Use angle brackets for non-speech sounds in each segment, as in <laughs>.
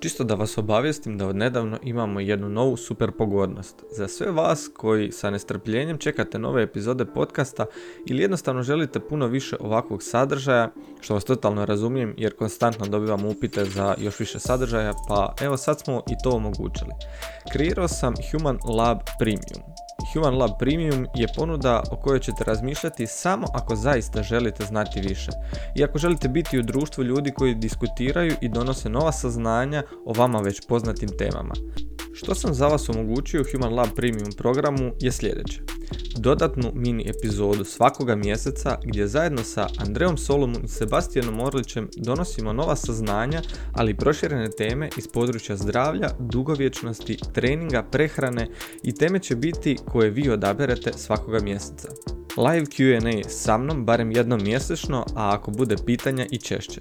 Čisto da vas obavijestim da od nedavno imamo jednu novu super pogodnost. Za sve vas koji sa nestrpljenjem čekate nove epizode podcasta ili jednostavno želite puno više ovakvog sadržaja, što vas totalno razumijem jer konstantno dobivam upite za još više sadržaja, pa evo sad smo i to omogućili. Kreirao sam Human Lab Premium. Human Lab Premium je ponuda o kojoj ćete razmišljati samo ako zaista želite znati više. I ako želite biti u društvu ljudi koji diskutiraju i donose nova saznanja o vama već poznatim temama. Što sam za vas omogućio u Human Lab Premium programu je sljedeće. Dodatnu mini epizodu svakoga mjeseca gdje zajedno sa Andreom Solomom i Sebastianom Orlićem donosimo nova saznanja, ali i proširene teme iz područja zdravlja, dugovječnosti, treninga, prehrane i teme će biti koje vi odaberete svakoga mjeseca live Q&A sa mnom barem jednom mjesečno, a ako bude pitanja i češće.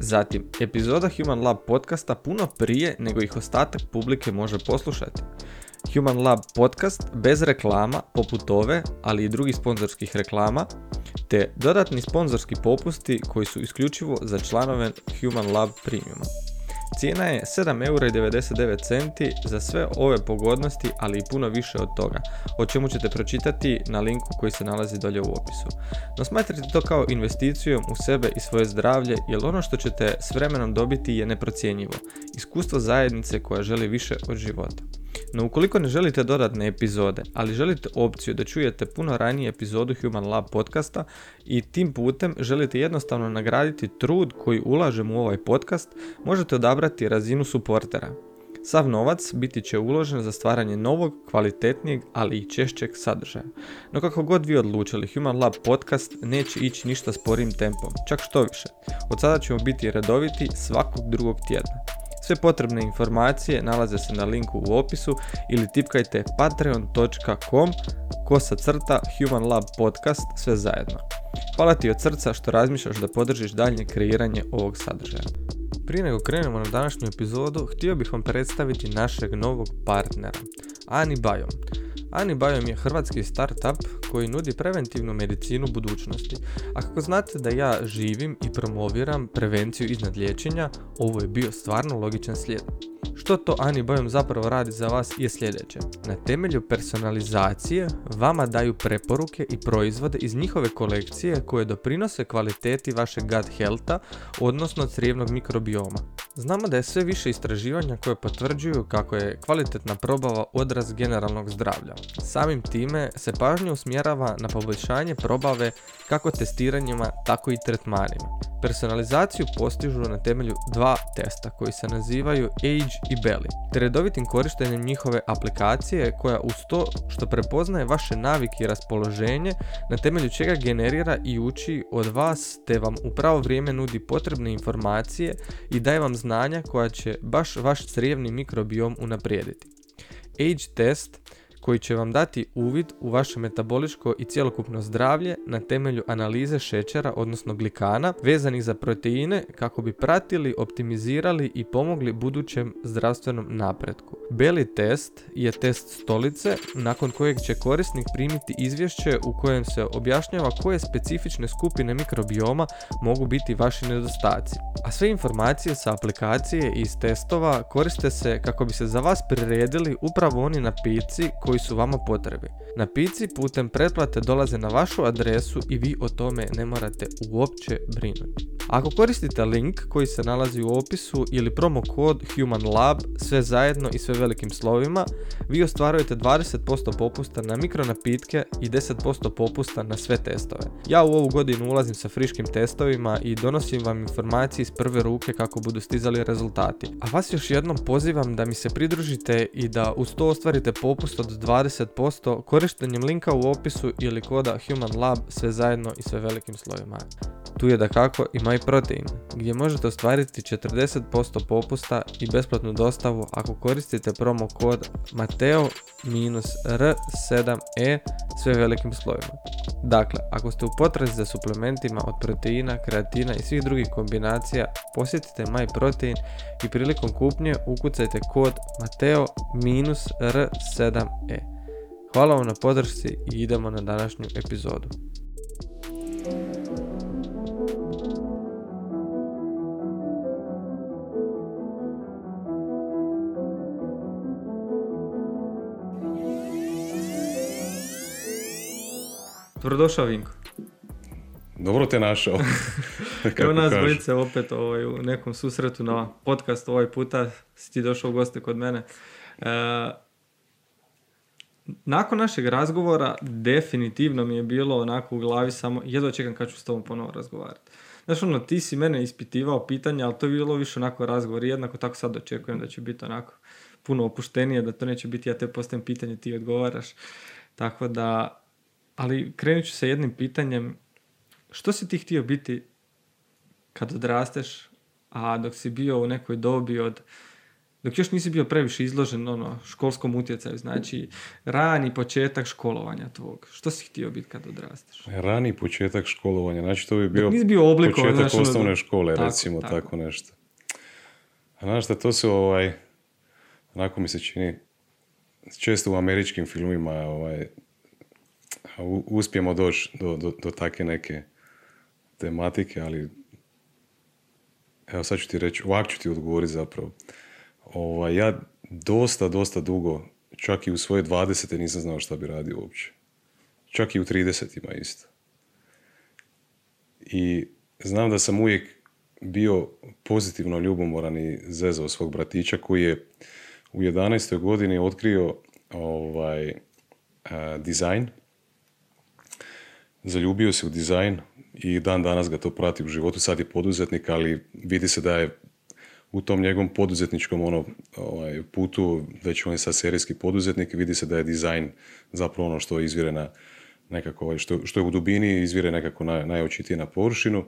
Zatim, epizoda Human Lab podcasta puno prije nego ih ostatak publike može poslušati. Human Lab podcast bez reklama poput ove, ali i drugih sponzorskih reklama, te dodatni sponzorski popusti koji su isključivo za članove Human Lab Premiuma. Cijena je 7,99€ za sve ove pogodnosti, ali i puno više od toga, o čemu ćete pročitati na linku koji se nalazi dolje u opisu. No smatrajte to kao investicijom u sebe i svoje zdravlje, jer ono što ćete s vremenom dobiti je neprocjenjivo. Iskustvo zajednice koja želi više od života. No ukoliko ne želite dodatne epizode, ali želite opciju da čujete puno ranije epizodu Human Lab podcasta i tim putem želite jednostavno nagraditi trud koji ulažem u ovaj podcast, možete odabrati razinu suportera. Sav novac biti će uložen za stvaranje novog, kvalitetnijeg, ali i češćeg sadržaja. No kako god vi odlučili, Human Lab podcast neće ići ništa sporim tempom, čak što više. Od sada ćemo biti redoviti svakog drugog tjedna. Sve potrebne informacije nalaze se na linku u opisu ili tipkajte patreon.com kosa crta Human Lab podcast sve zajedno. Hvala ti od srca što razmišljaš da podržiš daljnje kreiranje ovog sadržaja. Prije nego krenemo na današnju epizodu, htio bih vam predstaviti našeg novog partnera, Ani Bajom. Anibiome je hrvatski startup koji nudi preventivnu medicinu budućnosti. A kako znate da ja živim i promoviram prevenciju iznad liječenja, ovo je bio stvarno logičan slijed. Što to Anibojom zapravo radi za vas je sljedeće. Na temelju personalizacije vama daju preporuke i proizvode iz njihove kolekcije koje doprinose kvaliteti vašeg gut healtha, odnosno crijevnog mikrobioma. Znamo da je sve više istraživanja koje potvrđuju kako je kvalitetna probava odraz generalnog zdravlja. Samim time se pažnja usmjerava na poboljšanje probave kako testiranjima, tako i tretmanima. Personalizaciju postižu na temelju dva testa koji se nazivaju Age i Belly, te redovitim korištenjem njihove aplikacije koja uz to što prepoznaje vaše navike i raspoloženje, na temelju čega generira i uči od vas te vam u pravo vrijeme nudi potrebne informacije i daje vam znanja koja će baš vaš crijevni mikrobiom unaprijediti. Age test koji će vam dati uvid u vaše metaboličko i cjelokupno zdravlje na temelju analize šećera, odnosno glikana, vezanih za proteine kako bi pratili, optimizirali i pomogli budućem zdravstvenom napretku. Beli test je test stolice nakon kojeg će korisnik primiti izvješće u kojem se objašnjava koje specifične skupine mikrobioma mogu biti vaši nedostaci. A sve informacije sa aplikacije i iz testova koriste se kako bi se za vas priredili upravo oni napici koji su vama potrebi. Napici putem pretplate dolaze na vašu adresu i vi o tome ne morate uopće brinuti. Ako koristite link koji se nalazi u opisu ili promo kod Human Lab sve zajedno i sve velikim slovima, vi ostvarujete 20% popusta na mikronapitke i 10% popusta na sve testove. Ja u ovu godinu ulazim sa friškim testovima i donosim vam informacije iz prve ruke kako budu stizali rezultati. A vas još jednom pozivam da mi se pridružite i da uz to ostvarite popust od 20% korištenjem linka u opisu ili koda Human Lab sve zajedno i sve velikim slovima. Tu je da kako i My Protein, gdje možete ostvariti 40% popusta i besplatnu dostavu ako koristite promo kod Mateo-R7E sve velikim slovima. Dakle, ako ste u potrazi za suplementima od proteina, kreatina i svih drugih kombinacija, posjetite My Protein i prilikom kupnje ukucajte kod Mateo-R7E. Hvala vam na podršci i idemo na današnju epizodu. Dobrodošao Vinko. Dobro te našao. <laughs> Evo nas Blice opet ovaj, u nekom susretu na podcast ovaj puta si ti došao u goste kod mene. E, nakon našeg razgovora definitivno mi je bilo onako u glavi samo jedva čekam kad ću s tobom ponovo razgovarati. Znaš ono, ti si mene ispitivao pitanja, ali to je bilo više onako razgovor jednako tako sad očekujem da će biti onako puno opuštenije, da to neće biti ja te postavim pitanje, ti odgovaraš. Tako da, ali krenut ću sa jednim pitanjem. Što si ti htio biti kad odrasteš, a dok si bio u nekoj dobi od dok još nisi bio previše izložen ono, školskom utjecaju, znači rani početak školovanja tvog. Što si htio biti kad odrasteš? Rani početak školovanja, znači to bi bio, bio početak znači, osnovne škole, recimo tako. nešto. A znaš šta, to su ovaj, onako mi se čini, često u američkim filmima ovaj, uspijemo doći do, do, do take neke tematike, ali evo sad ću ti reći, ovak ću ti odgovoriti zapravo. Ovaj, ja dosta, dosta dugo, čak i u svoje 20. nisam znao šta bi radio uopće. Čak i u 30. ima isto. I znam da sam uvijek bio pozitivno ljubomoran i zezao svog bratića koji je u 11. godini otkrio ovaj, dizajn. Zaljubio se u dizajn i dan danas ga to prati u životu. Sad je poduzetnik, ali vidi se da je u tom njegovom poduzetničkom ono, ovaj, putu, već on je sad serijski poduzetnik, vidi se da je dizajn zapravo ono što izvire na nekako, ovaj, što, što je u dubini, izvire nekako na, najočitije na površinu.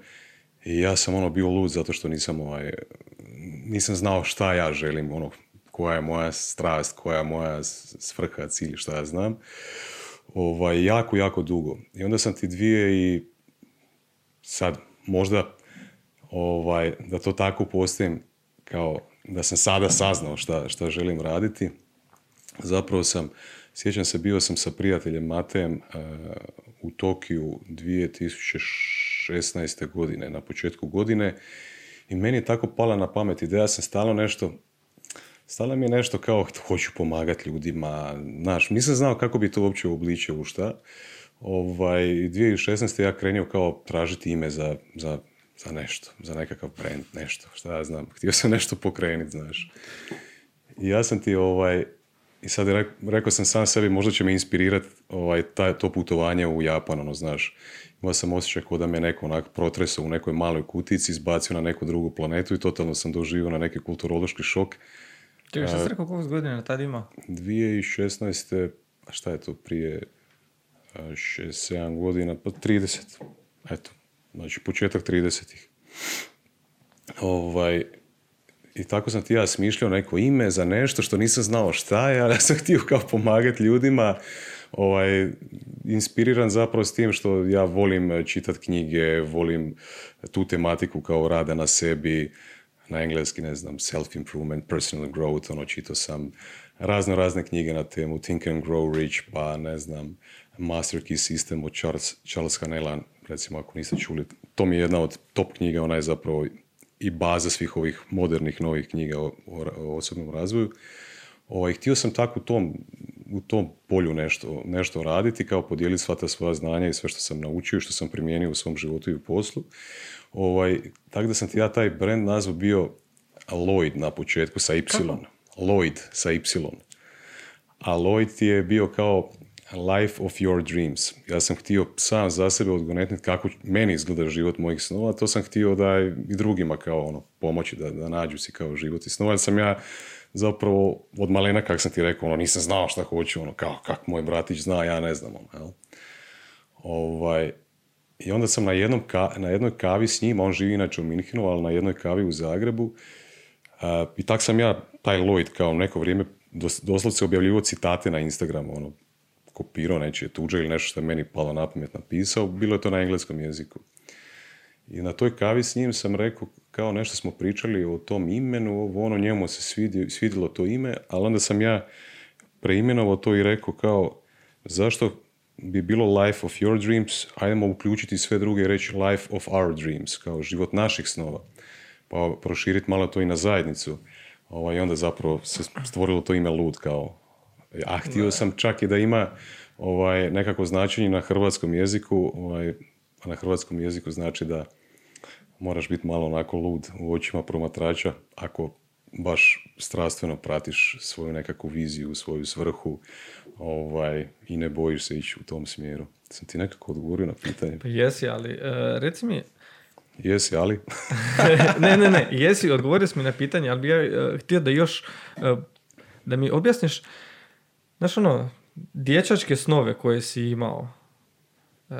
I ja sam ono bio lud zato što nisam, ovaj, nisam znao šta ja želim, ono, koja je moja strast, koja je moja svrha, cilj, šta ja znam. Ovaj, jako, jako dugo. I onda sam ti dvije i sad možda ovaj, da to tako postavim kao da sam sada saznao šta, šta želim raditi. Zapravo sam, sjećam se, bio sam sa prijateljem Matejem uh, u Tokiju 2016. godine, na početku godine i meni je tako pala na pamet ideja, sam stalno nešto Stalo mi je nešto kao hoću pomagati ljudima, znaš, nisam znao kako bi to uopće uobličio u šta. Ovaj, 2016. ja krenio kao tražiti ime za, za za nešto, za nekakav brand, nešto, šta ja znam. Htio sam nešto pokrenuti, znaš. I ja sam ti ovaj, i sad rekao sam sam sebi, možda će me inspirirati ovaj, taj, to putovanje u Japan, ono, znaš. Imao sam osjećaj kao da me neko onak protresao u nekoj maloj kutici, izbacio na neku drugu planetu i totalno sam doživio na neki kulturološki šok. Čekaj, šta si rekao koliko godina tad ima? 2016. A šta je to prije 6-7 godina? Pa 30. Eto, znači početak 30-ih. Ovaj, I tako sam ti ja smišljao neko ime za nešto što nisam znao šta je, ali ja sam <laughs> htio kao pomagati ljudima, ovaj, inspiriran zapravo s tim što ja volim čitati knjige, volim tu tematiku kao rada na sebi, na engleski, ne znam, self-improvement, personal growth, ono, čitao sam razno razne knjige na temu Think and Grow Rich, pa ne znam, Master Key System od Charles, Charles Hanela, recimo ako niste čuli, to mi je jedna od top knjiga, ona je zapravo i baza svih ovih modernih novih knjiga o, o, osobnom razvoju. Ovaj, htio sam tako u tom, u tom polju nešto, nešto raditi, kao podijeliti sva ta svoja znanja i sve što sam naučio i što sam primijenio u svom životu i u poslu. Ovaj, tako da sam ti ja taj brand nazvao bio Lloyd na početku sa Y. Kako? Lloyd sa Y. A Lloyd je bio kao life of your dreams. Ja sam htio sam za sebe odgonetniti kako meni izgleda život mojih snova, to sam htio da i drugima kao ono pomoći da, da nađu si kao život i snova. sam ja zapravo od malena, kak sam ti rekao, ono, nisam znao šta hoću, ono, kao, kak moj bratić zna, ja ne znam, ono, jel? Ovaj, I onda sam na, jednom na jednoj kavi s njim, on živi inače u Minhinu, ali na jednoj kavi u Zagrebu, i tak sam ja, taj Lloyd, kao neko vrijeme, doslovce objavljivo citate na Instagramu, ono, kopirao nečije tuđe ili nešto što je meni palo na pamet napisao, bilo je to na engleskom jeziku. I na toj kavi s njim sam rekao, kao nešto smo pričali o tom imenu, ono njemu se svidilo to ime, ali onda sam ja preimenovao to i rekao kao, zašto bi bilo life of your dreams, ajdemo uključiti sve druge i reći life of our dreams, kao život naših snova. Pa proširiti malo to i na zajednicu. Ovaj, I onda zapravo se stvorilo to ime lud kao A htio sam čak i da ima ovaj, nekako značenje na hrvatskom jeziku, ovaj, a na hrvatskom jeziku znači da moraš biti malo onako lud u očima promatrača ako baš strastveno pratiš svoju nekakvu viziju, svoju svrhu ovaj, i ne bojiš se ići u tom smjeru. Sam ti nekako odgovorio na pitanje. Pa jesi, ali uh, reci mi... Jesi, ali? <laughs> ne, ne, ne, jesi, odgovorio si mi na pitanje, ali bi ja uh, htio da još, uh, da mi objasniš, znaš ono, dječačke snove koje si imao, uh,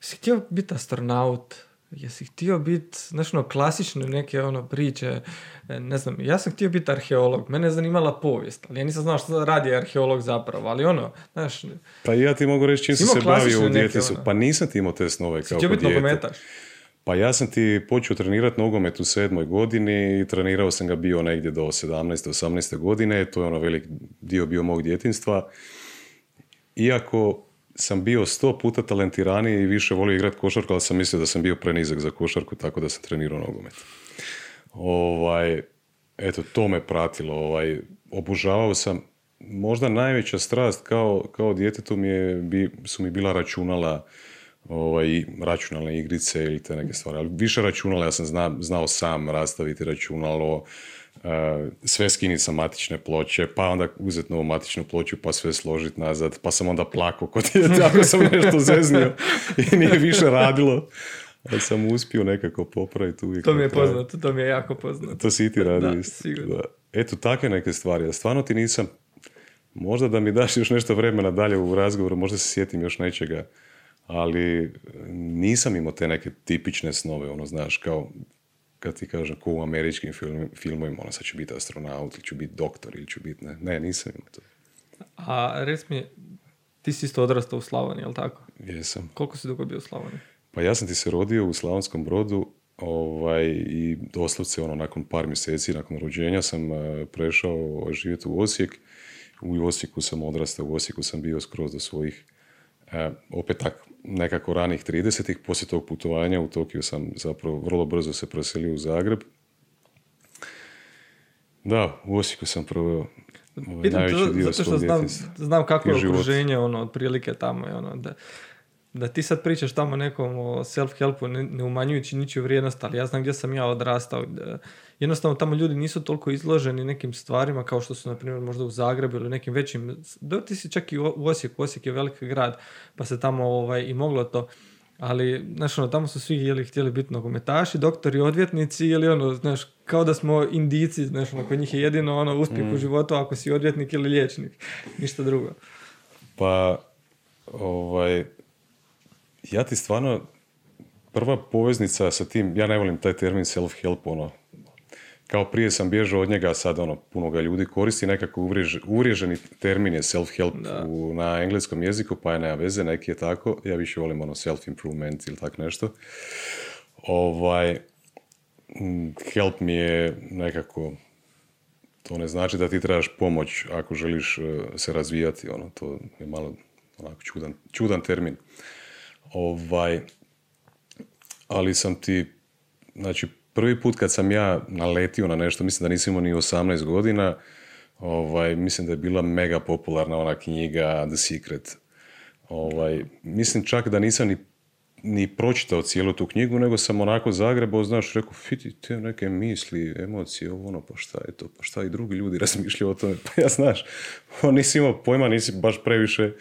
si htio biti astronaut, jesi htio biti, znaš ono, klasične neke ono priče, ne znam, ja sam htio biti arheolog, mene je zanimala povijest, ali ja nisam znao što radi arheolog zapravo, ali ono, znaš... Pa ja ti mogu reći čim sam se bavio u djetesu, ono. pa nisam ti imao te snove kao kod dijete. Pa ja sam ti počeo trenirati nogomet u sedmoj godini i trenirao sam ga bio negdje do 17. 18. godine, to je ono velik dio bio mog djetinstva. Iako sam bio sto puta talentiraniji i više volio igrati košarku, ali sam mislio da sam bio prenizak za košarku, tako da sam trenirao nogomet. Ovaj, eto, to me pratilo. Ovaj, obožavao sam, možda najveća strast kao, kao djetetu mi je, bi, su mi bila računala, ovaj, računalne igrice ili te neke stvari. Ali više računala, ja sam zna, znao sam rastaviti računalo, Uh, sve skiniti sa matične ploče, pa onda uzeti novu matičnu ploču pa sve složiti nazad, pa sam onda plakao kod ako sam nešto zeznio i nije više radilo. Ali sam uspio nekako popraviti uvijek. To mi je poznato, to mi je jako poznato. To si ti radi da, sigurno. Da. Eto, takve neke stvari. Ja stvarno ti nisam, možda da mi daš još nešto vremena dalje u razgovoru, možda se sjetim još nečega, ali nisam imao te neke tipične snove, ono, znaš, kao kad ti kažem ko u američkim film, filmovima, ono sad ću biti astronaut, ili ću biti doktor, ili ću biti, ne, ne, nisam imao to. A res mi, ti si isto odrastao u Slavoniji, jel tako? Jesam. Koliko si dugo bio u Slavoniji? Pa ja sam ti se rodio u Slavonskom brodu ovaj, i doslovce ono, nakon par mjeseci, nakon rođenja sam uh, prešao živjeti u Osijek. U Osijeku sam odrastao, u Osijeku sam bio skroz do svojih opet tak nekako ranih 30-ih, poslije tog putovanja u Tokiju sam zapravo vrlo brzo se preselio u Zagreb. Da, u Osijeku sam proveo ovaj, najveći dio zato što znam, znam kako je okruženje, ono, otprilike tamo je, ono, da, da ti sad pričaš tamo nekom o self-helpu, ne, ne umanjujući ničiju vrijednost, ali ja znam gdje sam ja odrastao, jednostavno tamo ljudi nisu toliko izloženi nekim stvarima kao što su na primjer možda u Zagrebu ili nekim većim, da ti si čak i u Osijeku, Osijek je veliki grad pa se tamo ovaj, i moglo to ali, znaš, ono, tamo su svi jeli, htjeli biti nogometaši, doktori, odvjetnici ili ono, znaš, kao da smo indici, znaš, ono, kod njih je jedino ono, uspjeh u mm. životu ako si odvjetnik ili liječnik, ništa drugo. Pa, ovaj, ja ti stvarno, prva poveznica sa tim, ja ne volim taj termin self-help, ono, kao prije sam bježao od njega, sad ono, puno ga ljudi koristi, nekako uvrijež, uvriježeni termin je self-help na engleskom jeziku, pa je nema veze, neki je tako, ja više volim ono self-improvement ili tak nešto. Ovaj, help mi je nekako, to ne znači da ti trebaš pomoć ako želiš e, se razvijati, ono, to je malo onako čudan, čudan termin. Ovaj, ali sam ti, znači, prvi put kad sam ja naletio na nešto, mislim da nisam imao ni 18 godina, ovaj, mislim da je bila mega popularna ona knjiga The Secret. Ovaj, mislim čak da nisam ni, ni pročitao cijelu tu knjigu, nego sam onako zagrebao, znaš, rekao, fiti, te neke misli, emocije, ovo ono, pa šta je to, pa šta i drugi ljudi razmišljaju o tome, <laughs> pa ja znaš, nisi imao pojma, nisi baš previše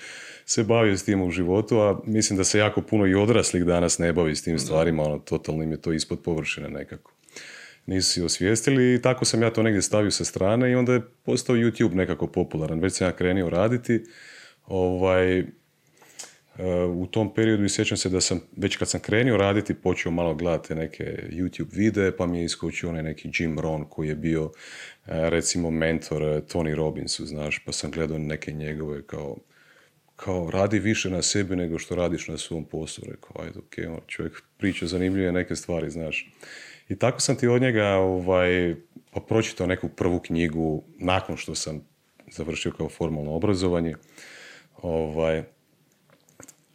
se bavio s tim u životu, a mislim da se jako puno i odraslih danas ne bavi s tim stvarima, ono, totalno im je to ispod površine nekako. Nisu si osvijestili i tako sam ja to negdje stavio sa strane i onda je postao YouTube nekako popularan. Već sam ja krenio raditi, ovaj, e, u tom periodu i sjećam se da sam, već kad sam krenio raditi, počeo malo gledati neke YouTube videe, pa mi je iskočio onaj neki Jim Rohn koji je bio e, recimo mentor Tony Robbinsu, znaš, pa sam gledao neke njegove kao kao radi više na sebi nego što radiš na svom poslu. Rekao, ajde, ok, on, čovjek priča zanimljive neke stvari, znaš. I tako sam ti od njega ovaj, pa pročitao neku prvu knjigu nakon što sam završio kao formalno obrazovanje. Ovaj,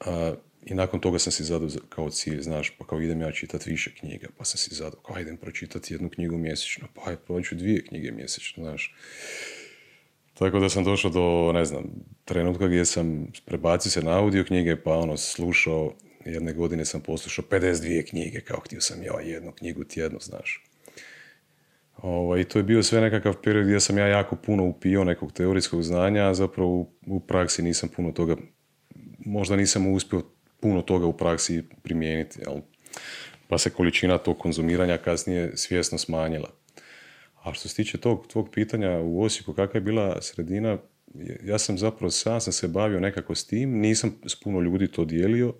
a, I nakon toga sam si zadao kao cilj, znaš, pa kao idem ja čitati više knjiga, pa sam si zadao, kao idem pročitati jednu knjigu mjesečno, pa aj proću dvije knjige mjesečno, znaš. Tako da sam došao do, ne znam, trenutka gdje sam prebacio se na audio knjige, pa ono, slušao, jedne godine sam poslušao 52 knjige, kao htio sam ja jednu knjigu tjedno, znaš. Ovaj, I to je bio sve nekakav period gdje sam ja jako puno upio nekog teorijskog znanja, a zapravo u, u praksi nisam puno toga, možda nisam uspio puno toga u praksi primijeniti, jel? pa se količina tog konzumiranja kasnije svjesno smanjila. A što se tiče tog tvog pitanja u Osijeku, kakva je bila sredina, ja sam zapravo sam sam se bavio nekako s tim, nisam s puno ljudi to dijelio.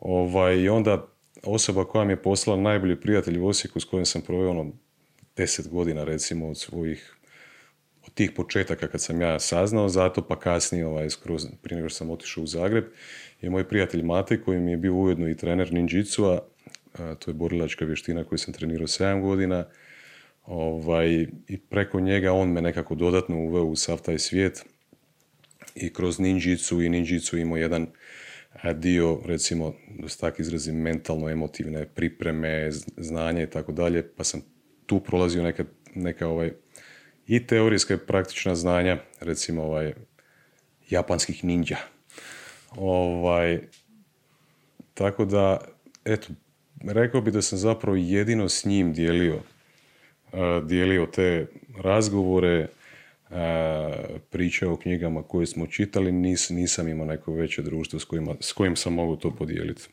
Ovaj, I onda osoba koja mi je poslala najbolji prijatelj u Osijeku s kojim sam proveo ono deset godina recimo od svojih od tih početaka kad sam ja saznao zato pa kasnije ovaj, skroz prije nego što sam otišao u Zagreb je moj prijatelj Mate koji mi je bio ujedno i trener ninjitsu to je borilačka vještina koju sam trenirao 7 godina Ovaj, I preko njega on me nekako dodatno uveo u sav taj svijet i kroz ninjicu i ninjicu imao jedan dio, recimo, da se tak izrazim, mentalno-emotivne pripreme, znanje i tako dalje, pa sam tu prolazio neka, neka ovaj, i teorijska i praktična znanja, recimo ovaj, japanskih ninja. Ovaj, tako da, eto, rekao bi da sam zapravo jedino s njim dijelio dijelio te razgovore, priče o knjigama koje smo čitali, nis, nisam imao neko veće društvo s, kojima, s kojim sam mogu to podijeliti.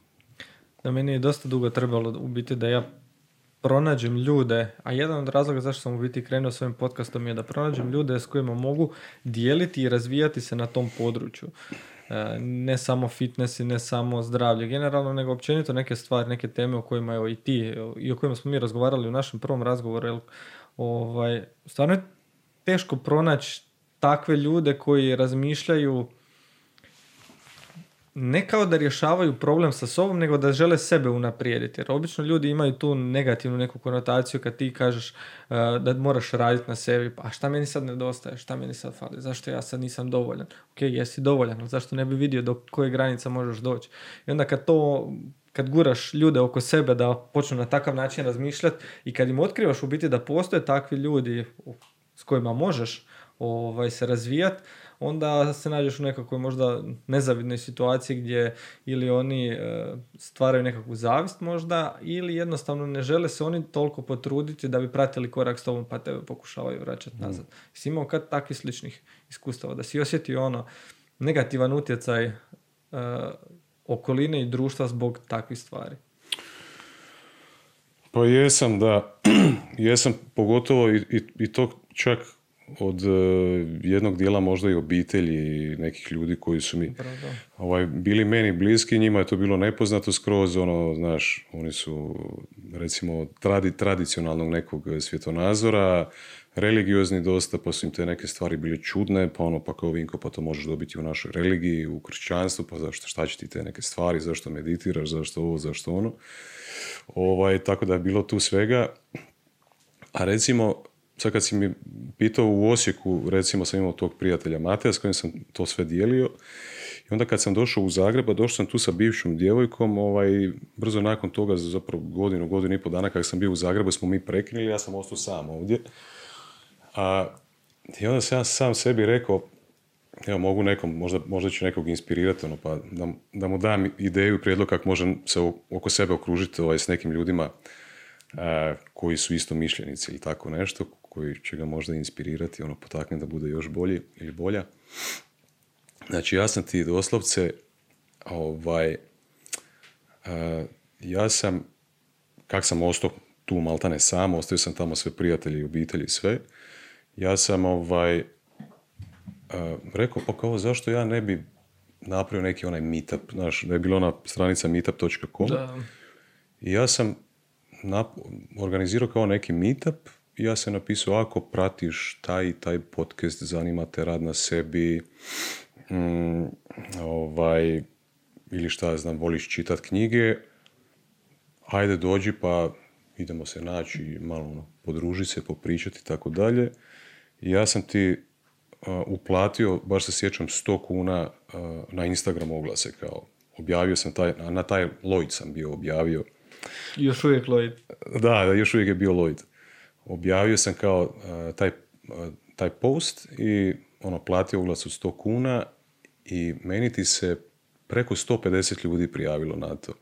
Da, meni je dosta dugo trebalo u biti da ja pronađem ljude, a jedan od razloga zašto sam u biti krenuo s ovim podcastom je da pronađem ljude s kojima mogu dijeliti i razvijati se na tom području. E, ne samo fitness i ne samo zdravlje generalno, nego općenito neke stvari, neke teme o kojima evo i ti i o kojima smo mi razgovarali u našem prvom razgovoru. Jer, ovaj, stvarno je teško pronaći takve ljude koji razmišljaju ne kao da rješavaju problem sa sobom, nego da žele sebe unaprijediti. Jer obično ljudi imaju tu negativnu neku konotaciju kad ti kažeš uh, da moraš raditi na sebi. Pa šta meni sad nedostaje? Šta meni sad fali? Zašto ja sad nisam dovoljan? Ok, jesi dovoljan, ali zašto ne bi vidio do koje granica možeš doći? I onda kad to kad guraš ljude oko sebe da počnu na takav način razmišljati i kad im otkrivaš u biti da postoje takvi ljudi s kojima možeš ovaj, se razvijati, onda se nađeš u nekakvoj možda nezavidnoj situaciji gdje ili oni e, stvaraju nekakvu zavist možda ili jednostavno ne žele se oni toliko potruditi da bi pratili korak s tobom pa tebe pokušavaju vraćati mm. nazad. Si imao kad takvih sličnih iskustava da si osjetio ono negativan utjecaj uh, okoline i društva zbog takvih stvari? Pa jesam, da. <clears throat> jesam pogotovo i, i, i to čak od e, jednog dijela možda i obitelji nekih ljudi koji su mi ovaj, bili meni bliski, njima je to bilo nepoznato skroz, ono, znaš, oni su recimo tradi, tradicionalnog nekog svjetonazora, religiozni dosta, pa su im te neke stvari bile čudne, pa ono, pa kao Vinko, pa to možeš dobiti u našoj religiji, u kršćanstvu, pa zašto, šta će ti te neke stvari, zašto meditiraš, zašto ovo, zašto ono. Ovaj, tako da je bilo tu svega. A recimo, sad kad si mi pitao u Osijeku, recimo sam imao tog prijatelja Mateja s kojim sam to sve dijelio i onda kad sam došao u Zagreb, a došao sam tu sa bivšom djevojkom, ovaj, brzo nakon toga, zapravo godinu, godinu i pol dana kad sam bio u Zagrebu, smo mi prekinuli, ja sam ostao sam ovdje. A, I onda sam ja sam sebi rekao, evo mogu nekom, možda, možda ću nekog inspirirati, ono, pa da, da mu dam ideju i prijedlog kako možem se oko sebe okružiti ovaj, s nekim ljudima a, koji su isto mišljenici ili tako nešto, koji će ga možda inspirirati, ono potakne da bude još bolji ili bolja. Znači, ja sam ti doslovce, ovaj, ja sam, kak sam ostao tu maltane sam, ostavio sam tamo sve prijatelji, obitelji, sve. Ja sam ovaj, rekao, pa kao, zašto ja ne bi napravio neki onaj meetup, znaš, da je bila ona stranica meetup.com. I ja sam organizirao kao neki meetup ja sam napisao, ako pratiš taj taj podcast, zanima te rad na sebi, mm, ovaj, ili šta znam, voliš čitat knjige, ajde dođi pa idemo se naći, malo ono, podružiti se, popričati i tako dalje. Ja sam ti uplatio, baš se sjećam, 100 kuna na Instagram oglase, kao objavio sam taj, na taj Lloyd sam bio objavio. Još uvijek Lloyd. Da, da, još uvijek je bio Lloyd objavio sam kao taj, taj post i ono, platio oglas od 100 kuna i meni ti se preko 150 ljudi prijavilo na to.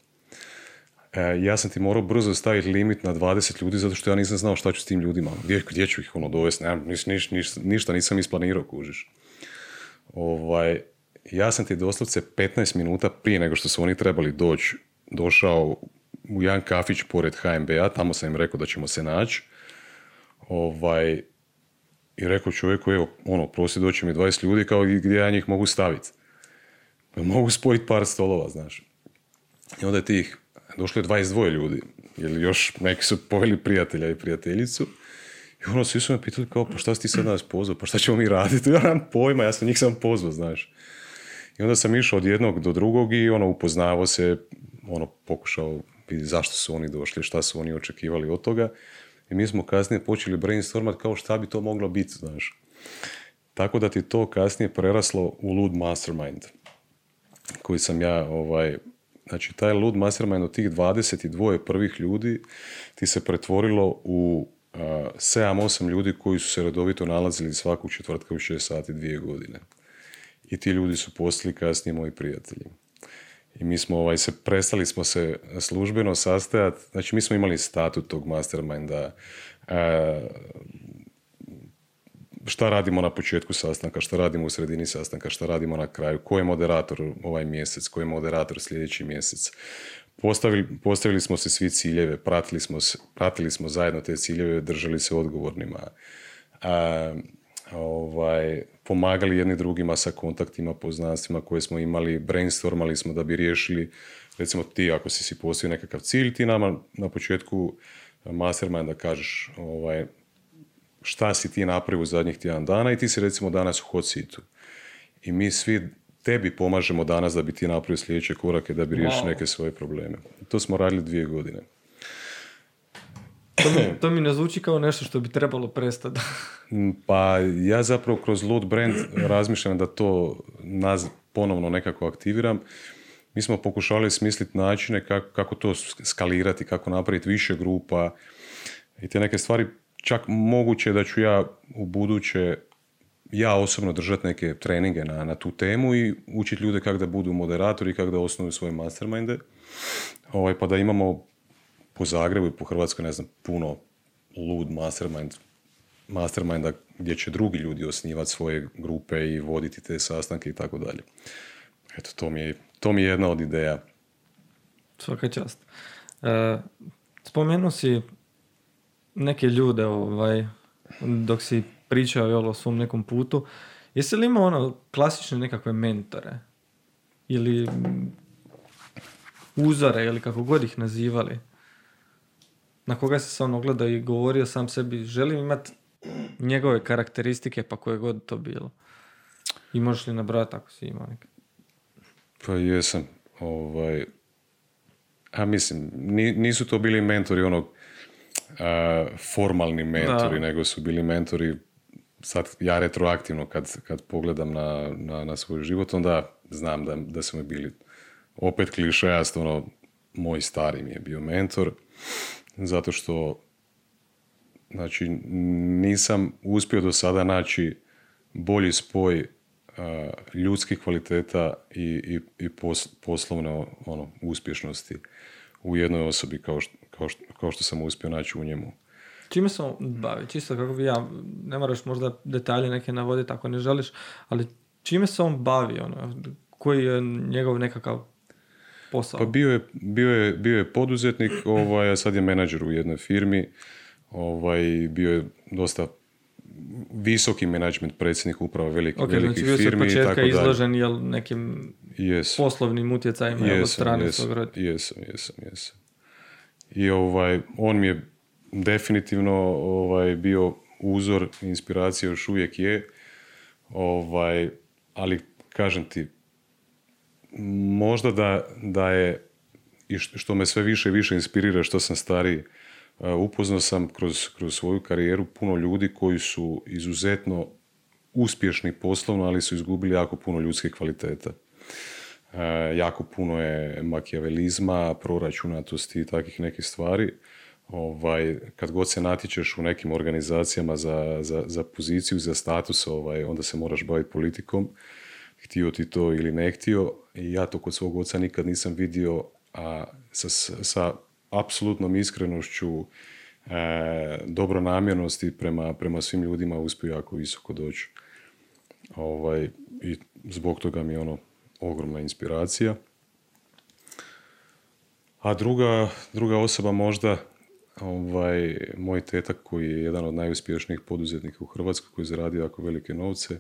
E, ja sam ti morao brzo staviti limit na 20 ljudi zato što ja nisam znao šta ću s tim ljudima. Gdje, gdje ću ih ono dovesti? Nemam, niš, niš, niš, ništa nisam isplanirao, kužiš. Ovaj, ja sam ti doslovce 15 minuta prije nego što su oni trebali doći, došao u jedan kafić pored HMB-a, tamo sam im rekao da ćemo se naći. Ovaj, I rekao čovjeku, evo, ono, prosi doći mi 20 ljudi, kao gdje ja njih mogu staviti. Mogu spojiti par stolova, znaš. I onda je tih, došlo je 22 ljudi, jer još neki su poveli prijatelja i prijateljicu. I ono, svi su me pitali kao, pa šta si ti sad nas pozvao, pa šta ćemo mi raditi? <laughs> Ja nemam pojma, ja sam njih sam pozvao, znaš. I onda sam išao od jednog do drugog i ono, upoznavao se, ono, pokušao vidjeti zašto su oni došli, šta su oni očekivali od toga. I mi smo kasnije počeli brainstormat kao šta bi to moglo biti, znaš. Tako da ti to kasnije preraslo u Lud Mastermind, koji sam ja, ovaj, znači taj Lud Mastermind od tih 22 prvih ljudi ti se pretvorilo u 7-8 ljudi koji su se redovito nalazili svakog četvrtka u 6 sati dvije godine. I ti ljudi su postali kasnije moji prijatelji. I mi smo ovaj, se, prestali smo se službeno sastajati, znači mi smo imali statut tog masterminda, e, šta radimo na početku sastanka, šta radimo u sredini sastanka, šta radimo na kraju, ko je moderator ovaj mjesec, ko je moderator sljedeći mjesec. Postavili, postavili smo se svi ciljeve, pratili smo, pratili smo zajedno te ciljeve, držali se odgovornima. A, ovaj, pomagali jedni drugima sa kontaktima, poznanstvima koje smo imali, brainstormali smo da bi riješili, recimo ti ako si si postavio nekakav cilj, ti nama na početku mastermind da kažeš ovaj, šta si ti napravio u zadnjih tjedan dana i ti si recimo danas u hot seatu. I mi svi tebi pomažemo danas da bi ti napravio sljedeće korake da bi riješio neke svoje probleme. To smo radili dvije godine. To mi, <clears throat> to mi ne zvuči kao nešto što bi trebalo prestati. <laughs> Mm, pa ja zapravo kroz Load Brand razmišljam da to naz ponovno nekako aktiviram. Mi smo pokušali smisliti načine kako, kako to skalirati, kako napraviti više grupa i te neke stvari. Čak moguće da ću ja u buduće ja osobno držati neke treninge na, na tu temu i učiti ljude kako da budu moderatori, kako da osnuju svoje masterminde. Ovaj, pa da imamo po Zagrebu i po Hrvatskoj, ne znam, puno lud mastermind, masterminda gdje će drugi ljudi osnivati svoje grupe i voditi te sastanke i tako dalje. Eto, to mi je, to mi je jedna od ideja. Svaka čast. E, spomenuo si neke ljude ovaj, dok si pričao o svom nekom putu. Jesi li imao ono klasične nekakve mentore? Ili uzore ili kako god ih nazivali? Na koga se sam ogleda i govorio sam sebi želim imati njegove karakteristike pa koje god to bilo. I možeš li nabrati ako si imao neke? Pa jesam. Ovaj, a mislim, nisu to bili mentori onog formalni mentori, nego su bili mentori sad ja retroaktivno kad, kad pogledam na, na, na svoj život, onda znam da, da su mi bili opet klišejast, ono, moj stari mi je bio mentor, zato što znači, nisam uspio do sada naći bolji spoj ljudskih kvaliteta i, i, i poslovne ono, uspješnosti u jednoj osobi kao što, kao, što, kao što sam uspio naći u njemu. Čime se on bavi? Čisto kako bi ja, ne moraš možda detalje neke navoditi ako ne želiš, ali čime se on bavi? Ono, koji je njegov nekakav posao? Pa bio je, bio je, bio je poduzetnik, <clears throat> ovaj, a sad je menadžer u jednoj firmi. Ovaj, bio je dosta visoki menadžment predsjednik uprava velik, okay, velikih znači firmi. Znači početka izložen jel, nekim yes. poslovnim utjecajima yes, od strane yes, svog Jesam, jesam, jesam. I ovaj, on mi je definitivno ovaj, bio uzor, inspiracija još uvijek je, ovaj, ali kažem ti, možda da, da je, i što me sve više i više inspirira što sam stariji, uh, upoznao sam kroz, kroz svoju karijeru puno ljudi koji su izuzetno uspješni poslovno, ali su izgubili jako puno ljudskih kvaliteta. Uh, jako puno je makijavelizma, proračunatosti i takvih nekih stvari. Ovaj, kad god se natječeš u nekim organizacijama za, za, za poziciju, za status, ovaj, onda se moraš baviti politikom, htio ti to ili ne htio. I ja to kod svog oca nikad nisam vidio, a sa, sa apsolutnom iskrenošću, e, dobronamjernosti prema, prema svim ljudima uspio jako visoko doći. Ovaj, I zbog toga mi je ono ogromna inspiracija. A druga, druga osoba možda, ovaj, moj tetak koji je jedan od najuspješnijih poduzetnika u Hrvatskoj koji je zaradio jako velike novce.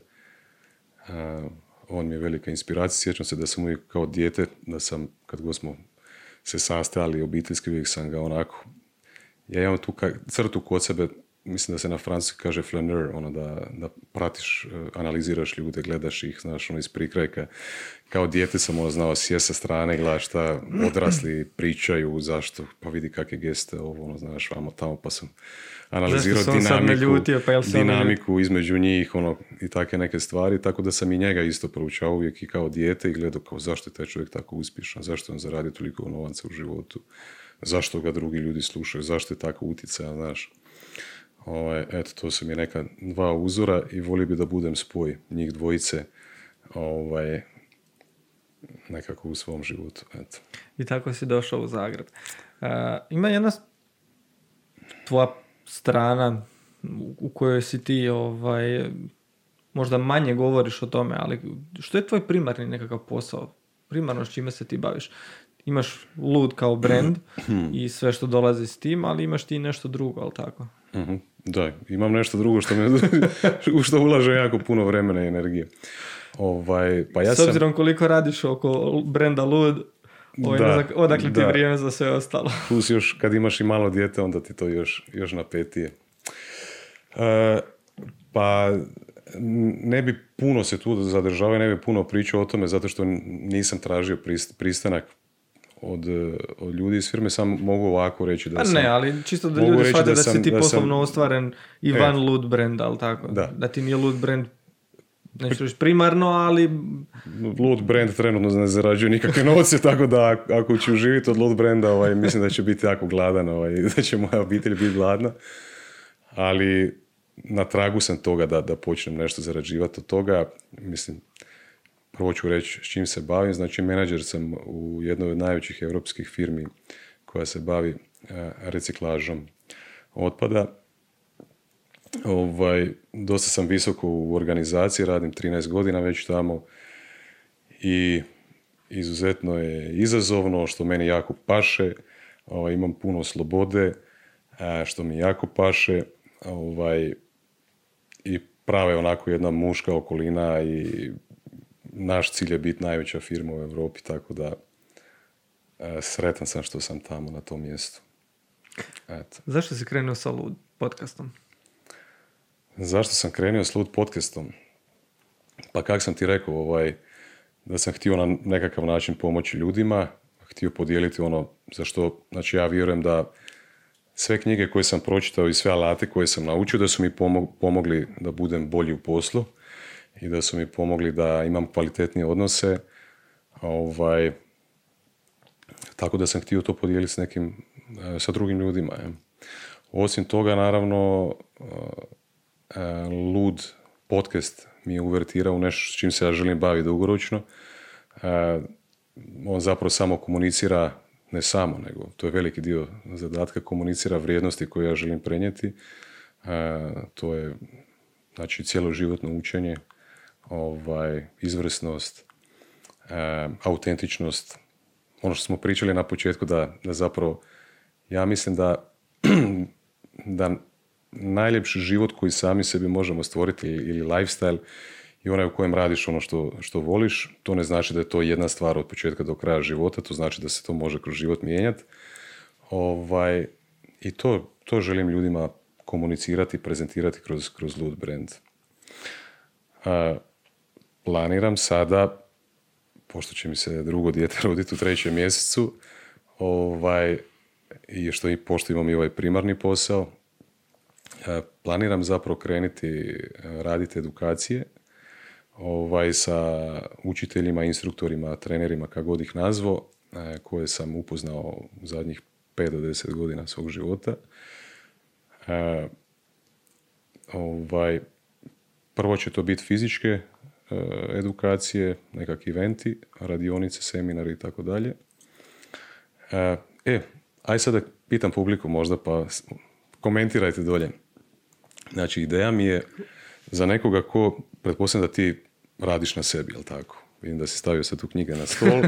On mi je velika inspiracija. Sjećam se da sam uvijek kao dijete, da sam, kad god smo se sastajali obiteljski, uvijek sam ga onako... Ja imam tu crtu kod sebe mislim da se na francuski kaže flaneur, ono da, da pratiš, e, analiziraš ljude, gledaš ih, znaš, ono iz prikrajka. Kao dijete sam ono znao sjest sa strane, gledaš šta odrasli pričaju, zašto, pa vidi kakve geste, ovo, ono, znaš, vamo tamo, pa sam analizirao dinamiku, ljutio, pa dinamiku između njih, ono, i takve neke stvari, tako da sam i njega isto proučao uvijek i kao dijete i gledao kao zašto je taj čovjek tako uspješan, zašto on zaradio toliko novaca u životu, zašto ga drugi ljudi slušaju, zašto je tako utjecajan, znaš. Ovaj, eto, to su mi neka dva uzora i volio bi da budem spoj njih dvojice ovaj, nekako u svom životu. Eto. I tako si došao u Zagreb. Uh, ima jedna tvoja strana u kojoj si ti ovaj, možda manje govoriš o tome, ali što je tvoj primarni nekakav posao? Primarno s čime se ti baviš? Imaš lud kao brand i sve što dolazi s tim, ali imaš ti nešto drugo, ali tako? Mhm. Da, imam nešto drugo što me, <laughs> u što ulaže jako puno vremena i energije. Ovaj, pa ja S obzirom koliko radiš oko brenda Lud, ovaj, da, odakle ti vrijeme za sve ostalo? <laughs> Plus još kad imaš i malo dijete, onda ti to još, još napetije. E, pa ne bi puno se tu zadržavao ne bi puno pričao o tome zato što nisam tražio pristanak od, od ljudi iz firme, sam mogu ovako reći da pa sam... ne, ali čisto da ljudi shvate da, da, si ti poslovno sam, ostvaren i van e, lud brand, ali tako? Da. da ti nije lud brand neću reći primarno, ali... Lud brand trenutno ne zarađuje nikakve novce, <laughs> tako da ako ću živjeti od lud brenda, ovaj, mislim da će biti jako gladan, ovaj, <laughs> da će moja obitelj biti gladna. Ali na tragu sam toga da, da počnem nešto zarađivati od toga. Mislim, Prvo ću reći s čim se bavim. Znači, menadžer sam u jednoj od najvećih europskih firmi koja se bavi e, reciklažom otpada. Ovaj, dosta sam visoko u organizaciji, radim 13 godina već tamo i izuzetno je izazovno, što meni jako paše. Ovaj, imam puno slobode, e, što mi jako paše. Ovaj, I prave onako jedna muška okolina i naš cilj je biti najveća firma u Europi, tako da e, sretan sam što sam tamo na tom mjestu. Eto. Zašto si krenuo sa Lud podcastom? Zašto sam krenuo s Lud podcastom? Pa kak sam ti rekao, ovaj, da sam htio na nekakav način pomoći ljudima, htio podijeliti ono za što, znači ja vjerujem da sve knjige koje sam pročitao i sve alate koje sam naučio da su mi pomogli da budem bolji u poslu i da su mi pomogli da imam kvalitetnije odnose. Ovaj, tako da sam htio to podijeliti s nekim, e, sa drugim ljudima. Osim toga, naravno, e, e, Lud podcast mi je uvertirao u nešto s čim se ja želim baviti dugoročno. On zapravo samo komunicira, ne samo, nego to je veliki dio zadatka, komunicira vrijednosti koje ja želim prenijeti. To je znači životno učenje ovaj, izvrsnost, e, autentičnost, ono što smo pričali na početku da, da zapravo ja mislim da, <clears throat> da najljepši život koji sami sebi možemo stvoriti ili lifestyle i onaj u kojem radiš ono što, što voliš, to ne znači da je to jedna stvar od početka do kraja života, to znači da se to može kroz život mijenjati. Ovaj, I to, to želim ljudima komunicirati, prezentirati kroz, kroz Lud brand. Planiram sada, pošto će mi se drugo dijete <laughs> roditi u trećem mjesecu, ovaj, i što i pošto imam i ovaj primarni posao, e, planiram zapravo krenuti e, raditi edukacije ovaj, sa učiteljima, instruktorima, trenerima, kako god ih nazvao, e, koje sam upoznao u zadnjih 5 do 10 godina svog života. Ovaj, prvo će to biti fizičke edukacije, nekakvi eventi, radionice, seminari i tako dalje. E, e aj sada pitam publiku možda pa komentirajte dolje. Znači, ideja mi je za nekoga ko, pretpostavljam da ti radiš na sebi, jel tako? Vidim da si stavio sad tu knjige na stol.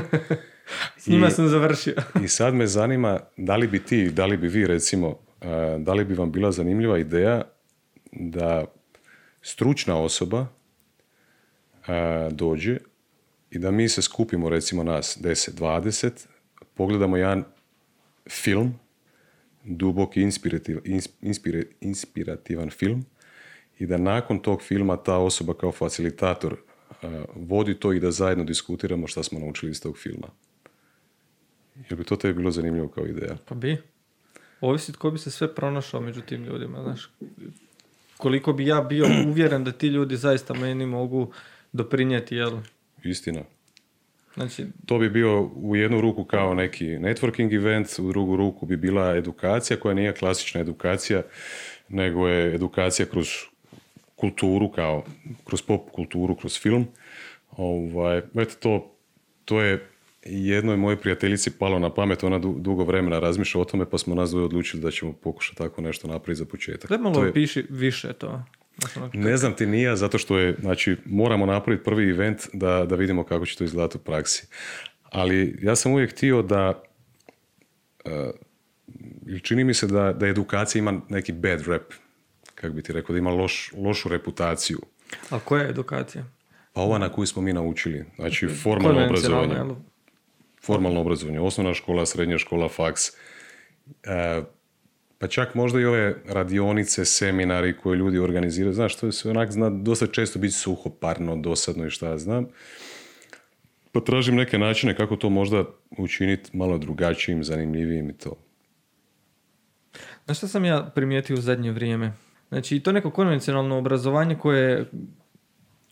<laughs> S njima sam završio. <laughs> I sad me zanima, da li bi ti, da li bi vi recimo, da li bi vam bila zanimljiva ideja da stručna osoba dođe i da mi se skupimo recimo nas 10-20, pogledamo jedan film, dubok inspirativ, inspirativan film i da nakon tog filma ta osoba kao facilitator vodi to i da zajedno diskutiramo šta smo naučili iz tog filma. Jel bi to tebi bilo zanimljivo kao ideja? Pa bi. Ovisi tko bi se sve pronašao među tim ljudima, znaš. Koliko bi ja bio uvjeren da ti ljudi zaista meni mogu doprinijeti, jel? Istina. Znači... To bi bio u jednu ruku kao neki networking event, u drugu ruku bi bila edukacija koja nije klasična edukacija, nego je edukacija kroz kulturu, kao kroz pop kulturu, kroz film. Ovaj, eto, to, to je jednoj mojoj prijateljici palo na pamet, ona dugo vremena razmišlja o tome, pa smo nas dvoje odlučili da ćemo pokušati tako nešto napraviti za početak. Treba malo je... piši više to. Ne znam ti nije, zato što je, znači, moramo napraviti prvi event da, da vidimo kako će to izgledati u praksi. Ali ja sam uvijek htio da, uh, čini mi se da, da edukacija ima neki bad rap, kako bi ti rekao, da ima loš, lošu reputaciju. A koja je edukacija? Pa ova na koju smo mi naučili, znači formalno obrazovanje. Formalno obrazovanje, osnovna škola, srednja škola, faks. Uh, pa čak možda i ove radionice, seminari koje ljudi organiziraju, znaš, to sve onak, zna dosta često biti suhoparno, dosadno i šta ja znam. Pa tražim neke načine kako to možda učiniti malo drugačijim, zanimljivijim i to. Znaš što sam ja primijetio u zadnje vrijeme? Znači, to neko konvencionalno obrazovanje koje,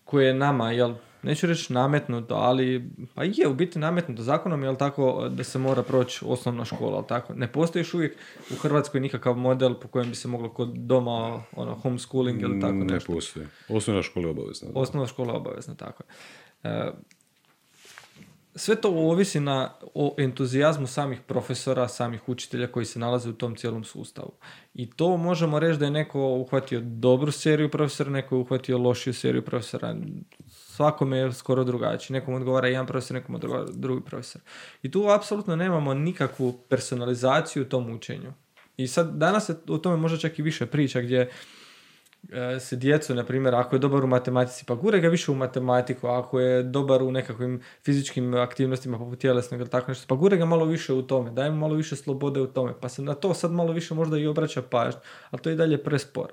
koje je nama, jel, neću reći nametnuto, ali pa je u biti nametnuto zakonom, jel tako, da se mora proći osnovna škola, jel tako? Ne postoji još uvijek u Hrvatskoj nikakav model po kojem bi se moglo kod doma, ono, homeschooling ili tako nešto. Ne postoji. Osnovna škola je obavezna. Osnovna škola je obavezna, tako je. E, sve to ovisi na o entuzijazmu samih profesora, samih učitelja koji se nalaze u tom cijelom sustavu. I to možemo reći da je neko uhvatio dobru seriju profesora, neko je uhvatio lošiju seriju profesora. Svakome je skoro drugačiji. Nekom odgovara jedan profesor, nekom odgovara drugi profesor. I tu apsolutno nemamo nikakvu personalizaciju u tom učenju. I sad danas se o tome možda čak i više priča gdje E, se djecu, na primjer, ako je dobar u matematici, pa gure ga više u matematiku, ako je dobar u nekakvim fizičkim aktivnostima poput tjelesnog ili tako nešto, pa gure ga malo više u tome, daj mu malo više slobode u tome, pa se na to sad malo više možda i obraća pažnja, ali to je i dalje prespor.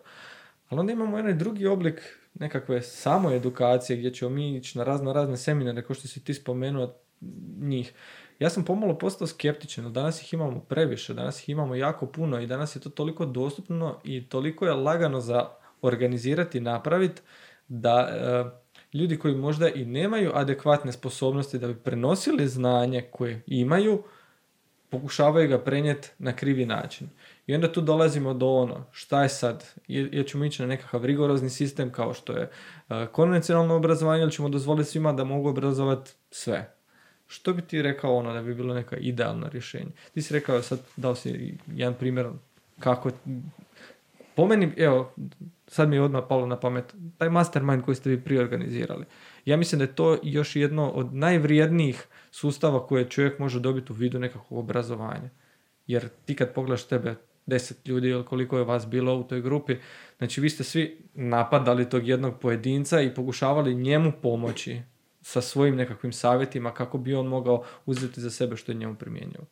Ali onda imamo onaj drugi oblik nekakve samoedukacije gdje ćemo mi ići na razno razne seminare, kao što si ti spomenuo njih. Ja sam pomalo postao skeptičan, danas ih imamo previše, danas ih imamo jako puno i danas je to toliko dostupno i toliko je lagano za organizirati, napraviti da e, ljudi koji možda i nemaju adekvatne sposobnosti da bi prenosili znanje koje imaju, pokušavaju ga prenijeti na krivi način. I onda tu dolazimo do ono, šta je sad, jer ćemo ići na nekakav rigorozni sistem kao što je e, konvencionalno obrazovanje ili ćemo dozvoliti svima da mogu obrazovati sve. Što bi ti rekao ono da bi bilo neka idealno rješenje? Ti si rekao sad, dao si jedan primjer kako po meni, evo, sad mi je odmah palo na pamet, taj mastermind koji ste vi prije organizirali. Ja mislim da je to još jedno od najvrijednijih sustava koje čovjek može dobiti u vidu nekakvog obrazovanja. Jer ti kad pogledaš tebe, deset ljudi ili koliko je vas bilo u toj grupi, znači vi ste svi napadali tog jednog pojedinca i pokušavali njemu pomoći sa svojim nekakvim savjetima kako bi on mogao uzeti za sebe što je njemu primjenjivo.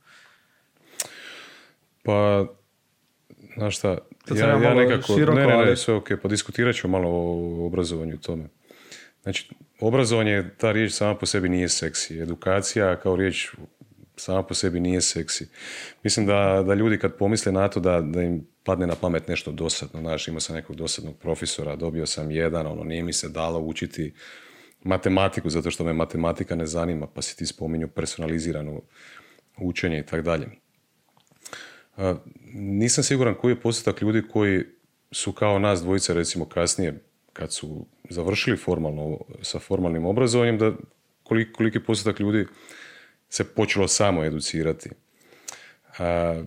Pa znaš šta, ja, ja nekako, široko, ne, ne, ne, sve ok, pa diskutirat ću malo o obrazovanju tome. Znači, obrazovanje, ta riječ sama po sebi nije seksi. Edukacija kao riječ sama po sebi nije seksi. Mislim da, da ljudi kad pomisle na to da, da im padne na pamet nešto dosadno, znaš, imao sam nekog dosadnog profesora, dobio sam jedan, ono, nije mi se dalo učiti matematiku, zato što me matematika ne zanima, pa si ti spominju personalizirano učenje i tako dalje. nisam siguran koji je postotak ljudi koji su kao nas dvojice recimo kasnije kad su završili formalno sa formalnim obrazovanjem da koliki, koliki postotak ljudi se počelo samo educirati. A,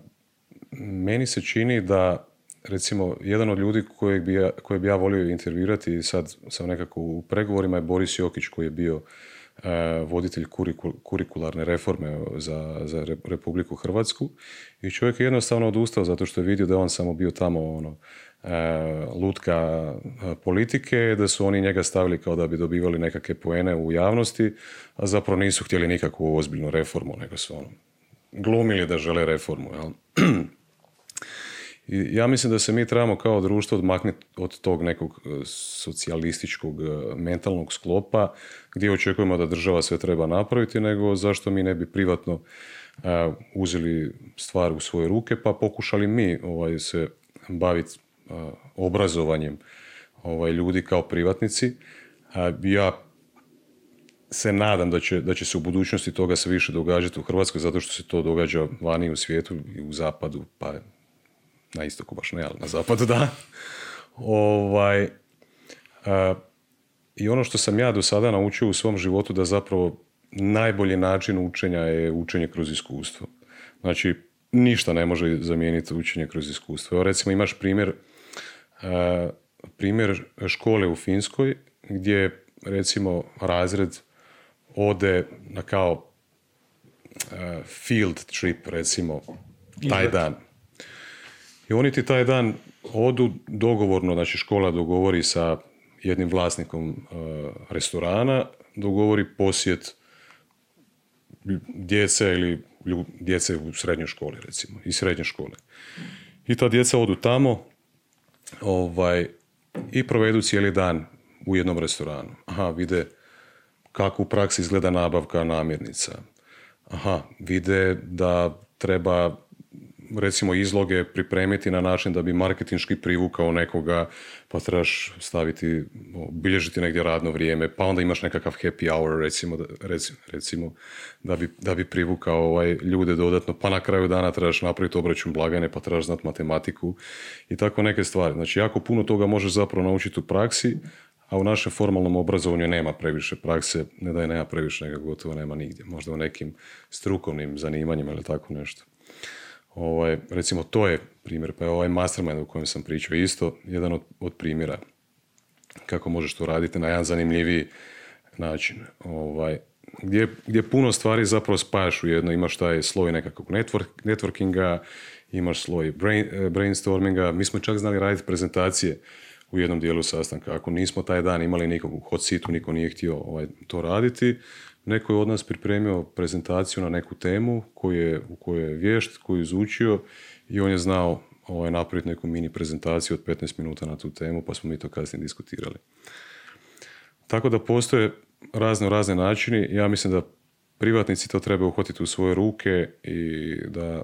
meni se čini da recimo jedan od ljudi kojeg bi ja, koje bi ja volio intervirati sad sam nekako u pregovorima je Boris Jokić koji je bio voditelj kurikularne reforme za, za Republiku Hrvatsku i čovjek je jednostavno odustao zato što je vidio da je on samo bio tamo ono, lutka politike, da su oni njega stavili kao da bi dobivali nekakve poene u javnosti, a zapravo nisu htjeli nikakvu ozbiljnu reformu, nego su ono, glumili da žele reformu. Jel? Ja mislim da se mi trebamo kao društvo odmaknuti od tog nekog e, socijalističkog e, mentalnog sklopa gdje očekujemo da država sve treba napraviti, nego zašto mi ne bi privatno uzeli stvar u svoje ruke pa pokušali mi ovaj, se baviti obrazovanjem ovaj, ljudi kao privatnici. ja se nadam da će, da će se u budućnosti toga se više događati u Hrvatskoj zato što se to događa vani u svijetu i u zapadu, pa na istoku baš ne, ali na zapadu da. ovaj, I ono što sam ja do sada naučio u svom životu da zapravo najbolji način učenja je učenje kroz iskustvo. Znači, ništa ne može zamijeniti učenje kroz iskustvo. Evo recimo imaš primjer, primjer škole u Finskoj gdje recimo razred ode na kao field trip recimo taj dan. I oni ti taj dan odu dogovorno, znači škola dogovori sa jednim vlasnikom restorana, dogovori posjet djece ili djece u srednjoj školi recimo, iz srednje škole. I ta djeca odu tamo ovaj, i provedu cijeli dan u jednom restoranu. Aha, vide kako u praksi izgleda nabavka namirnica. Aha, vide da treba recimo izloge pripremiti na način da bi marketinški privukao nekoga, pa trebaš staviti, bilježiti negdje radno vrijeme, pa onda imaš nekakav happy hour recimo, recimo da, bi, da bi privukao ovaj, ljude dodatno, pa na kraju dana trebaš napraviti obračun blagajne, pa trebaš znati matematiku i tako neke stvari. Znači jako puno toga možeš zapravo naučiti u praksi, a u našem formalnom obrazovanju nema previše prakse, ne da je nema previše, nego gotovo nema nigdje. Možda u nekim strukovnim zanimanjima ili tako nešto. Ovaj, recimo to je primjer, pa je ovaj mastermind o kojem sam pričao isto jedan od, od primjera kako možeš to raditi na jedan zanimljiviji način. Ovaj, gdje, gdje puno stvari zapravo spajaš u jedno, imaš taj sloj nekakvog network, networkinga, imaš sloj brain, eh, brainstorminga, mi smo čak znali raditi prezentacije u jednom dijelu sastanka. Ako nismo taj dan imali nikog u hot seatu, niko nije htio ovaj, to raditi, Neko je od nas pripremio prezentaciju na neku temu koju je, u kojoj je vješt, koju je izučio i on je znao ovaj, napraviti neku mini prezentaciju od 15 minuta na tu temu, pa smo mi to kasnije diskutirali. Tako da postoje razno razne načini. Ja mislim da privatnici to trebaju uhvatiti u svoje ruke i da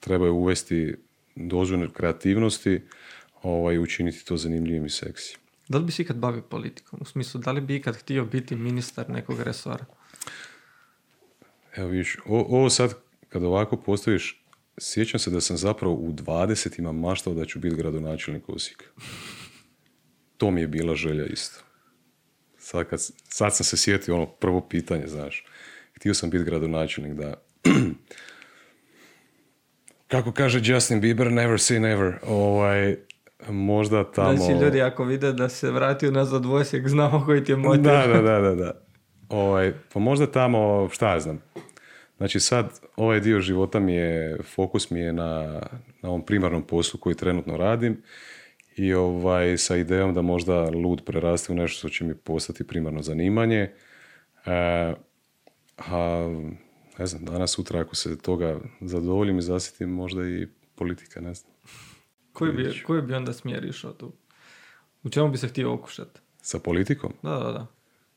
trebaju uvesti dozu kreativnosti ovaj, učiniti to zanimljivim i seksi. Da li bi se ikad bavio politikom? U smislu, da li bi ikad htio biti ministar nekog resora? Evo vidiš, ovo sad kad ovako postaviš, sjećam se da sam zapravo u 20 ima maštao da ću biti gradonačelnik Osijeka. To mi je bila želja isto. Sad, kad, sad sam se sjetio ono prvo pitanje, znaš. Htio sam biti gradonačelnik da... <clears throat> Kako kaže Justin Bieber, never say never. Ovaj, možda tamo... Znači, ljudi ako vide da se vratio nazad u Osijek, znamo koji ti je motiv. Da, da, da, da. da. Ovaj, pa možda tamo, šta ja znam. Znači sad ovaj dio života mi je, fokus mi je na, na ovom primarnom poslu koji trenutno radim i ovaj, sa idejom da možda lud preraste u nešto što će mi postati primarno zanimanje. E, a ne znam, danas, sutra ako se toga zadovoljim i zasjetim, možda i politika, ne znam. Koji bi, koji bi onda smjer išao tu? U čemu bi se htio okušati? Sa politikom? Da, da, da.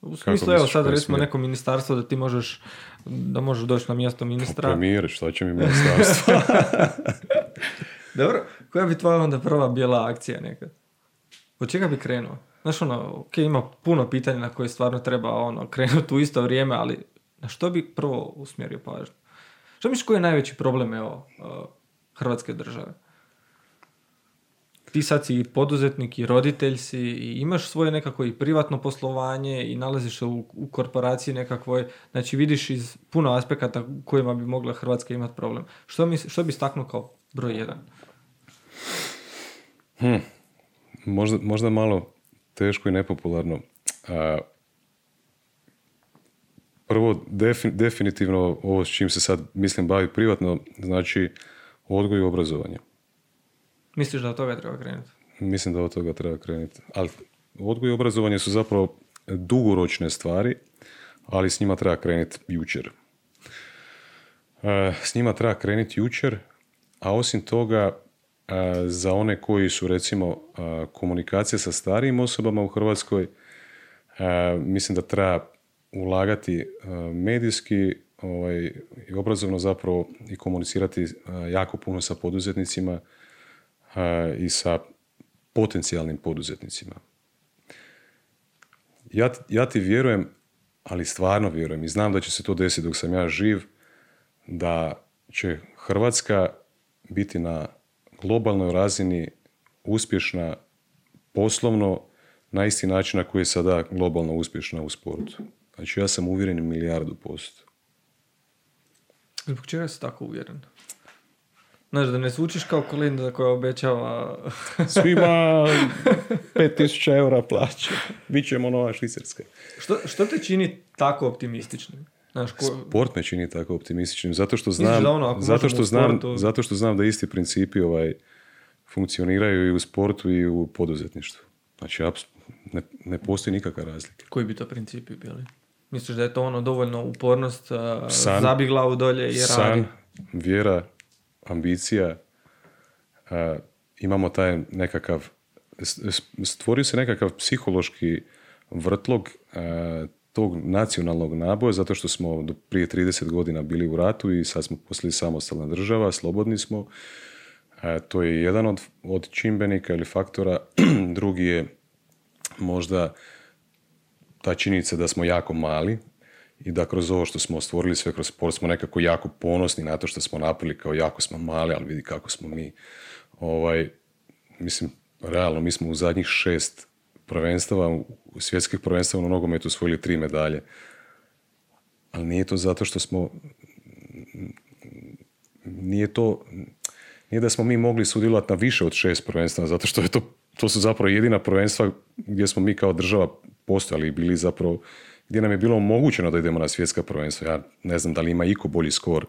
U smislu, evo sad recimo neko ministarstvo da ti možeš, da možeš doći na mjesto ministra. Premijer, šta će mi ministarstvo? <laughs> Dobro, koja bi tvoja onda prva bijela akcija nekad? Od čega bi krenuo? Znaš ono, ok, ima puno pitanja na koje stvarno treba ono, krenuti u isto vrijeme, ali na što bi prvo usmjerio pažnju? Što misliš koji je najveći problem, evo, uh, Hrvatske države. Ti sad si i poduzetnik i roditelj si i imaš svoje nekako i privatno poslovanje i nalaziš se u, u korporaciji nekakvoj, znači vidiš iz puno aspekata kojima bi mogla Hrvatska imati problem. Što, mi, što bi staknuo kao broj jedan? Hm. Možda, možda malo teško i nepopularno. A, prvo, definitivno ovo s čim se sad mislim bavi privatno, znači odgoj i obrazovanje. Misliš da od toga treba krenuti? Mislim da od toga treba krenuti. Ali odgoj i obrazovanje su zapravo dugoročne stvari, ali s njima treba krenuti jučer. E, s njima treba krenuti jučer, a osim toga e, za one koji su recimo e, komunikacije sa starijim osobama u Hrvatskoj, mislim da treba ulagati medijski ovaj, i obrazovno zapravo i komunicirati jako puno sa poduzetnicima i sa potencijalnim poduzetnicima. Ja, ja ti vjerujem, ali stvarno vjerujem i znam da će se to desiti dok sam ja živ, da će Hrvatska biti na globalnoj razini uspješna poslovno na isti način na koji je sada globalno uspješna u sportu. Znači ja sam uvjeren milijardu posto. Zbog čega si tako uvjeren? Znaš, da ne zvučiš kao Kolinda koja obećava... <laughs> Svima 5000 <laughs> eura plaće. Bićemo nova švicarska. Što, što te čini tako optimističnim? Znaš, ko... Sport me čini tako optimističnim. Zato što znam, ono, zato što znam, zato što znam da isti principi ovaj, funkcioniraju i u sportu i u poduzetništvu. Znači, ne, ne postoji nikakva razlika. Koji bi to principi bili? Misliš da je to ono dovoljno upornost, san, zabi glavu dolje i radi? San, vjera, ambicija, imamo taj nekakav, stvorio se nekakav psihološki vrtlog tog nacionalnog naboja, zato što smo do prije 30 godina bili u ratu i sad smo poslije samostalna država, slobodni smo. to je jedan od, od čimbenika ili faktora. <clears throat> Drugi je možda ta činjenica da smo jako mali, i da kroz ovo što smo stvorili sve kroz sport smo nekako jako ponosni na to što smo napravili kao jako smo mali, ali vidi kako smo mi ovaj, mislim, realno mi smo u zadnjih šest prvenstava, u svjetskih prvenstava u nogometu osvojili tri medalje. Ali nije to zato što smo nije to nije da smo mi mogli sudjelovati na više od šest prvenstava, zato što je to, to su zapravo jedina prvenstva gdje smo mi kao država postojali i bili zapravo gdje nam je bilo omogućeno da idemo na svjetska prvenstva. Ja ne znam da li ima iko bolji skor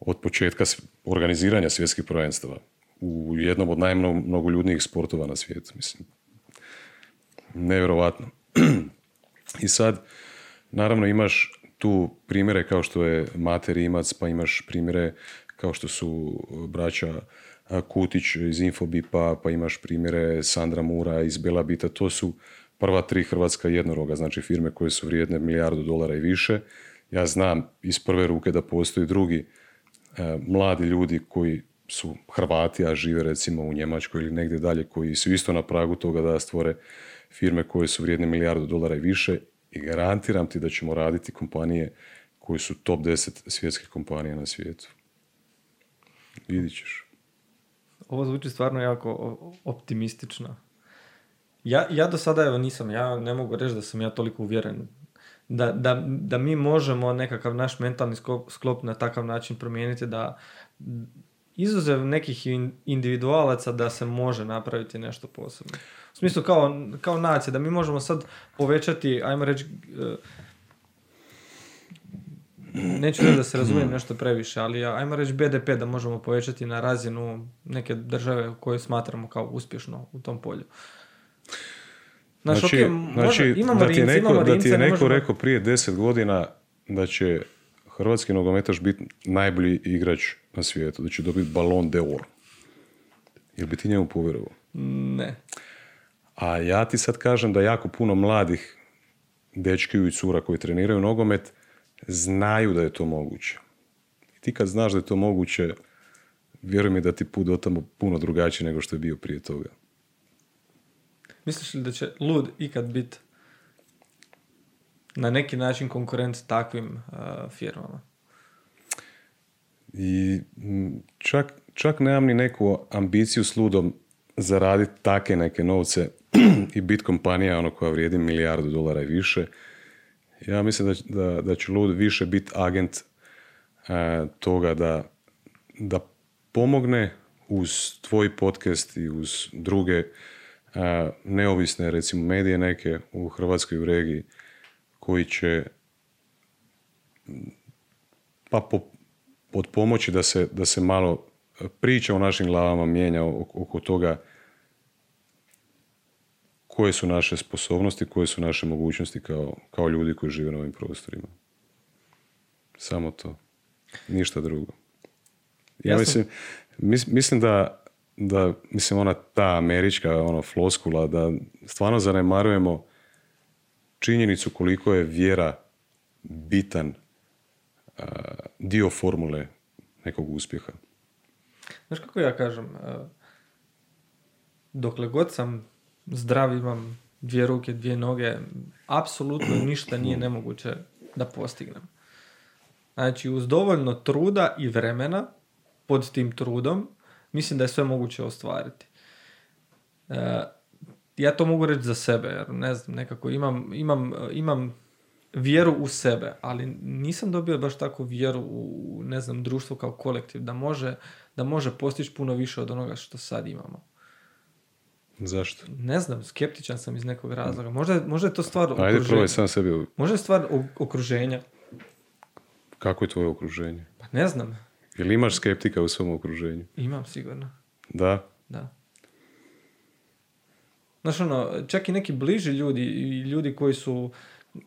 od početka organiziranja svjetskih prvenstava u jednom od najmnogoljudnijih sportova na svijetu. Mislim, nevjerovatno. <clears throat> I sad, naravno imaš tu primjere kao što je Mate Rimac, pa imaš primjere kao što su braća Kutić iz Infobipa, pa imaš primjere Sandra Mura iz Belabita. To su prva tri hrvatska jednoroga, znači firme koje su vrijedne milijardu dolara i više. Ja znam iz prve ruke da postoji drugi e, mladi ljudi koji su Hrvati, a žive recimo u Njemačkoj ili negdje dalje, koji su isto na pragu toga da stvore firme koje su vrijedne milijardu dolara i više i garantiram ti da ćemo raditi kompanije koji su top 10 svjetskih kompanija na svijetu. Vidit ćeš. Ovo zvuči stvarno jako optimistično. Ja, ja do sada evo nisam, ja ne mogu reći da sam ja toliko uvjeren da, da, da mi možemo nekakav naš mentalni sklop na takav način promijeniti da izuzev nekih individualaca da se može napraviti nešto posebno. U smislu kao, kao nacija, da mi možemo sad povećati, ajmo reći, e, neću reći da se razumijem <clears throat> nešto previše, ali ajmo reći BDP da možemo povećati na razinu neke države koju smatramo kao uspješno u tom polju. Znači, znači, može, imamo da ti je neko, da ti je neko rekao prije deset godina da će hrvatski nogometaš biti najbolji igrač na svijetu, da će dobiti balon d'or. Jel bi ti njemu povjerovao? Ne. A ja ti sad kažem da jako puno mladih dečki i cura koji treniraju nogomet znaju da je to moguće. I ti kad znaš da je to moguće, vjeruj mi da ti put do tamo puno drugačiji nego što je bio prije toga. Misliš li da će Lud ikad biti na neki način konkurent takvim uh, firmama? I čak, čak nemam ni neku ambiciju s ludom zaraditi take neke novce <clears throat> i biti kompanija ono koja vrijedi milijardu dolara i više. Ja mislim da, da, da će lud više biti agent e, toga da, da pomogne uz tvoj podcast i uz druge neovisne recimo medije neke u Hrvatskoj u regiji koji će pa po, pod pomoći da se, da se malo priča u našim glavama mijenja oko toga koje su naše sposobnosti, koje su naše mogućnosti kao, kao ljudi koji žive na ovim prostorima. Samo to. Ništa drugo. Ja, mislim, mislim da, da, mislim ona ta američka ono, floskula, da stvarno zanemarujemo činjenicu koliko je vjera bitan dio formule nekog uspjeha. Znaš kako ja kažem, dokle god sam zdrav, imam dvije ruke, dvije noge, apsolutno ništa nije <clears throat> nemoguće da postignem. Znači, uz dovoljno truda i vremena, pod tim trudom, mislim da je sve moguće ostvariti. E, ja to mogu reći za sebe, jer ne znam, nekako imam, imam, imam vjeru u sebe, ali nisam dobio baš takvu vjeru u, ne znam, društvo kao kolektiv, da može, da može postići puno više od onoga što sad imamo. Zašto? Ne znam, skeptičan sam iz nekog razloga. Možda, možda je to stvar Ajde, okruženja. sam sebi. Možda je stvar okruženja. Kako je tvoje okruženje? Pa ne znam. Jel imaš skeptika u svom okruženju? Imam sigurno. Da? Da. Znaš ono, čak i neki bliži ljudi i ljudi koji su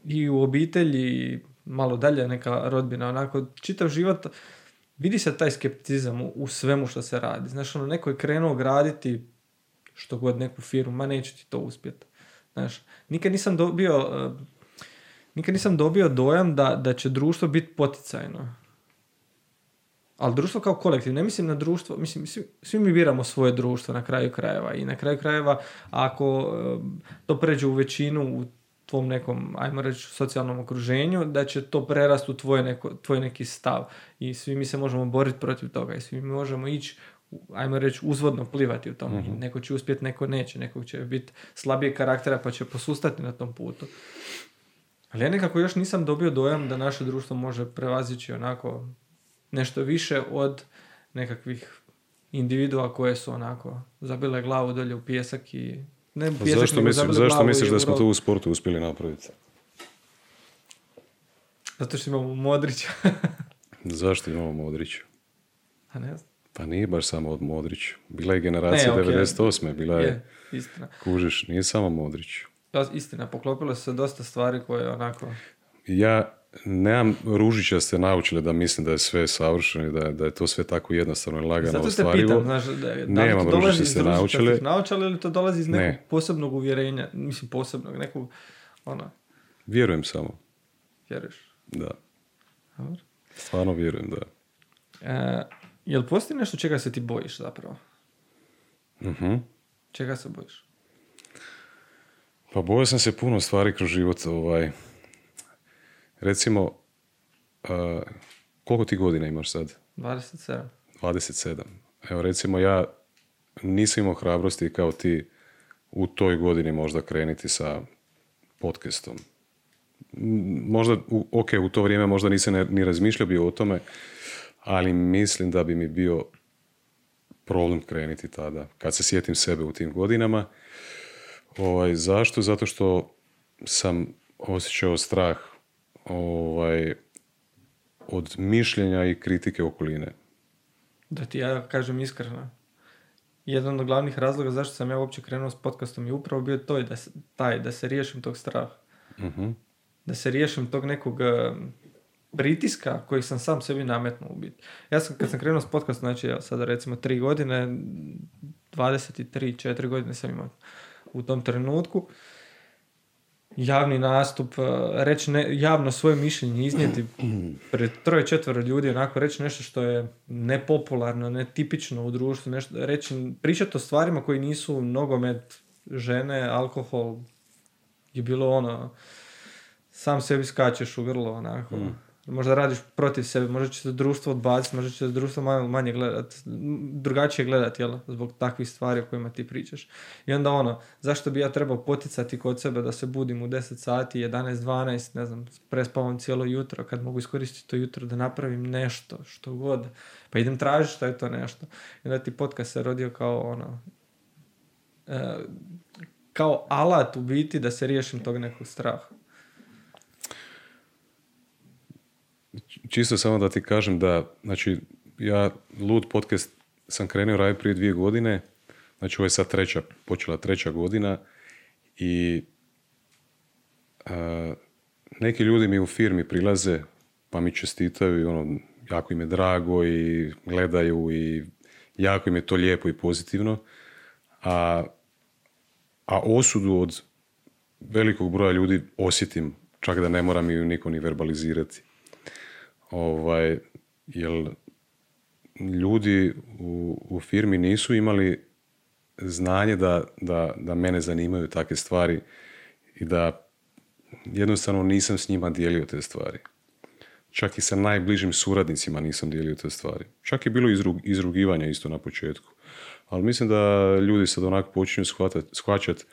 i u obitelji malo dalje neka rodbina, onako čitav život vidi se taj skeptizam u, u svemu što se radi. Znaš, ono, neko je krenuo graditi što god neku firmu, ma neće ti to uspjeti. Znaš, nikad nisam dobio, uh, nikad nisam dobio dojam da, da će društvo biti poticajno. Ali društvo kao kolektiv, ne mislim na društvo, mislim, svi, svi mi biramo svoje društvo na kraju krajeva i na kraju krajeva ako uh, to pređe u većinu u tvom nekom, ajmo reći, socijalnom okruženju, da će to prerasti u tvoj, neko, tvoj neki stav. I svi mi se možemo boriti protiv toga i svi mi možemo ići ajmo reći, uzvodno plivati u tom. uh Neko će uspjeti, neko neće. Neko će biti slabije karaktera pa će posustati na tom putu. Ali ja nekako još nisam dobio dojam da naše društvo može prevazići onako nešto više od nekakvih individua koje su onako zabile glavu dolje u pjesak i ne pa zašto, mislim, zašto misliš da smo to u sportu uspjeli napraviti? Zato što imamo Modrića. <laughs> zašto imamo Modrića? A ne znam. Pa nije baš samo od Modrić. Bila je generacija ne, okay. 98. Bila je, je istina. kužiš, nije samo Modrić. Da, istina, poklopilo se dosta stvari koje onako... Ja nemam ružičaste naučile da mislim da je sve savršeno i da je, da je to sve tako jednostavno i lagano Zato te pitam, znaš, da, da Nemam to dolazi iz naučile. naučale ili to dolazi iz nekog ne. posebnog uvjerenja, mislim posebnog, nekog, ona... Vjerujem samo. Vjeruješ? Da. Stvarno vjerujem, da. E, Jel postoji nešto čega se ti bojiš zapravo? uh Čega se bojiš? Pa bojao sam se puno stvari kroz život. Ovaj. Recimo, uh, koliko ti godina imaš sad? 27. 27. Evo recimo ja nisam imao hrabrosti kao ti u toj godini možda krenuti sa podcastom. Možda, ok, u to vrijeme možda nisam ni razmišljao bio o tome, ali mislim da bi mi bio problem krenuti tada. Kad se sjetim sebe u tim godinama. Ovaj, zašto? Zato što sam osjećao strah ovaj, od mišljenja i kritike okoline. Da ti ja kažem iskreno. Jedan od glavnih razloga zašto sam ja uopće krenuo s podcastom je upravo bio to da se, taj, da se riješim tog straha. uh Da se riješim tog nekog pritiska koji sam sam sebi nametnuo u biti. Ja sam, kad sam krenuo s podcast, znači ja sada recimo tri godine, 23, četiri godine sam imao u tom trenutku, javni nastup, e, reći ne, javno svoje mišljenje, iznijeti pred troje četvero ljudi, onako reći nešto što je nepopularno, netipično u društvu, nešto, reći, pričati o stvarima koji nisu nogomet, žene, alkohol, je bilo ono, sam sebi skačeš u grlo, onako. Mm Možda radiš protiv sebe, možda će se društvo odbaciti, možda će se društvo manje, manje gledat, drugačije gledati, jel? Zbog takvih stvari o kojima ti pričaš. I onda ono, zašto bi ja trebao poticati kod sebe da se budim u 10 sati, 11, 12, ne znam, prespavam cijelo jutro, kad mogu iskoristiti to jutro da napravim nešto, što god. Pa idem tražiti što je to nešto. I onda ti podcast se rodio kao ono, e, kao alat u biti da se riješim tog nekog straha. Čisto samo da ti kažem da, znači, ja Lud podcast sam krenuo raditi prije dvije godine, znači ovo je sad treća, počela treća godina i neki ljudi mi u firmi prilaze pa mi čestitaju i ono, jako im je drago i gledaju i jako im je to lijepo i pozitivno, a, a osudu od velikog broja ljudi osjetim, čak da ne moram ju niko ni verbalizirati. Ovaj, jer ljudi u, u firmi nisu imali znanje da, da, da mene zanimaju takve stvari i da jednostavno nisam s njima dijelio te stvari. Čak i sa najbližim suradnicima nisam dijelio te stvari. Čak je bilo izrug, izrugivanja isto na početku. Ali mislim da ljudi sad onako počinju shvaćati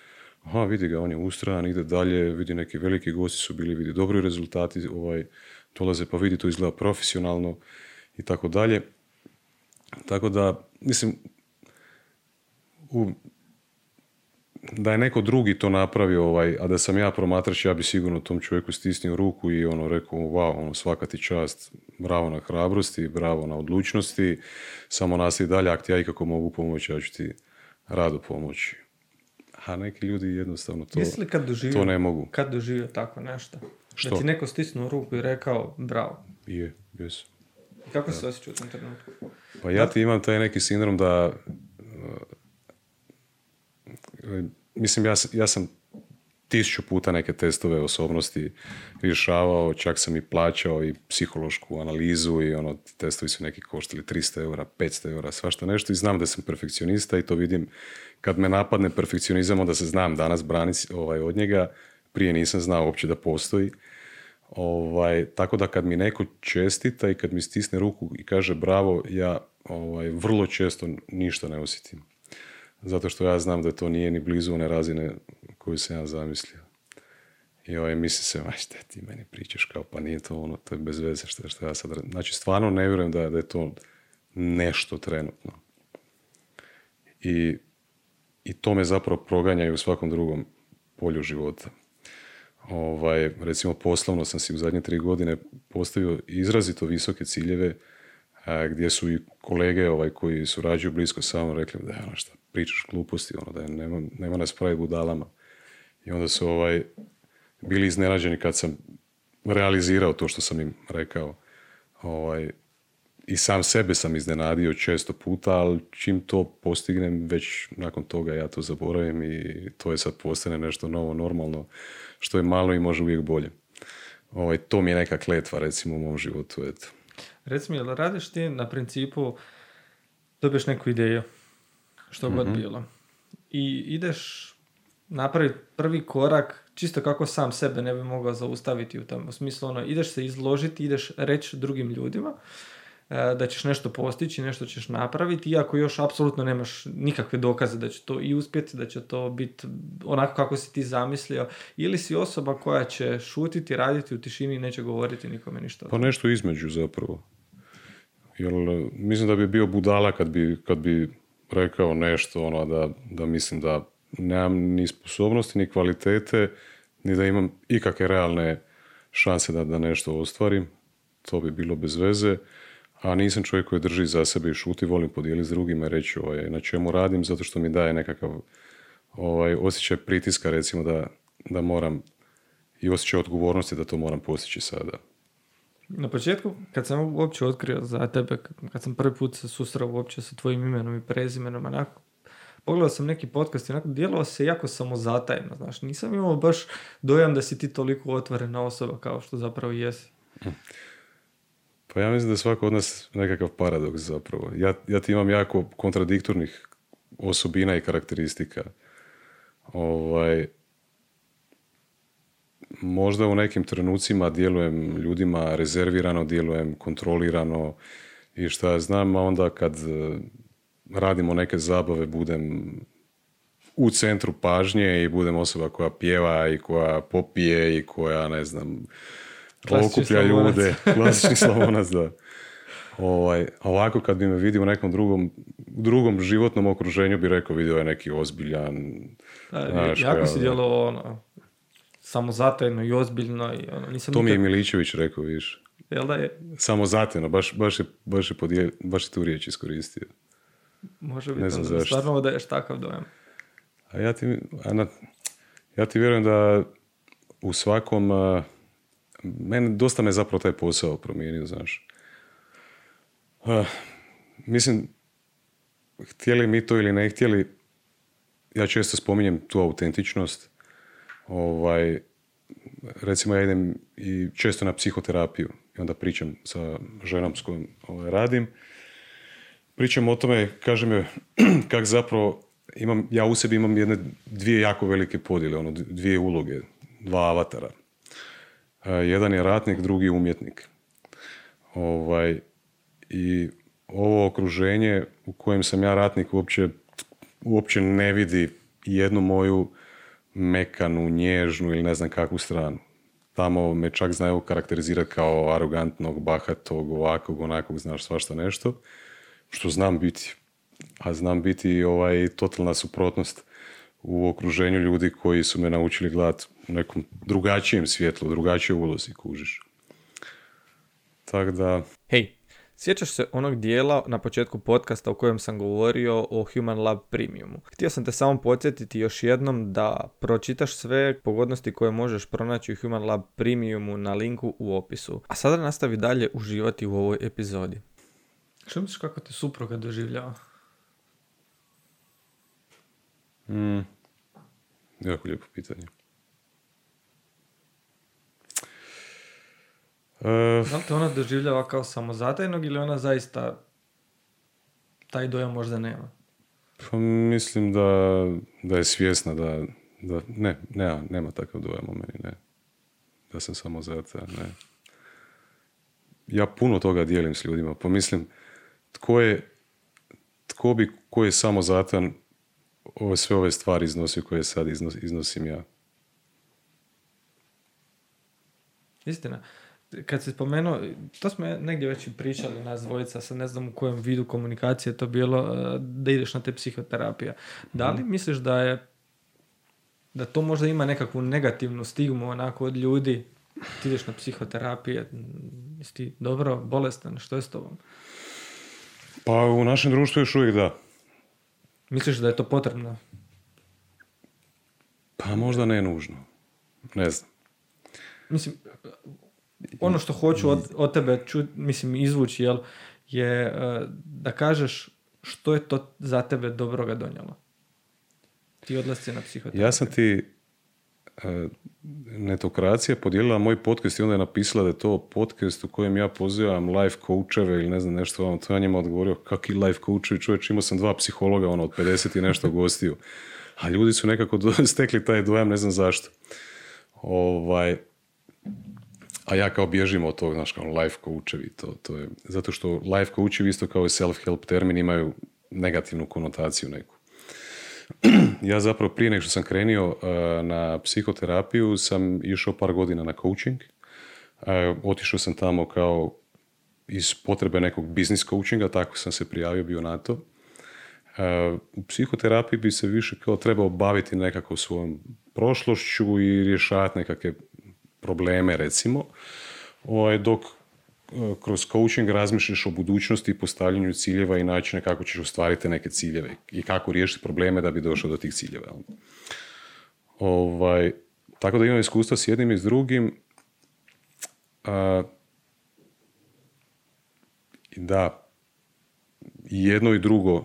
aha, vidi ga, on je ustrojan, ide dalje, vidi neki veliki gosti su bili, vidi dobri rezultati, ovaj, dolaze pa vidi to izgleda profesionalno i tako dalje. Tako da, mislim, u, da je neko drugi to napravio, ovaj, a da sam ja promatrač, ja bi sigurno tom čovjeku stisnio ruku i ono rekao, wow, ono, svaka ti čast, bravo na hrabrosti, bravo na odlučnosti, samo nastavi dalje, ako ti ja ikako mogu pomoći, ja ću ti rado pomoći. A neki ljudi jednostavno to, kad to ne mogu. Kad doživio tako nešto? Što? Da ti neko stisnuo ruku i rekao bravo. Je, jes. Kako se osjećao u tom trenutku? Pa ja ti imam taj neki sindrom da... Uh, mislim, ja, ja sam tisuću puta neke testove osobnosti rješavao, čak sam i plaćao i psihološku analizu i ono, testovi su neki koštali 300 eura, 500 eura, svašta nešto i znam da sam perfekcionista i to vidim kad me napadne perfekcionizam, onda se znam danas braniti ovaj, od njega, prije nisam znao uopće da postoji. Ovaj, tako da kad mi neko čestita i kad mi stisne ruku i kaže bravo, ja ovaj, vrlo često ništa ne osjetim. Zato što ja znam da to nije ni blizu one razine koju sam ja zamislio. I ovaj, misli se, ma šta ti meni pričaš, kao pa nije to ono, to je bez veze što, što ja sad... Znači, stvarno ne vjerujem da, da je to nešto trenutno. I, I to me zapravo proganja i u svakom drugom polju života. Ovaj, recimo poslovno sam si u zadnje tri godine postavio izrazito visoke ciljeve gdje su i kolege ovaj, koji surađuju blisko sa mnom rekli da je ono šta pričaš gluposti, ono, da je, nema, nema nas pravi budalama. I onda su ovaj, bili iznenađeni kad sam realizirao to što sam im rekao. Ovaj, I sam sebe sam iznenadio često puta, ali čim to postignem, već nakon toga ja to zaboravim i to je sad postane nešto novo, normalno što je malo i može uvijek bolje. Ovaj, to mi je neka kletva recimo u mom životu. Eto. Recimo, jel radiš ti na principu dobiješ neku ideju, što god mhm. bilo, i ideš napraviti prvi korak čisto kako sam sebe ne bi mogao zaustaviti u tom u smislu ono, ideš se izložiti, ideš reći drugim ljudima da ćeš nešto postići, nešto ćeš napraviti, iako još apsolutno nemaš nikakve dokaze da će to i uspjeti, da će to biti onako kako si ti zamislio, ili si osoba koja će šutiti, raditi u tišini i neće govoriti nikome ništa. Pa nešto između zapravo. Jer mislim da bi bio budala kad bi, kad bi rekao nešto ono da, da mislim da nemam ni sposobnosti, ni kvalitete, ni da imam ikakve realne šanse da, da nešto ostvarim. To bi bilo bez veze a nisam čovjek koji drži za sebe i šuti, volim podijeliti s drugima i reći ovaj, na čemu radim, zato što mi daje nekakav ovaj, osjećaj pritiska, recimo da, da moram i osjećaj odgovornosti da to moram postići sada. Na početku, kad sam uopće otkrio za tebe, kad sam prvi put se susreo uopće sa tvojim imenom i prezimenom, onako, pogledao sam neki podcast i onako djelovao se jako samozatajno, znaš, nisam imao baš dojam da si ti toliko otvorena osoba kao što zapravo jesi. Pa ja mislim da svako od nas nekakav paradoks zapravo. Ja, ja ti imam jako kontradiktornih osobina i karakteristika. Ovaj, možda u nekim trenucima djelujem ljudima rezervirano, djelujem kontrolirano i šta ja znam, a onda kad e, radimo neke zabave budem u centru pažnje i budem osoba koja pjeva i koja popije i koja, ne znam, okuplja ljude. <laughs> Klasični slavonac, da. Ovaj, ovako kad bi me vidio u nekom drugom, drugom životnom okruženju bi rekao vidio je neki ozbiljan Da, Znaš, jako si da. djelovao ono, samozatajno i ozbiljno i ono, nisam To mi je nikad, Miličević rekao, viš. jel da je, Samo zateno, baš, baš, je, baš, je podije, baš je tu riječ iskoristio. može biti, Ne znam ono, zašto. stvarno odaješ takav dojam. A ja ti, Ana, ja ti vjerujem da u svakom... a, mene, dosta me zapravo taj posao promijenio, znaš. A, mislim, htjeli mi to ili ne htjeli, ja često spominjem tu autentičnost. Ovaj, recimo ja idem i često na psihoterapiju i onda pričam sa ženom s kojom ovaj, radim. Pričam o tome, kažem joj <clears throat> kak zapravo imam, ja u sebi imam jedne dvije jako velike podjele, ono dvije uloge, dva avatara. E, jedan je ratnik, drugi je umjetnik. Ovaj, I ovo okruženje u kojem sam ja ratnik uopće, uopće ne vidi jednu moju mekanu, nježnu ili ne znam kakvu stranu. Tamo me čak znaju karakterizirati kao arogantnog, bahatog, ovakvog, onakvog, znaš svašta nešto. Što znam biti. A znam biti ovaj, totalna suprotnost u okruženju ljudi koji su me naučili gledati nekom drugačijem svjetlu, drugačijoj ulozi, kužiš. Tako da, Hej, sjećaš se onog dijela na početku podcasta u kojem sam govorio o Human Lab Premiumu? Htio sam te samo podsjetiti još jednom da pročitaš sve pogodnosti koje možeš pronaći u Human Lab Premiumu na linku u opisu. A sada nastavi dalje uživati u ovoj epizodi. Što misliš kako te supruga doživljava? mm, jako lijepo pitanje. Da li te ona doživljava kao samozatajnog ili ona zaista taj dojam možda nema? Pa mislim da, da je svjesna da, da ne, nema, nema takav dojam o meni, ne. Da sam samo zato, ne. Ja puno toga dijelim s ljudima, pa mislim, tko je, tko bi, ko je samo zatan ove, sve ove stvari iznosio koje sad iznos, iznosim ja. Istina. Kad si spomenuo, to smo negdje već i pričali nas dvojica, sad ne znam u kojem vidu komunikacije je to bilo, eh, da ideš na te psihoterapije. Da li misliš da je da to možda ima nekakvu negativnu stigmu onako od ljudi ti ideš na psihoterapije, jesi ti dobro, bolestan, što je s tobom? Pa u našem društvu još uvijek da. Misliš da je to potrebno? Pa možda ne nužno. Ne znam. Mislim, ono što hoću od, od tebe ču, mislim, izvući, jel, je eh, da kažeš što je to za tebe dobroga donijelo. Ti odlasci na psihoterapiju. Ja sam ti e, netokracija podijelila moj podcast i onda je napisala da je to podcast u kojem ja pozivam life coacheve ili ne znam nešto, ono, to ja njima odgovorio, kakvi life coachevi, čovječ, imao sam dva psihologa, ono, od 50 i nešto gostiju. A ljudi su nekako <laughs> stekli taj dojam, ne znam zašto. Ovaj, a ja kao bježim od tog, znaš, kao life coachevi, to, to je, zato što life coachevi isto kao i self-help termin imaju negativnu konotaciju neku <clears throat> ja zapravo prije nego što sam krenio uh, na psihoterapiju sam išao par godina na coaching. Uh, otišao sam tamo kao iz potrebe nekog business coachinga, tako sam se prijavio bio na to. Uh, u psihoterapiji bi se više kao trebao baviti nekako svojom prošlošću i rješavati nekakve probleme recimo. Ovaj, dok uh, kroz coaching razmišljaš o budućnosti i postavljanju ciljeva i načine kako ćeš ostvariti neke ciljeve i kako riješiti probleme da bi došao do tih ciljeva. Ovaj, tako da imam iskustva s jednim i s drugim. A, da, jedno i drugo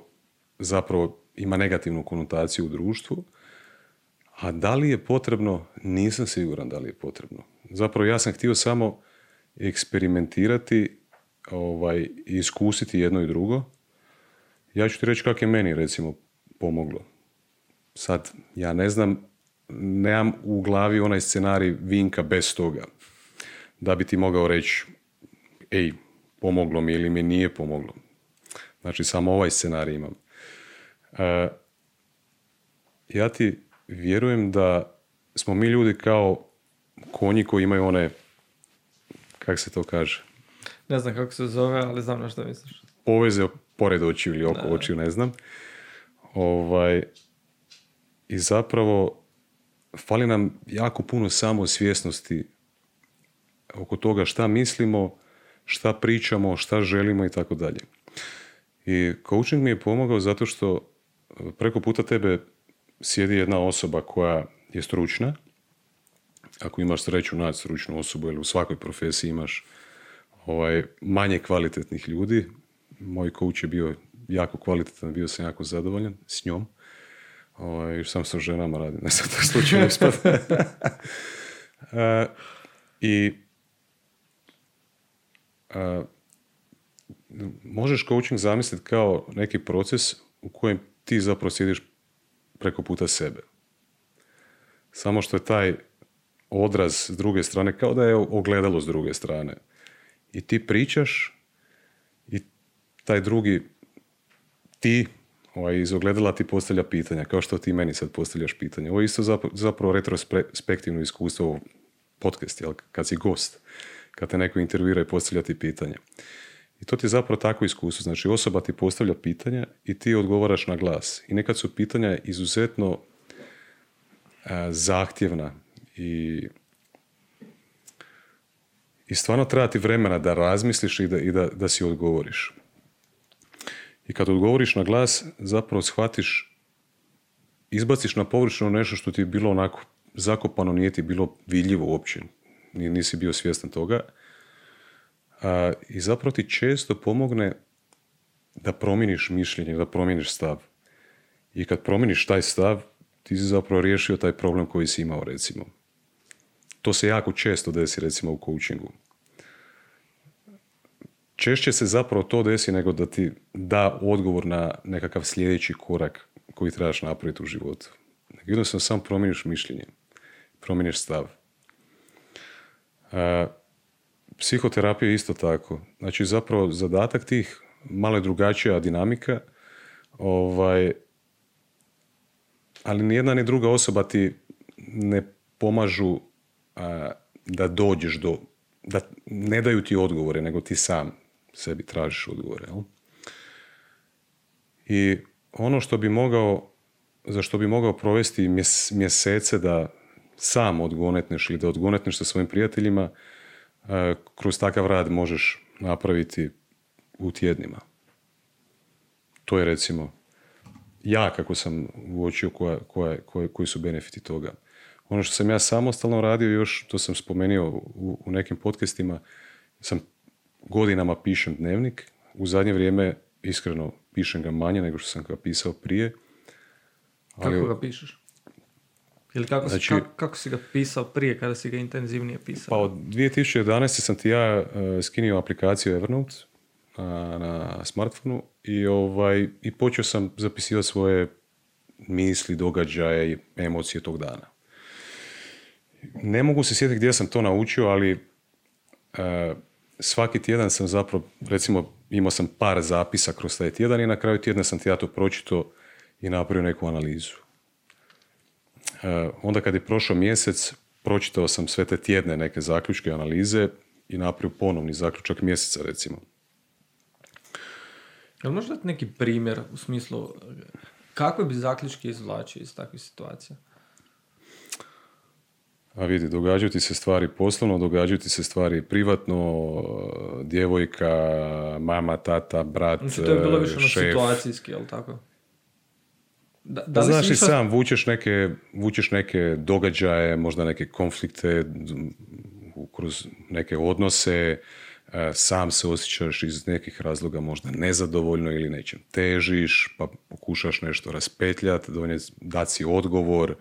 zapravo ima negativnu konotaciju u društvu, a da li je potrebno, nisam siguran da li je potrebno. Zapravo ja sam htio samo eksperimentirati ovaj, iskusiti jedno i drugo. Ja ću ti reći kako je meni recimo pomoglo. Sad, ja ne znam nemam u glavi onaj scenarij Vinka bez toga. Da bi ti mogao reći, ej, pomoglo mi ili mi nije pomoglo. Znači, samo ovaj scenarij imam. E, ja ti vjerujem da smo mi ljudi kao konji koji imaju one, kak se to kaže, Ne znam kako se zove, ali znam na što misliš. poveze pored očiju ili oko očiju, ne znam. Ovaj, I zapravo fali nam jako puno samosvjesnosti oko toga šta mislimo, šta pričamo, šta želimo i tako dalje. I coaching mi je pomogao zato što preko puta tebe sjedi jedna osoba koja je stručna, ako imaš sreću naći stručnu osobu ili u svakoj profesiji imaš ovaj, manje kvalitetnih ljudi. Moj coach je bio jako kvalitetan, bio sam jako zadovoljan s njom. Ovaj, još sam sa ženama radim, ne znam, to slučajno ispad. <laughs> I e, možeš coaching zamisliti kao neki proces u kojem ti zapravo sjediš preko puta sebe. Samo što je taj odraz s druge strane kao da je ogledalo s druge strane. I ti pričaš i taj drugi ti ovaj, iz ogledala ti postavlja pitanja, kao što ti meni sad postavljaš pitanja. Ovo je isto zapravo, zapravo retrospektivno iskustvo u podcast, jel? kad si gost, kad te neko intervjuira i postavlja ti pitanja. I to ti je zapravo takvo iskustvo. Znači osoba ti postavlja pitanja i ti odgovaraš na glas. I nekad su pitanja izuzetno a, zahtjevna i i stvarno treba ti vremena da razmisliš i da, i da, da si odgovoriš. I kad odgovoriš na glas, zapravo shvatiš, izbaciš na površinu nešto što ti je bilo onako zakopano, nije ti bilo vidljivo uopće. Nisi bio svjestan toga. A, I zapravo ti često pomogne da promijeniš mišljenje, da promijeniš stav. I kad promijeniš taj stav, ti si zapravo riješio taj problem koji si imao, recimo. To se jako često desi, recimo, u coachingu. Češće se zapravo to desi nego da ti da odgovor na nekakav sljedeći korak koji trebaš napraviti u životu. Jednostavno sam promijeniš mišljenje, promijeniš stav. A, psihoterapija je isto tako. Znači zapravo zadatak tih malo je drugačija dinamika, ovaj, ali ni jedna ni druga osoba ti ne pomažu a, da dođeš do, da ne daju ti odgovore, nego ti sam sebi tražiš odgovore. Jel? I ono što bi mogao, za što bi mogao provesti mjes, mjesece da sam odgonetneš ili da odgonetneš sa svojim prijateljima, kroz takav rad možeš napraviti u tjednima. To je recimo ja kako sam uočio koja, koja, koja, koji su benefiti toga. Ono što sam ja samostalno radio još, to sam spomenuo u, u nekim podcastima, sam godinama pišem dnevnik, u zadnje vrijeme iskreno pišem ga manje nego što sam ga pisao prije. Ali, kako ga pišeš? Ili kako, znači, si, kako, kako si ga pisao prije kada si ga intenzivnije pisao? Pa od 2011. sam ti ja uh, skinio aplikaciju Evernote na, na smartfonu i, ovaj, i počeo sam zapisivati svoje misli, događaje i emocije tog dana. Ne mogu se sjetiti gdje sam to naučio, ali uh, svaki tjedan sam zapravo, recimo imao sam par zapisa kroz taj tjedan i na kraju tjedna sam ti ja to pročito i napravio neku analizu. Uh, onda kad je prošao mjesec, pročitao sam sve te tjedne neke zaključke, analize i napravio ponovni zaključak mjeseca recimo. Jel možda neki primjer u smislu kakve bi zaključke izvlačio iz takvih situacija? A vidi, događaju ti se stvari poslovno, događaju ti se stvari privatno, djevojka, mama, tata, brat, Znači to je bilo više šef. situacijski, jel tako? Da, Da da li znaš i sam, vučeš neke, vučeš neke događaje, možda neke konflikte u- kroz neke odnose, e, sam se osjećaš iz nekih razloga možda nezadovoljno ili nečem težiš, pa pokušaš nešto raspetljati, dati si odgovor,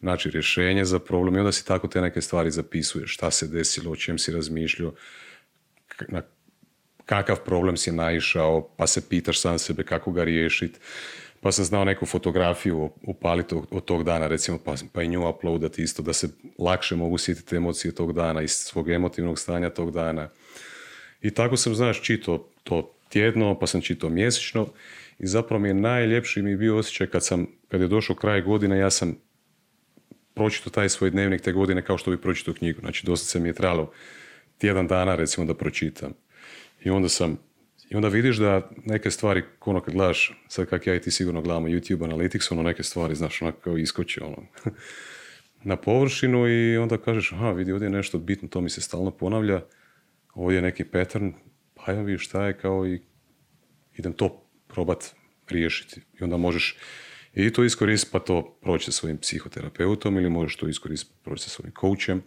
naći rješenje za problem i onda si tako te neke stvari zapisuješ. Šta se desilo, o čem si razmišljao, na kakav problem si naišao, pa se pitaš sam sebe kako ga riješiti, pa sam znao neku fotografiju upaliti od tog dana, recimo, pa, pa i nju uploadati isto, da se lakše mogu sjetiti emocije tog dana, iz svog emotivnog stanja tog dana. I tako sam, znaš, čito to tjedno, pa sam čitao mjesečno i zapravo mi je najljepši mi bio osjećaj kad sam, kad je došao kraj godine, ja sam pročitao taj svoj dnevnik te godine kao što bi pročitao knjigu. Znači, dosta se mi je trebalo tjedan dana, recimo, da pročitam. I onda sam i onda vidiš da neke stvari, ono kad gledaš, sad kak ja i ti sigurno gledamo YouTube Analytics, ono neke stvari, znaš, onako kao iskoči, ono, <laughs> na površinu i onda kažeš, aha, vidi, ovdje je nešto bitno, to mi se stalno ponavlja, ovdje je neki pattern, pa ja vidiš šta je kao i idem to probat riješiti. I onda možeš i to iskoristiti pa to proći sa svojim psihoterapeutom ili možeš to iskoristiti proći sa svojim coachem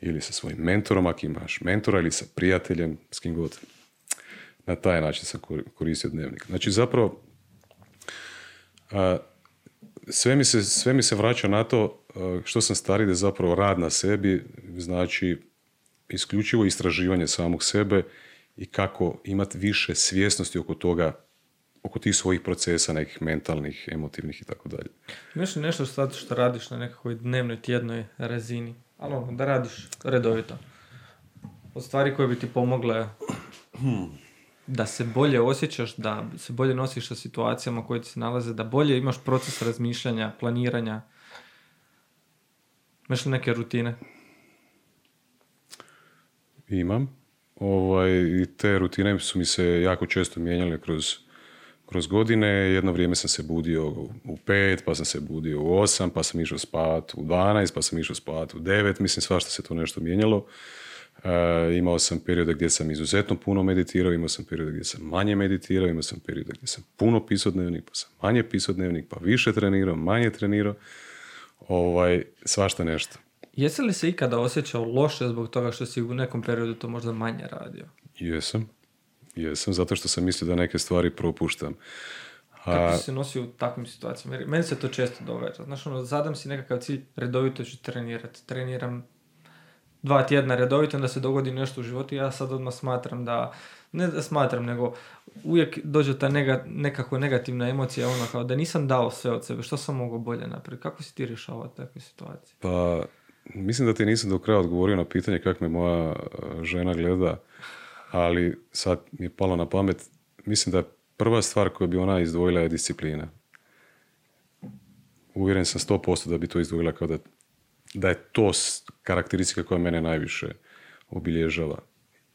ili sa svojim mentorom ako imaš mentora ili sa prijateljem, s kim god. Na taj način sam koristio dnevnik. Znači zapravo sve mi, se, sve mi se vraća na to što sam stari da je zapravo rad na sebi znači isključivo istraživanje samog sebe i kako imati više svjesnosti oko toga oko tih svojih procesa, nekih mentalnih, emotivnih i tako dalje. Imaš li nešto što, što radiš na nekakvoj dnevnoj, tjednoj razini? Ali ono, da radiš redovito. Od stvari koje bi ti pomogle da se bolje osjećaš, da se bolje nosiš sa situacijama koje ti se nalaze, da bolje imaš proces razmišljanja, planiranja. Imaš li neke rutine? Imam. Ovaj, te rutine su mi se jako često mijenjale kroz, kroz godine. Jedno vrijeme sam se budio u pet, pa sam se budio u osam, pa sam išao spat u 12, pa sam išao spat u devet. Mislim, svašta se to nešto mijenjalo. E, imao sam periode gdje sam izuzetno puno meditirao, imao sam periode gdje sam manje meditirao, imao sam periode gdje sam puno pisao dnevnik, pa sam manje pisao dnevnik, pa više trenirao, manje trenirao. Ovaj, svašta nešto. Jesi li se ikada osjećao loše zbog toga što si u nekom periodu to možda manje radio? Jesam. Jesam, zato što sam mislio da neke stvari propuštam. A... Kako si se nosio u takvim situacijama? meni se to često događa. Znaš, ono, zadam si nekakav cilj, redovito ću trenirati. Treniram dva tjedna redovito, onda se dogodi nešto u životu ja sad odmah smatram da, ne da smatram, nego uvijek dođe ta nega, nekako negativna emocija, ono kao da nisam dao sve od sebe, što sam mogao bolje napraviti? Kako si ti rješavao takve situacije? Pa, mislim da ti nisam do kraja odgovorio na pitanje kako me moja e, žena gleda, ali sad mi je palo na pamet, mislim da prva stvar koju bi ona izdvojila je disciplina. Uvjeren sam 100% da bi to izdvojila kao da da je to karakteristika koja mene najviše obilježava.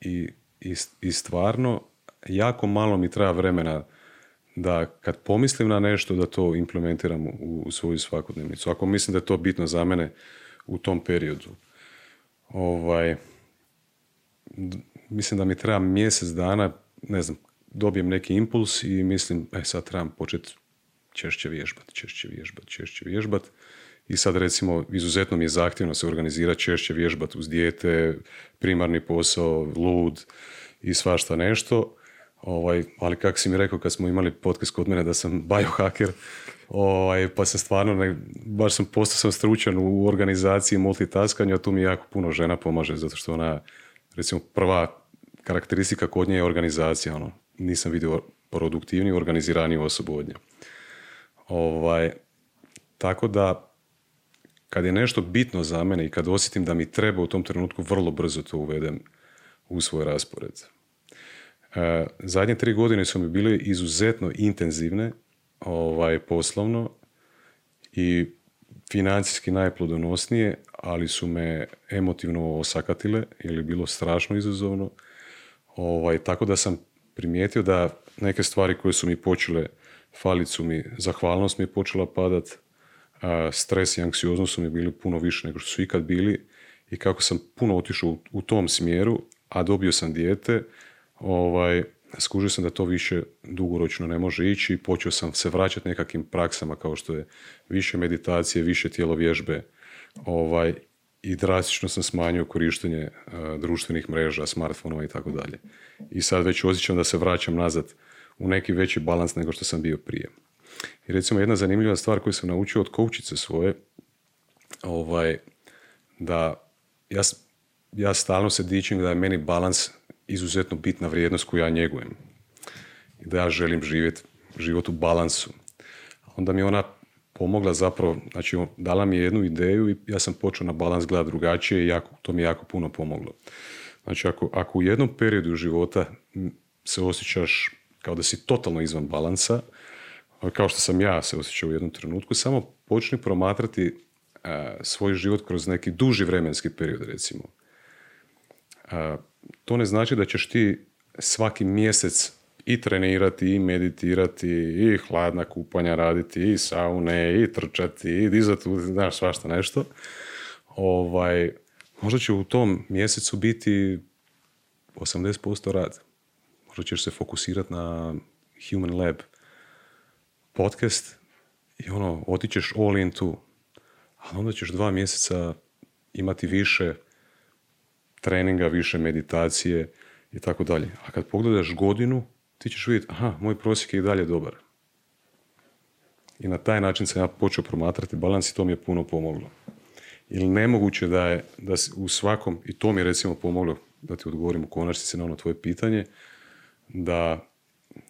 I, i, i stvarno, jako malo mi treba vremena da kad pomislim na nešto da to implementiram u, u svoju svakodnevnicu. Ako mislim da je to bitno za mene u tom periodu. Ovaj, mislim da mi treba mjesec dana, ne znam, dobijem neki impuls i mislim, e sad trebam početi češće vježbati, češće vježbati, češće vježbati i sad recimo izuzetno mi je zahtjevno se organizirati češće vježbati uz dijete, primarni posao, lud i svašta nešto. Ovaj, ali kako si mi rekao kad smo imali podcast kod mene da sam biohacker, ovaj, pa sam stvarno, ne, baš sam postao sam stručan u organizaciji multitaskanju, a tu mi jako puno žena pomaže, zato što ona, recimo prva karakteristika kod nje je organizacija, ono, nisam vidio produktivniju, organiziraniju osobu od nje. Ovaj, tako da kad je nešto bitno za mene i kad osjetim da mi treba u tom trenutku, vrlo brzo to uvedem u svoj raspored. E, zadnje tri godine su mi bile izuzetno intenzivne ovaj, poslovno i financijski najplodonosnije, ali su me emotivno osakatile je bilo strašno izazovno. Ovaj, tako da sam primijetio da neke stvari koje su mi počele falit su mi, zahvalnost mi je počela padat, stres i anksioznost su mi bili puno više nego što su ikad bili i kako sam puno otišao u, tom smjeru, a dobio sam dijete, ovaj, skužio sam da to više dugoročno ne može ići i počeo sam se vraćati nekakvim praksama kao što je više meditacije, više tijelo vježbe ovaj, i drastično sam smanjio korištenje društvenih mreža, smartfonova i tako dalje. I sad već osjećam da se vraćam nazad u neki veći balans nego što sam bio prije. I recimo jedna zanimljiva stvar koju sam naučio od koučice svoje, ovaj, da ja, ja stalno se dičim da je meni balans izuzetno bitna vrijednost koju ja njegujem. I da ja želim živjeti život u balansu. onda mi ona pomogla zapravo, znači dala mi je jednu ideju i ja sam počeo na balans gledati drugačije i jako, to mi jako puno pomoglo. Znači ako, ako u jednom periodu života se osjećaš kao da si totalno izvan balansa, kao što sam ja se osjećao u jednom trenutku, samo počni promatrati svoj život kroz neki duži vremenski period, recimo. to ne znači da ćeš ti svaki mjesec i trenirati, i meditirati, i hladna kupanja raditi, i saune, i trčati, i dizati, znaš, svašta nešto. Ovaj, možda će u tom mjesecu biti 80% rad. Možda ćeš se fokusirati na Human Lab podcast i ono, otićeš all in tu. A onda ćeš dva mjeseca imati više treninga, više meditacije i tako dalje. A kad pogledaš godinu, ti ćeš vidjeti, aha, moj prosjek je i dalje dobar. I na taj način sam ja počeo promatrati balans i to mi je puno pomoglo. Ili nemoguće da je, da u svakom, i to mi je recimo pomoglo, da ti odgovorim u konačnici na ono tvoje pitanje, da,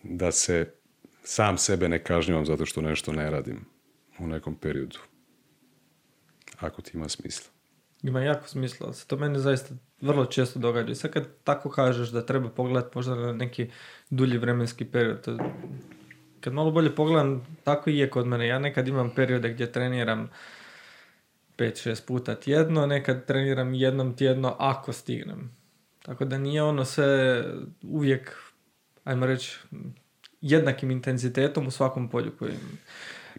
da se sam sebe ne kažnjavam zato što nešto ne radim u nekom periodu. Ako ti ima smisla. Ima jako smisla, se to meni zaista vrlo često događa. I sad kad tako kažeš da treba pogledati možda na neki dulji vremenski period, to, kad malo bolje pogledam, tako i je kod mene. Ja nekad imam periode gdje treniram 5-6 puta tjedno, nekad treniram jednom tjedno ako stignem. Tako da nije ono sve uvijek, ajmo reći, jednakim intenzitetom u svakom polju koji...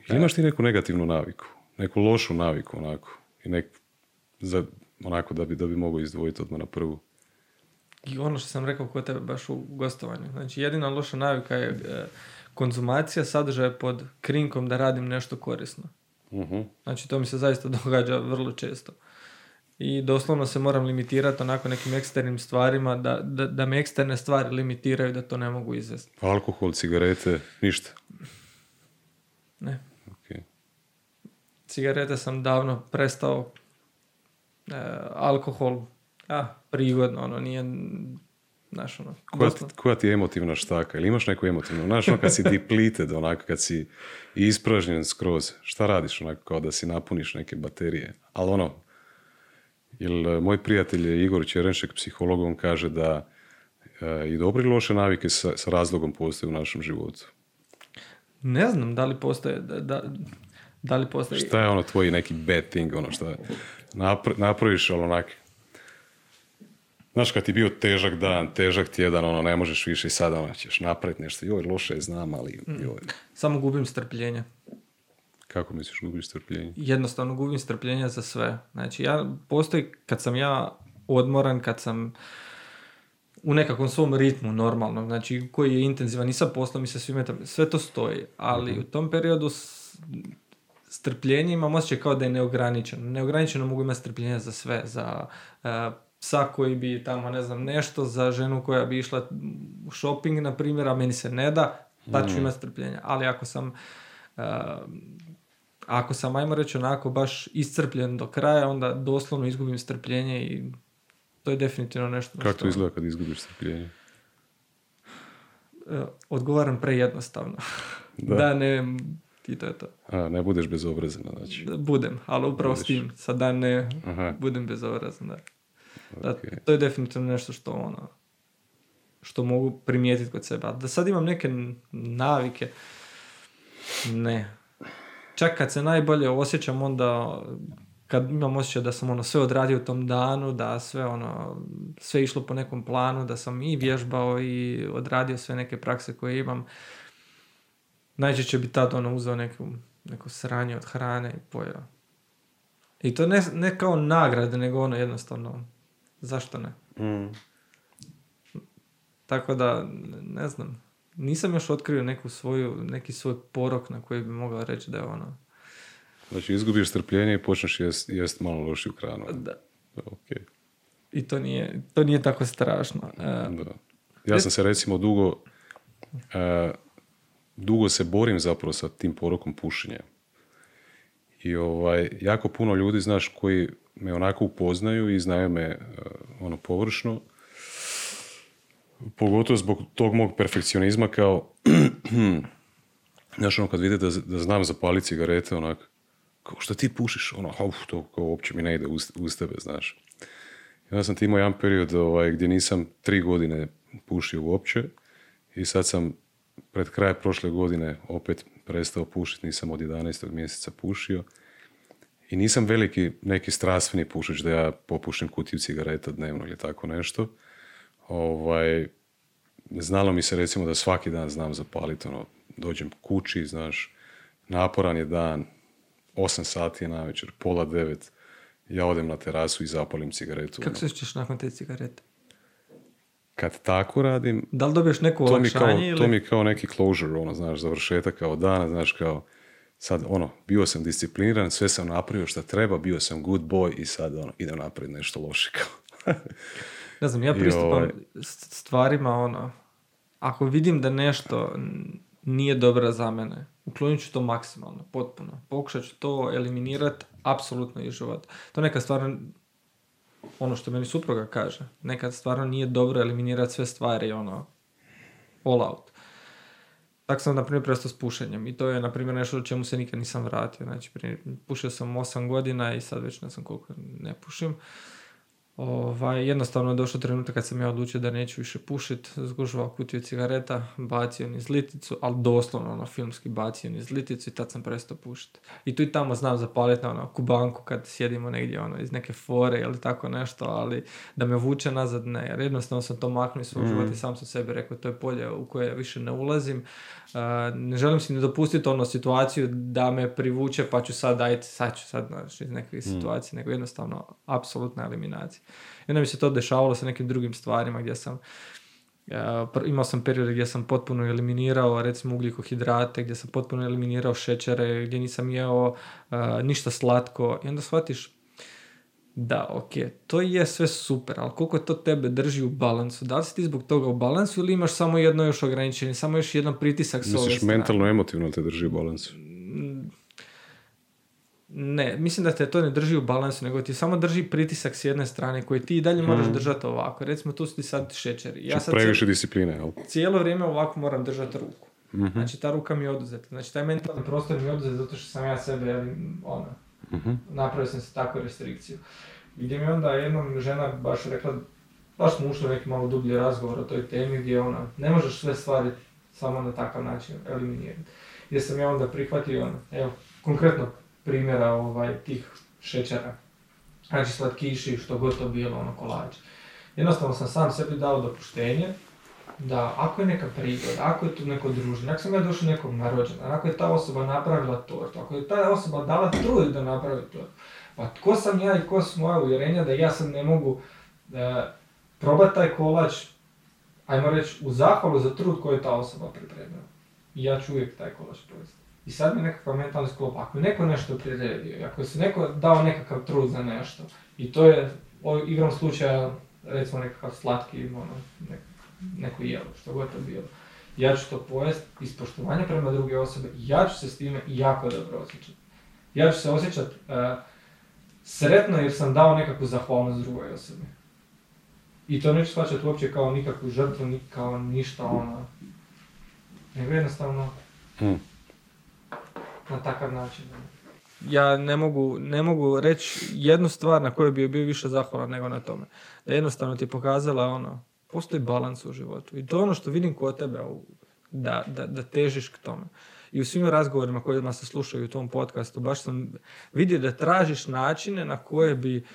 Imaš ti neku negativnu naviku, neku lošu naviku onako i nek, za, onako da bi, da bi mogao izdvojiti odmah na prvu. I ono što sam rekao kod tebe baš u gostovanju. Znači jedina loša navika je e, konzumacija sadržaja pod krinkom da radim nešto korisno. uh Znači to mi se zaista <laughs> događa vrlo često. I doslovno se moram limitirati onako nekim eksternim stvarima, da, da, da me eksterne stvari limitiraju da to ne mogu izvesti. Alkohol, cigarete, ništa? Ne. Okay. Cigarete sam davno prestao e, alkohol, a, prigodno, ono, nije, znaš, ono... Koja, koja ti je emotivna štaka? Ili imaš neku emotivnu? Znaš, ono, kad si depleted, onako, kad si ispražnjen skroz, šta radiš, onako, kao da si napuniš neke baterije? Ali ono, jer e, moj prijatelj je Igor Čerenšek, psiholog, on kaže da e, i dobre i loše navike sa, sa razlogom postoje u našem životu. Ne znam da li postoje, da, da, da li postoji... Šta je ono tvoji neki bad thing, ono što napraviš, ali onak... Znaš, kad ti bio težak dan, težak tjedan, ono, ne možeš više i sada ono, ćeš napraviti nešto. Joj, loše je, znam, ali... Mm. Joj. Samo gubim strpljenje. Kako misliš gubiš strpljenje? Jednostavno gubim strpljenje za sve. Znači, ja, postoji kad sam ja odmoran, kad sam u nekakvom svom ritmu normalno, znači koji je intenzivan i sa poslom i sa svime, sve to stoji, ali mhm. u tom periodu strpljenje imam osjećaj kao da je neograničeno. Neograničeno mogu imati strpljenje za sve, za uh, psa koji bi tamo, ne znam, nešto, za ženu koja bi išla u shopping, na primjer, a meni se ne da, pa ću mm. imati strpljenja. Ali ako sam uh, ako sam, ajmo reći, onako baš iscrpljen do kraja, onda doslovno izgubim strpljenje i to je definitivno nešto... Kako to izgleda kad izgubiš strpljenje? E, odgovaram prejednostavno. Da. da, ne, i to je to. A, ne budeš bezobrazan, znači. Budem, ali upravo s tim, sad da ne Aha. budem bezobrazan, da. da. To je definitivno nešto što ono, što mogu primijetiti kod sebe. da sad imam neke navike, ne, čak kad se najbolje osjećam onda kad imam osjećaj da sam ono sve odradio u tom danu, da sve ono, sve išlo po nekom planu, da sam i vježbao i odradio sve neke prakse koje imam, najčešće bi tad ono uzeo neku, neko sranje od hrane i pojeo. I to ne, ne kao nagrade, nego ono jednostavno, zašto ne? Mm. Tako da, ne znam, nisam još otkrio neku svoju, neki svoj porok na koji bi mogla reći da je ono... Znači izgubiš strpljenje i počneš jest, jest malo lošiju hranu. Da. Okay. I to nije, to nije tako strašno. E, da. Ja sam se recimo dugo, uh, dugo se borim zapravo sa tim porokom pušenja. I ovaj, jako puno ljudi, znaš, koji me onako upoznaju i znaju me uh, ono površno, pogotovo zbog tog mog perfekcionizma kao <clears throat> Znaš, ono, kad vide da, da znam zapaliti cigarete, onak, kao što ti pušiš, ono, uf, to kao uopće mi ne ide uz, uz tebe, znaš. Onda sam ti imao jedan period ovaj, gdje nisam tri godine pušio uopće i sad sam pred kraj prošle godine opet prestao pušiti, nisam od 11. mjeseca pušio. I nisam veliki neki strastveni pušić da ja popušim kutiju cigareta dnevno ili tako nešto. Ovaj, znalo mi se recimo da svaki dan znam zapaliti, ono, dođem kući, znaš, naporan je dan, 8 sati je navečer, pola devet, ja odem na terasu i zapalim cigaretu. Kako ono. se osjećaš nakon te cigarete? Kad tako radim, Da li dobiješ neko to mi, kao, ili... to mi je kao neki closure, ono, znaš, završetak kao dana, znaš, kao, sad, ono, bio sam discipliniran, sve sam napravio što treba, bio sam good boy i sad, ono, idem napraviti nešto loše, kao. <laughs> Ne znam, ja pristupam ovaj- stvarima, ono, ako vidim da nešto nije dobro za mene, uklonit ću to maksimalno, potpuno. Pokušat ću to eliminirati apsolutno iz života. To neka stvarno, ono što meni supruga kaže, nekad stvarno nije dobro eliminirati sve stvari, ono, all out. Tako sam, na primjer, prestao s pušenjem i to je, na primjer, nešto o čemu se nikad nisam vratio. Znači, pušio sam 8 godina i sad već ne znam koliko ne pušim. Ovaj, jednostavno je došao trenutak kad sam ja odlučio da neću više pušit, zgužvao kutiju cigareta, bacio niz liticu, ali doslovno ono filmski bacio niz liticu i tad sam prestao pušiti. I tu i tamo znam zapaliti na ono kubanku kad sjedimo negdje ono iz neke fore ili tako nešto, ali da me vuče nazad ne, jer jednostavno sam to maknuo iz svog Mhm. života i sam sam sebi rekao to je polje u koje više ne ulazim. Uh, ne želim si ni dopustiti ono situaciju da me privuče pa ću sad ajde, sad ću sad znaš, iz nekakve situacije, nego jednostavno apsolutna eliminacija. I onda mi se to dešavalo sa nekim drugim stvarima gdje sam pr- imao sam periode gdje sam potpuno eliminirao recimo ugljikohidrate, gdje sam potpuno eliminirao šećere, gdje nisam jeo uh, ništa slatko i onda shvatiš da, ok, to je sve super, ali koliko to tebe drži u balansu? Da li si ti zbog toga u balansu ili imaš samo jedno još ograničenje, samo još jedan pritisak s ove strane? mentalno, emotivno te drži u balansu. Ne, mislim da te to ne drži u balansu, nego ti samo drži pritisak s jedne strane koji ti i dalje moraš držati ovako. Recimo tu su ti sad šećeri. Ja Ja sad previše discipline, jel? cijelo vrijeme ovako moram držati ruku. Mhm. Znači ta ruka mi je oduzeta. Znači taj mentalni prostor mi je oduzet zato što sam ja sebe, ono, Mhm. napravio sam se takvu restrikciju. Gdje mi onda jednom žena baš rekla, baš smo ušli u neki malo dublji razgovor o toj temi gdje ona, ne možeš sve stvari samo na takav način eliminirati. Gdje sam ja onda prihvatio, ono, evo, konkretno primjera ovaj, tih šećera. Znači slatkiši, što god to bilo, ono, kolač. Jednostavno sam sam sebi dao dopuštenje da ako je neka prigoda, ako je tu neko druženje, ako sam ja došao nekog narođena, ako je ta osoba napravila tortu, ako je ta osoba dala trud da napravi tortu, pa tko sam ja i ko su moja uvjerenja da ja sad ne mogu da probati taj kolač, ajmo reći, u zahvalu za trud koju je ta osoba pripremila. I ja ću uvijek taj kolač pojesti. I sad mi nekakav mentalni sklop, ako je neko nešto priredio, ako se neko dao nekakav trud za nešto, i to je, igrom slučaja, recimo nekakav slatki, ono, nek, neko jelo, što god to bilo. Ja ću to pojesti iz poštovanja prema druge osobe, ja ću se s time jako dobro osjećati. Ja ću se osjećati e, sretno jer sam dao nekakvu zahvalnost drugoj osobi. I to neću shvaćati uopće kao nikakvu žrtvu, ni kao ništa ono. Nego jednostavno Mm. Na takav način. Ja ne mogu, ne mogu reći jednu stvar na kojoj bi bio više zahvalan nego na tome. Da jednostavno ti je pokazala ono, postoji balans u životu. I to je ono što vidim kod tebe, u- da, da, da težiš k tome. I u svim razgovorima kojima se slušaju u tom podcastu, baš sam vidio da tražiš načine na koje bi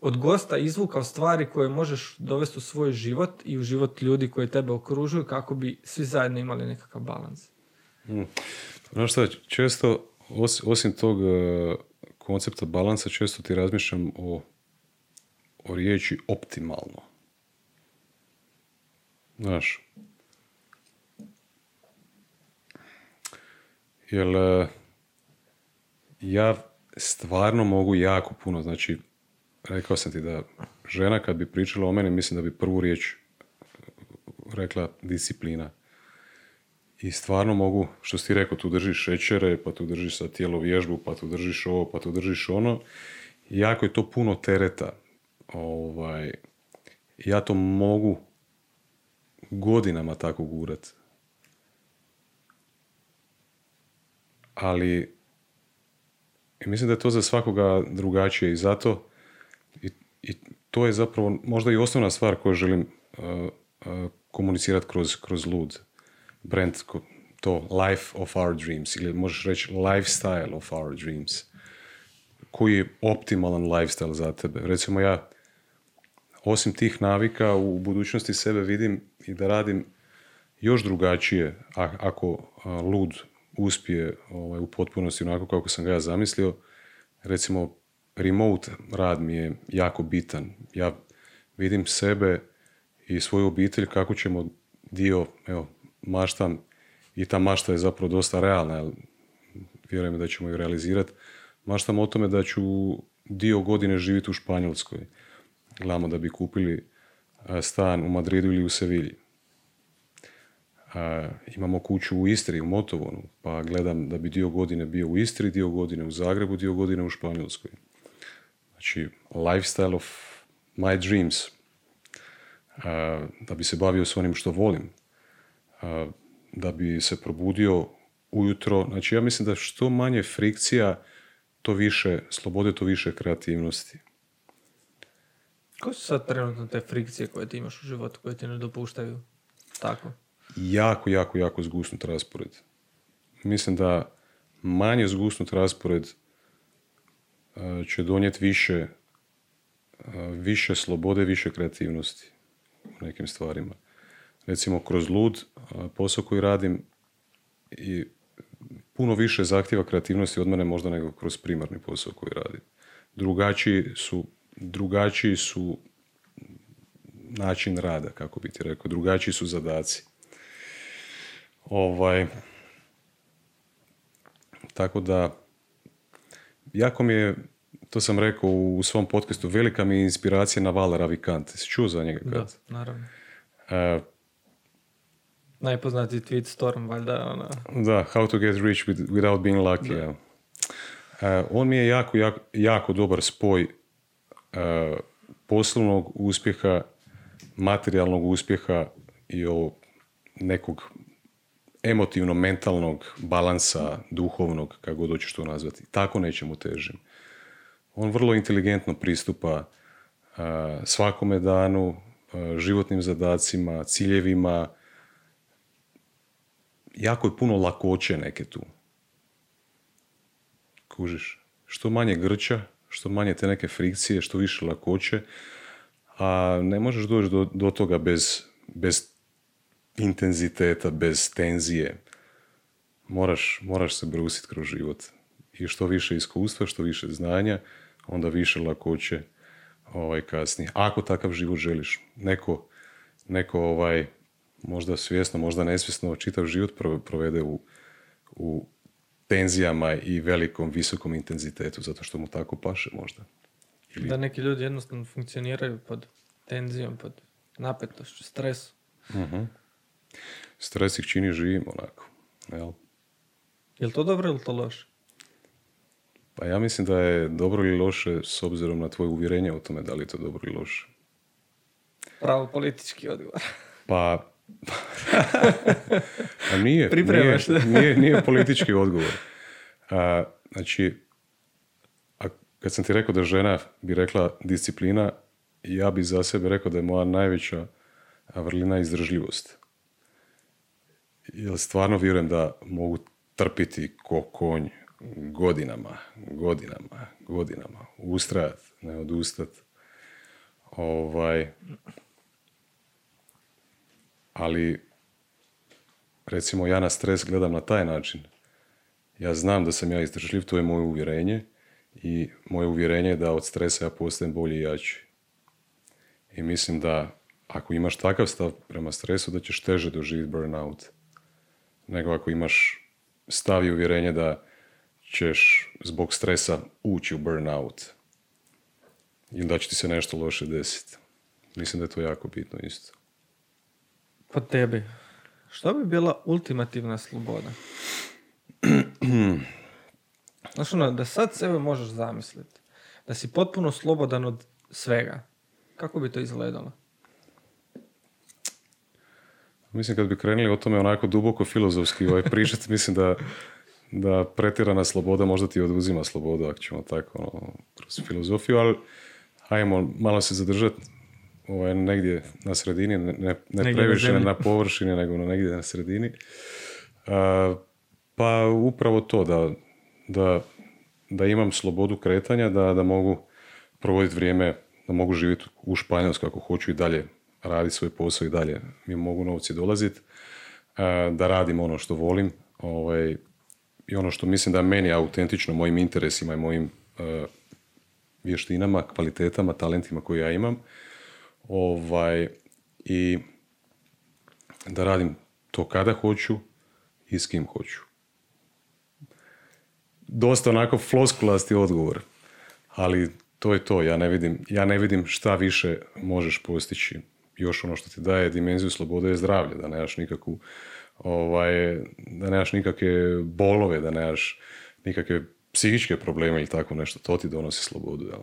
od gosta izvukao stvari koje možeš dovesti u svoj život i u život ljudi koji tebe okružuju kako bi svi zajedno imali nekakav balans. Znaš šta, često, os- osim tog e, koncepta balansa, često ti razmišljam o, o riječi optimalno. Znaš. Jer e, ja stvarno mogu jako puno, znači, rekao sam ti da žena kad bi pričala o meni, mislim da bi prvu riječ rekla disciplina. I stvarno mogu, što si rekao, tu držiš šećere, pa tu držiš sad tijelo vježbu, pa tu držiš ovo, pa tu držiš ono. Jako je to puno tereta. Ovaj, ja to mogu godinama tako gurat. ali mislim da je to za svakoga drugačije i zato i, i to je zapravo možda i osnovna stvar koju želim uh, uh, komunicirati kroz, kroz lud. Brand, to life of our dreams ili možeš reći lifestyle of our dreams. Koji je optimalan lifestyle za tebe? Recimo ja osim tih navika u budućnosti sebe vidim i da radim još drugačije ako lud uspije ovaj, u potpunosti onako kako sam ga ja zamislio. Recimo, remote rad mi je jako bitan. Ja vidim sebe i svoju obitelj kako ćemo dio, evo, maštam i ta mašta je zapravo dosta realna, jer vjerujem da ćemo ju realizirati. Maštam o tome da ću dio godine živjeti u Španjolskoj. Gledamo da bi kupili stan u Madridu ili u Sevilji imamo kuću u Istri, u Motovonu, pa gledam da bi dio godine bio u Istri, dio godine u Zagrebu, dio godine u Španjolskoj. Znači, lifestyle of my dreams. da bi se bavio s onim što volim. Da bi se probudio ujutro. Znači, ja mislim da što manje frikcija, to više slobode, to više kreativnosti. Ko su sad trenutno te frikcije koje ti imaš u životu, koje ti ne dopuštaju tako? jako, jako, jako zgusnut raspored. Mislim da manje zgusnut raspored će donijeti više, više slobode, više kreativnosti u nekim stvarima. Recimo, kroz lud, e, posao koji radim i puno više zahtjeva kreativnosti od mene možda nego kroz primarni posao koji radim. Drugačiji su, drugačiji su način rada, kako bi ti rekao, drugačiji su zadaci. Ovaj, tako da, jako mi je, to sam rekao u svom podcastu, velika mi je inspiracija na Vala Ravikant. Si čuo za njega? Kad? Da, naravno. Uh, Najpoznatiji tweet storm, valjda. Ona... Da, how to get rich without being lucky. Da. Uh, on mi je jako, jako, jako dobar spoj uh, poslovnog uspjeha, materijalnog uspjeha i ovog nekog emotivno-mentalnog balansa, duhovnog, kako god hoćeš to nazvati. Tako nečemu težim. On vrlo inteligentno pristupa svakome danu, životnim zadacima, ciljevima. Jako je puno lakoće neke tu. Kužiš? Što manje grča, što manje te neke frikcije, što više lakoće, a ne možeš doći do, do toga bez, bez intenziteta, bez tenzije. Moraš, moraš se brusiti kroz život. I što više iskustva, što više znanja, onda više lakoće ovaj, kasnije. Ako takav život želiš. Neko, neko ovaj, možda svjesno, možda nesvjesno čitav život provede u, u tenzijama i velikom, visokom intenzitetu, zato što mu tako paše možda. Ili... Da neki ljudi jednostavno funkcioniraju pod tenzijom, pod napetošću, stresu. uh Stres ih čini živim onako. Jel? Je li to dobro ili to loše? Pa ja mislim da je dobro ili loše s obzirom na tvoje uvjerenje o tome da li je to dobro ili loše. Pravo politički odgovor. Pa, a nije, <laughs> nije, nije, nije, politički odgovor. A, znači, a kad sam ti rekao da žena bi rekla disciplina, ja bi za sebe rekao da je moja najveća vrlina izdržljivost jer stvarno vjerujem da mogu trpiti ko konj godinama, godinama, godinama, ustrajat, ne odustat. Ovaj, ali recimo ja na stres gledam na taj način. Ja znam da sam ja izdržljiv, to je moje uvjerenje i moje uvjerenje je da od stresa ja postajem bolji i jači. I mislim da ako imaš takav stav prema stresu, da ćeš teže doživjeti burnout nego ako imaš stav i uvjerenje da ćeš zbog stresa ući u burnout i da će ti se nešto loše desiti. Mislim da je to jako bitno isto. Po tebi, što bi bila ultimativna sloboda? <clears throat> Znaš ono, da sad sebe možeš zamisliti. Da si potpuno slobodan od svega. Kako bi to izgledalo? Mislim, kad bi krenuli o tome onako duboko filozofski ovaj, pričati, <laughs> mislim da da pretjerana sloboda možda ti oduzima slobodu, ako ćemo tako, ono, kroz filozofiju, ali ajmo malo se zadržati ovaj, negdje na sredini, ne, ne, ne previše na, površini, nego negdje na sredini. pa upravo to, da, da, da imam slobodu kretanja, da, da mogu provoditi vrijeme, da mogu živjeti u Španjolsku ako hoću i dalje raditi svoj posao i dalje mi mogu novci dolaziti, da radim ono što volim ovaj, i ono što mislim da je meni autentično, mojim interesima i mojim vještinama, kvalitetama, talentima koje ja imam ovaj, i da radim to kada hoću i s kim hoću. Dosta onako floskulasti odgovor, ali to je to. Ja ne vidim, ja ne vidim šta više možeš postići. Još ono što ti daje dimenziju slobode je zdravlje, da nemaš nikakvu ovaj, da nemaš nikakve bolove, da nemaš nikakve psihičke probleme ili tako nešto, to ti donosi slobodu. Jel?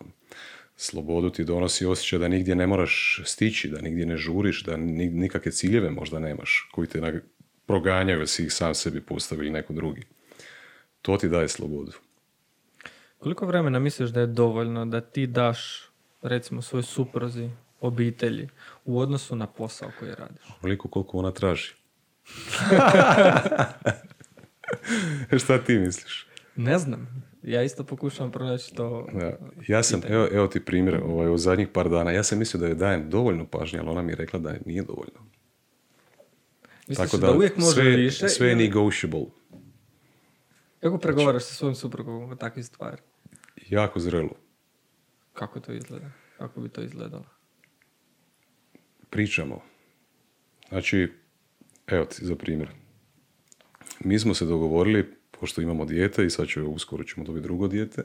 Slobodu ti donosi osjećaj da nigdje ne moraš stići, da nigdje ne žuriš, da nikakve ciljeve možda nemaš koji te proganjaju jer si ih sam sebi postavili neko drugi. To ti daje slobodu. Koliko vremena misliš da je dovoljno da ti daš recimo svoj supruzi, obitelji u odnosu na posao koji radiš? Koliko koliko ona traži. <laughs> <laughs> Šta ti misliš? Ne znam. Ja isto pokušavam pronaći to. Ja, ja sam, evo, evo ti primjer, ovaj, u zadnjih par dana, ja sam mislio da je dajem dovoljno pažnje, ali ona mi je rekla da je nije dovoljno. Misliš Tako da, da uvijek može sve, više? Sve je negotiable. Kako pregovaraš sa svojim suprugom o takvih stvari? Jako zrelo. Kako to izgleda? Kako bi to izgledalo? Pričamo. Znači, evo ti za primjer. Mi smo se dogovorili pošto imamo dijete i sad ću uskoro ćemo dobiti drugo dijete,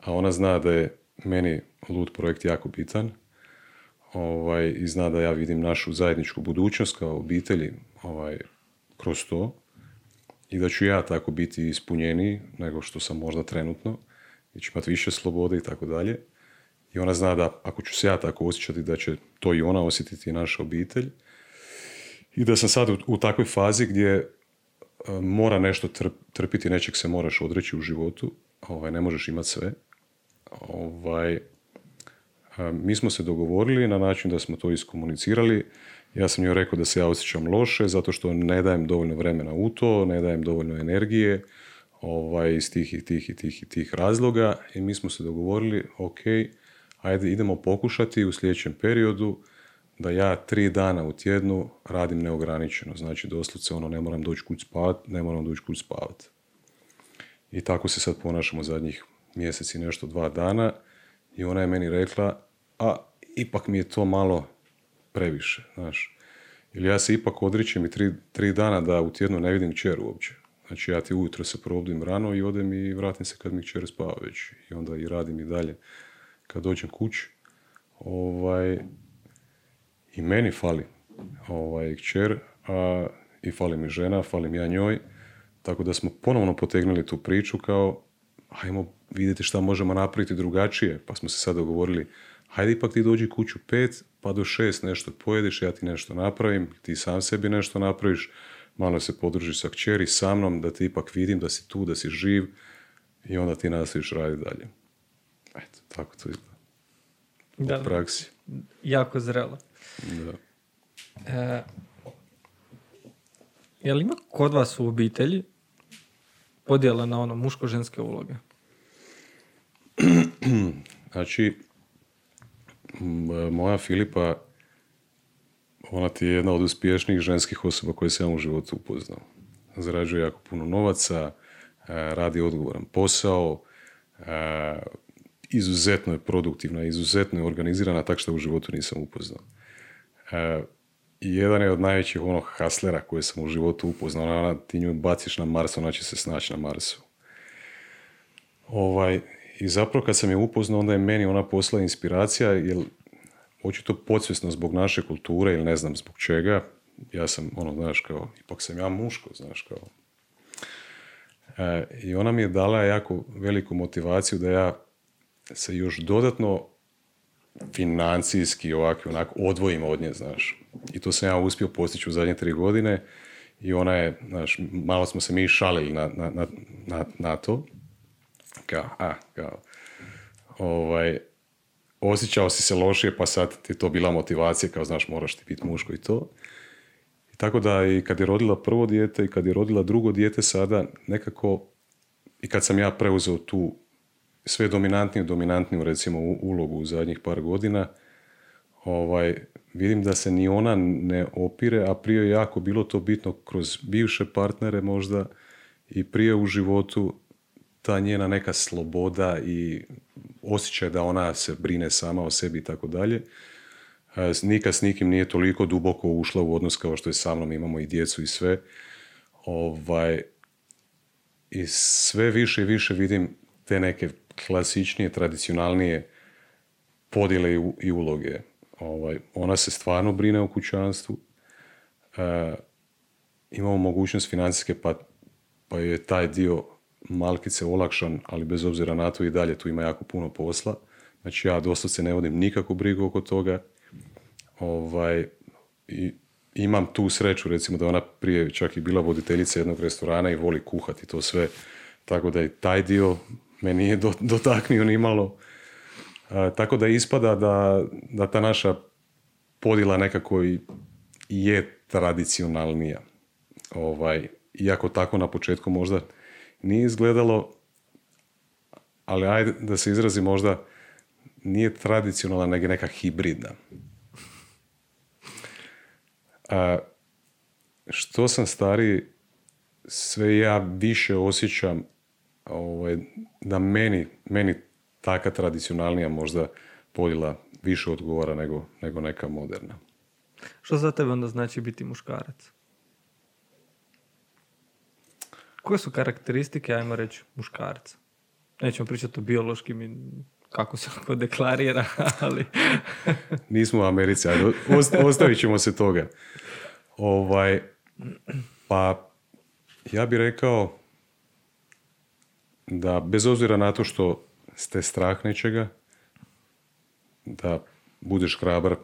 a ona zna da je meni lud projekt jako bitan ovaj, i zna da ja vidim našu zajedničku budućnost kao obitelji ovaj, kroz to i da ću ja tako biti ispunjeniji nego što sam možda trenutno i ću imati više slobode i tako dalje. I ona zna da ako ću se ja tako osjećati da će to i ona osjetiti i naša obitelj. I da sam sad u, u takvoj fazi gdje mora nešto trpiti, nečeg se moraš odreći u životu, ovaj, ne možeš imati sve. Ovaj, mi smo se dogovorili na način da smo to iskomunicirali. Ja sam joj rekao da se ja osjećam loše zato što ne dajem dovoljno vremena u to, ne dajem dovoljno energije ovaj, iz tih i tih i tih i tih razloga i mi smo se dogovorili, ok, ajde idemo pokušati u sljedećem periodu da ja tri dana u tjednu radim neograničeno. Znači, doslovce ono, ne moram doći kuć spavat, ne moram doći kuć spavat. I tako se sad ponašamo zadnjih mjesec i nešto, dva dana. I ona je meni rekla, a ipak mi je to malo previše, znaš. Ili ja se ipak odričem i tri, tri dana da u tjednu ne vidim čer uopće. Znači ja ti ujutro se probudim rano i odem i vratim se kad mi kćer spava već. I onda i radim i dalje kad dođem kući. Ovaj, i meni fali ovaj, kćer, a i fali mi žena, fali mi ja njoj, tako da smo ponovno potegnuli tu priču kao ajmo vidjeti šta možemo napraviti drugačije, pa smo se sad dogovorili hajde ipak ti dođi kuću pet, pa do šest nešto pojediš, ja ti nešto napravim, ti sam sebi nešto napraviš, malo se podružiš sa kćeri, sa mnom, da ti ipak vidim da si tu, da si živ i onda ti nastaviš raditi dalje. Eto, tako to izgleda. Da, praksi. Jako zrelo. Da. E, je li ima kod vas u obitelji podjela na ono muško-ženske uloge? <clears throat> znači, moja Filipa, ona ti je jedna od uspješnijih ženskih osoba koje sam u životu upoznao. Zarađuje jako puno novaca, e, radi odgovoran posao, e, izuzetno je produktivna, izuzetno je organizirana, tak što u životu nisam upoznao. E, jedan je od najvećih onog haslera koje sam u životu upoznao. Ona, ti nju baciš na Mars, ona će se snaći na Marsu. Ovaj, I zapravo kad sam je upoznao, onda je meni ona posla inspiracija, jer očito podsvjesno zbog naše kulture ili ne znam zbog čega, ja sam, ono, znaš, kao, ipak sam ja muško, znaš, kao. E, I ona mi je dala jako veliku motivaciju da ja se još dodatno financijski ovako onako odvojimo od nje, znaš. I to sam ja uspio postići u zadnje tri godine i ona je, znaš, malo smo se mi šalili na, na, na, na, to. Kao, a, kao, ovaj, osjećao si se lošije, pa sad ti to bila motivacija, kao znaš, moraš ti biti muško i to. I tako da i kad je rodila prvo dijete i kad je rodila drugo dijete sada, nekako, i kad sam ja preuzeo tu sve dominantniju, dominantniju recimo u- ulogu u zadnjih par godina, ovaj, vidim da se ni ona ne opire, a prije je jako bilo to bitno kroz bivše partnere možda i prije u životu ta njena neka sloboda i osjećaj da ona se brine sama o sebi i tako dalje. Nikad s nikim nije toliko duboko ušla u odnos kao što je sa mnom, imamo i djecu i sve. Ovaj, I sve više i više vidim te neke klasičnije, tradicionalnije podjele i, uloge. Ovaj, ona se stvarno brine o kućanstvu. E, imamo mogućnost financijske, pa, pa je taj dio malkice olakšan, ali bez obzira na to i dalje tu ima jako puno posla. Znači ja doslovce ne vodim nikakvu brigu oko toga. Ovaj, i imam tu sreću, recimo da je ona prije čak i bila voditeljica jednog restorana i voli kuhati to sve. Tako da i taj dio me nije do, dotaknio ni malo. A, tako da ispada da, da ta naša podjela nekako i je tradicionalnija. Ovaj, iako tako na početku možda nije izgledalo, ali ajde da se izrazi možda nije tradicionalna, nego neka hibridna. A, što sam stariji, sve ja više osjećam ovaj, da meni, meni taka tradicionalnija možda podjela više odgovara nego, nego neka moderna. Što za tebe onda znači biti muškarac? Koje su karakteristike, ajmo reći, muškarca? Nećemo pričati o biološkim i kako se <laughs> ko deklarira, <laughs> ali... <laughs> Nismo u Americi, ali ost- ostavit ćemo se toga. Ovaj, pa ja bih rekao da bez obzira na to što ste strah nečega, da budeš hrabar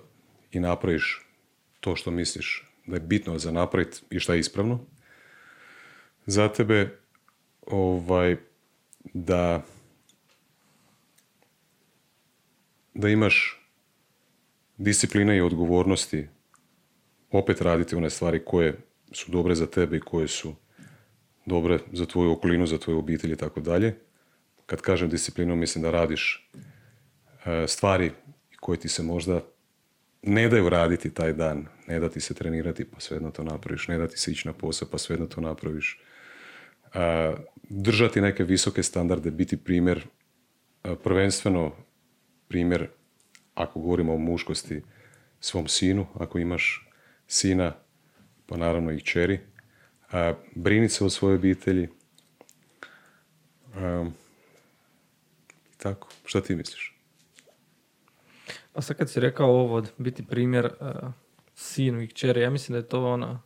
i napraviš to što misliš da je bitno za napraviti i šta je ispravno. Za tebe ovaj, da da imaš discipline i odgovornosti opet raditi one stvari koje su dobre za tebe i koje su dobre za tvoju okolinu, za tvoju obitelj i tako dalje. Kad kažem disciplinu, mislim da radiš e, stvari koje ti se možda ne daju raditi taj dan, ne da ti se trenirati pa svejedno to napraviš, ne da ti se ići na posao pa svejedno to napraviš. E, držati neke visoke standarde, biti primjer, e, prvenstveno primjer, ako govorimo o muškosti, svom sinu, ako imaš sina, pa naravno i kćeri, a, briniti se o svojoj obitelji. A, tako, šta ti misliš? Pa sad kad si rekao ovo, biti primjer sinu i kćeri, ja mislim da je to ono,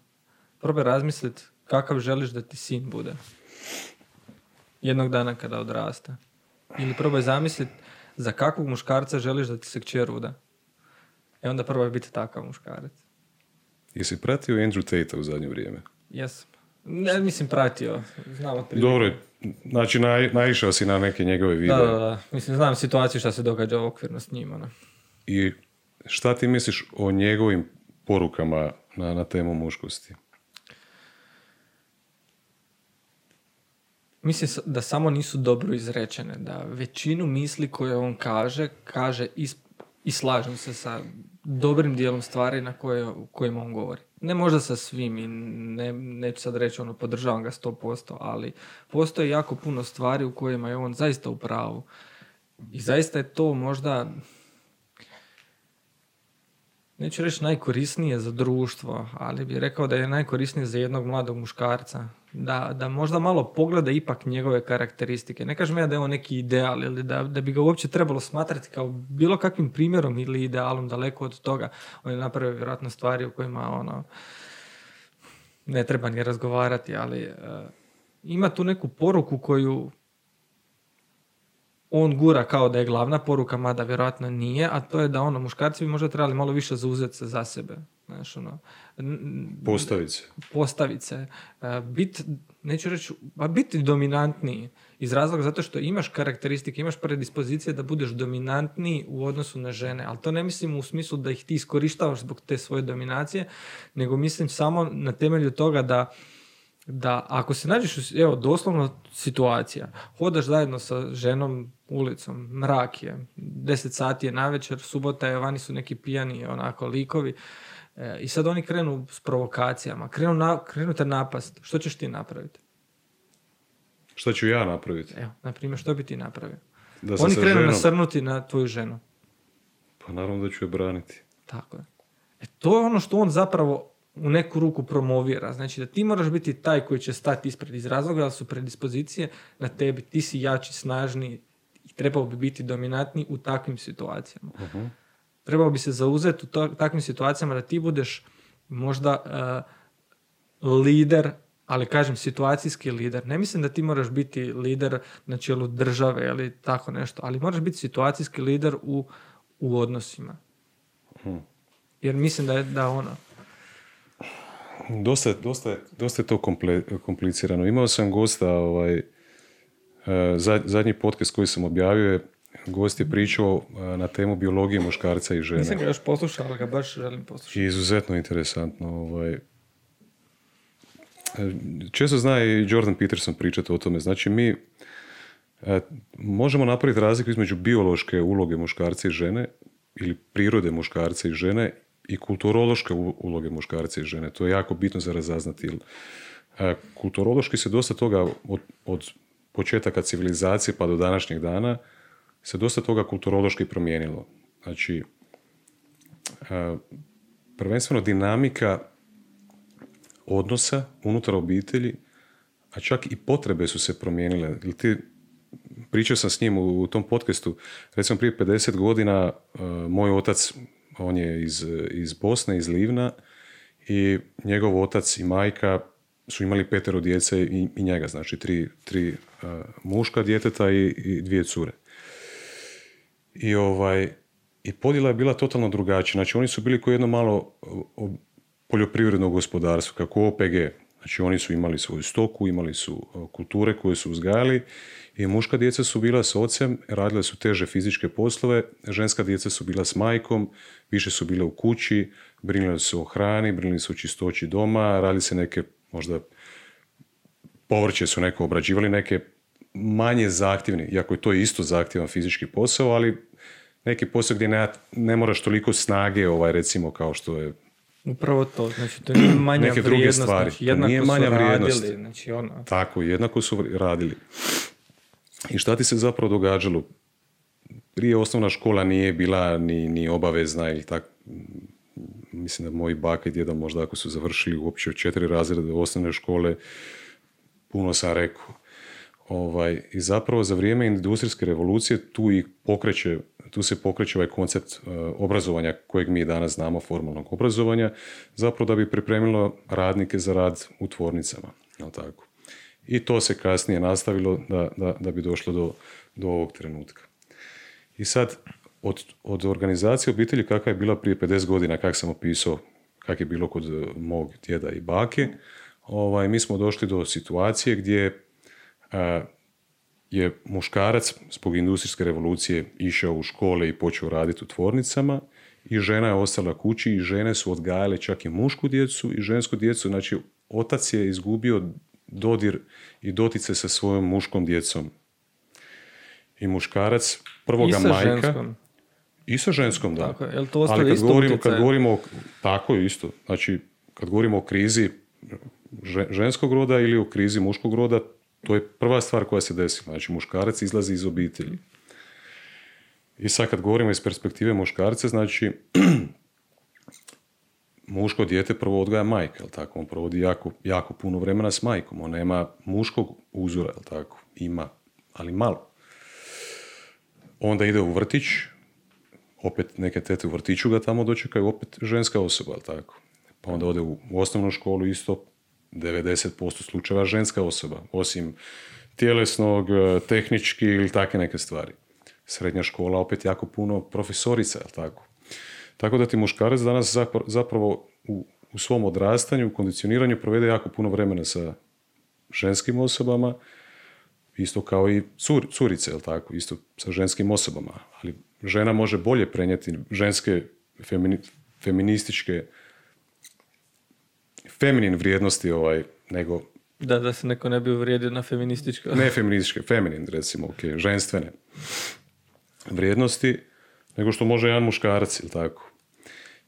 probaj razmisliti kakav želiš da ti sin bude. Jednog dana kada odraste. Ili probaj zamisliti za kakvog muškarca želiš da ti se kćer uda. I onda probaj biti takav muškarac. Jesi pratio Andrew Tate u zadnje vrijeme? Jesam. Ne, mislim pratio. Znam otprilike. Dobro, znači nai- naišao si na neke njegove Da, videe. da, da. Mislim, znam situaciju šta se događa okvirno s njima. ono. I šta ti misliš o njegovim porukama na, na temu muškosti? Mislim da samo nisu dobro izrečene, da većinu misli koje on kaže, kaže i slažem se sa dobrim dijelom stvari na koje, kojima on govori. Ne možda sa svim i ne, neću sad reći ono podržavam ga 100%, ali postoji jako puno stvari u kojima je on zaista u pravu. I zaista je to možda neću reći najkorisnije za društvo, ali bih rekao da je najkorisnije za jednog mladog muškarca. Da, da možda malo pogleda ipak njegove karakteristike. Ne kažem ja da je on neki ideal ili da, da bi ga uopće trebalo smatrati kao bilo kakvim primjerom ili idealom daleko od toga. On je napravio vjerojatno stvari u kojima ono, ne treba ni razgovarati, ali e, ima tu neku poruku koju on gura kao da je glavna poruka, mada vjerojatno nije, a to je da ono, muškarci bi možda trebali malo više zauzeti se za sebe. Znaš, ono, postaviti se. Postaviti se. E, bit, neću reći, a biti dominantniji iz razloga zato što imaš karakteristike, imaš predispozicije da budeš dominantniji u odnosu na žene, ali to ne mislim u smislu da ih ti iskorištavaš zbog te svoje dominacije, nego mislim samo na temelju toga da da ako se nađeš u, evo, doslovno situacija, hodaš zajedno sa ženom ulicom, mrak je, 10 sati je navečer, subota je, vani su neki pijani, onako, likovi, e, i sad oni krenu s provokacijama, krenu, na, krenu te napast, što ćeš ti napraviti? Što ću ja napraviti? Evo, na primjer, što bi ti napravio? Da oni krenu ženom... nasrnuti na tvoju ženu. Pa naravno da ću je braniti. Tako je. E, to je ono što on zapravo u neku ruku promovira. Znači da ti moraš biti taj koji će stati ispred iz razloga da su predispozicije na tebi. Ti si jači, snažniji i trebao bi biti dominantni u takvim situacijama. Uh-huh. Trebao bi se zauzeti u takvim situacijama da ti budeš možda uh, lider, ali kažem situacijski lider. Ne mislim da ti moraš biti lider na čelu države ili tako nešto, ali moraš biti situacijski lider u, u odnosima. uh Jer mislim da je da ono, Dosta, dosta, dosta je to komplicirano. Imao sam gosta, ovaj, e, zadnji podcast koji sam objavio je gost je pričao e, na temu biologije muškarca i žene. Nisam ga još poslušao, ali ga baš želim poslušati. Izuzetno interesantno. Ovaj. E, često zna i Jordan Peterson pričati o tome. Znači mi možemo napraviti razliku između biološke uloge muškarca i žene ili prirode muškarca i žene i kulturološke uloge muškarca i žene. To je jako bitno za razaznati. E, kulturološki se dosta toga od, od početaka civilizacije pa do današnjeg dana se dosta toga kulturološki promijenilo. Znači, e, prvenstveno dinamika odnosa unutar obitelji, a čak i potrebe su se promijenile. Ti, pričao sam s njim u, tom podcastu, recimo prije 50 godina e, moj otac on je iz, iz Bosne, iz Livna i njegov otac i majka su imali petero djece i, i njega, znači tri, tri muška djeteta i, i, dvije cure. I ovaj, i podjela je bila totalno drugačija. Znači oni su bili kao jedno malo poljoprivredno gospodarstvo, kako OPG. Znači oni su imali svoju stoku, imali su kulture koje su uzgajali i muška djeca su bila s ocem, radile su teže fizičke poslove, ženska djeca su bila s majkom, više su bile u kući, brinule su o hrani, brinuli su o čistoći doma, radili se neke možda povrće su neko obrađivali, neke manje zahtjevni, iako je to isto zahtjevan fizički posao, ali neki posao gdje ne, ne moraš toliko snage, ovaj, recimo kao što je Upravo to, znači to nije manja neke druge stvari. Znači, jednako nije manja su vrijednost. radili, znači ono. Tako, jednako su radili. I šta ti se zapravo događalo? Prije osnovna škola nije bila ni, ni obavezna ili tak. Mislim da moji baka i djeda možda ako su završili uopće četiri razrede osnovne škole, puno sam rekao. Ovaj, I zapravo za vrijeme industrijske revolucije tu i pokreće, tu se pokreće ovaj koncept uh, obrazovanja kojeg mi danas znamo, formalnog obrazovanja, zapravo da bi pripremilo radnike za rad u tvornicama. Tako? I to se kasnije nastavilo da, da, da bi došlo do, do ovog trenutka. I sad, od, od organizacije obitelji kakva je bila prije 50 godina, kak sam opisao, kak je bilo kod e, mog djeda i bake, ovaj, mi smo došli do situacije gdje a, je muškarac zbog industrijske revolucije išao u škole i počeo raditi u tvornicama i žena je ostala kući i žene su odgajale čak i mušku djecu i žensku djecu. Znači, otac je izgubio dodir i dotice sa svojom muškom djecom. I muškarac, prvo ga majka... Ženskom. I sa ženskom, da. Tako, to Ali kad govorimo, kad govorimo o, tako je isto. Znači, kad govorimo o krizi ženskog roda ili o krizi muškog roda, to je prva stvar koja se desi. Znači, muškarac izlazi iz obitelji. I sad kad govorimo iz perspektive muškarca, znači, muško dijete prvo odgaja majka, jel tako? On provodi jako, jako puno vremena s majkom. On nema muškog uzora, jel tako? Ima, ali malo. Onda ide u vrtić, opet neke tete u vrtiću ga tamo dočekaju, opet ženska osoba, jel tako? Pa onda ode u, osnovnu školu isto, 90% slučajeva ženska osoba, osim tjelesnog, tehnički ili takve neke stvari. Srednja škola opet jako puno profesorica, jel tako? Tako da ti muškarac danas zapravo u, u svom odrastanju, u kondicioniranju provede jako puno vremena sa ženskim osobama, isto kao i cur, curice, jel tako, isto sa ženskim osobama, ali žena može bolje prenijeti ženske femini, feminističke feminin vrijednosti ovaj, nego Da, da se neko ne bi uvrijedio na feminističko. ne feminističke, feminin recimo, ok, ženstvene vrijednosti, nego što može jedan muškarac, ili tako.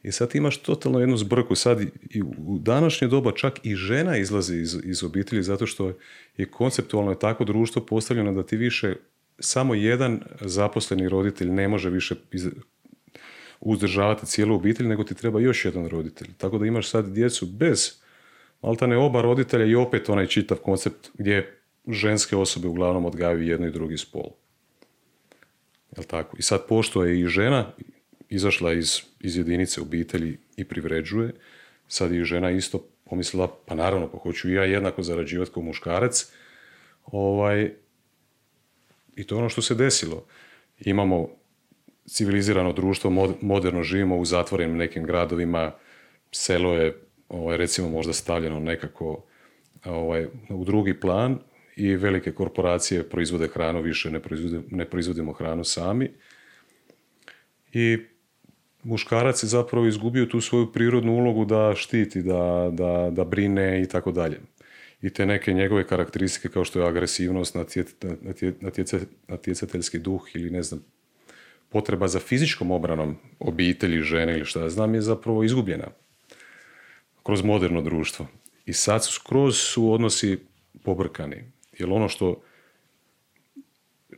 I sad imaš totalno jednu zbrku, sad i u današnje doba čak i žena izlazi iz, iz obitelji zato što je konceptualno je tako društvo postavljeno da ti više samo jedan zaposleni roditelj ne može više iz- uzdržavati cijelu obitelj, nego ti treba još jedan roditelj. Tako da imaš sad djecu bez maltane oba roditelja i opet onaj čitav koncept gdje ženske osobe uglavnom odgajaju jedno i drugi spol. Jel tako? I sad pošto je i žena izašla iz, iz jedinice obitelji i privređuje, sad je žena isto pomislila, pa naravno, pa hoću ja jednako zarađivati kao muškarac. Ovaj, I to je ono što se desilo. Imamo civilizirano društvo, mod- moderno živimo u zatvorenim nekim gradovima, selo je ovaj, recimo možda stavljeno nekako ovaj, u drugi plan i velike korporacije proizvode hranu više, ne, proizvode, ne proizvodimo hranu sami. I muškarac je zapravo izgubio tu svoju prirodnu ulogu da štiti, da, da, da brine i tako dalje. I te neke njegove karakteristike kao što je agresivnost, natje- natje- natjeca- natjecateljski duh ili ne znam, potreba za fizičkom obranom obitelji, žene ili šta ja znam je zapravo izgubljena kroz moderno društvo. I sad su skroz su odnosi pobrkani. Jer ono što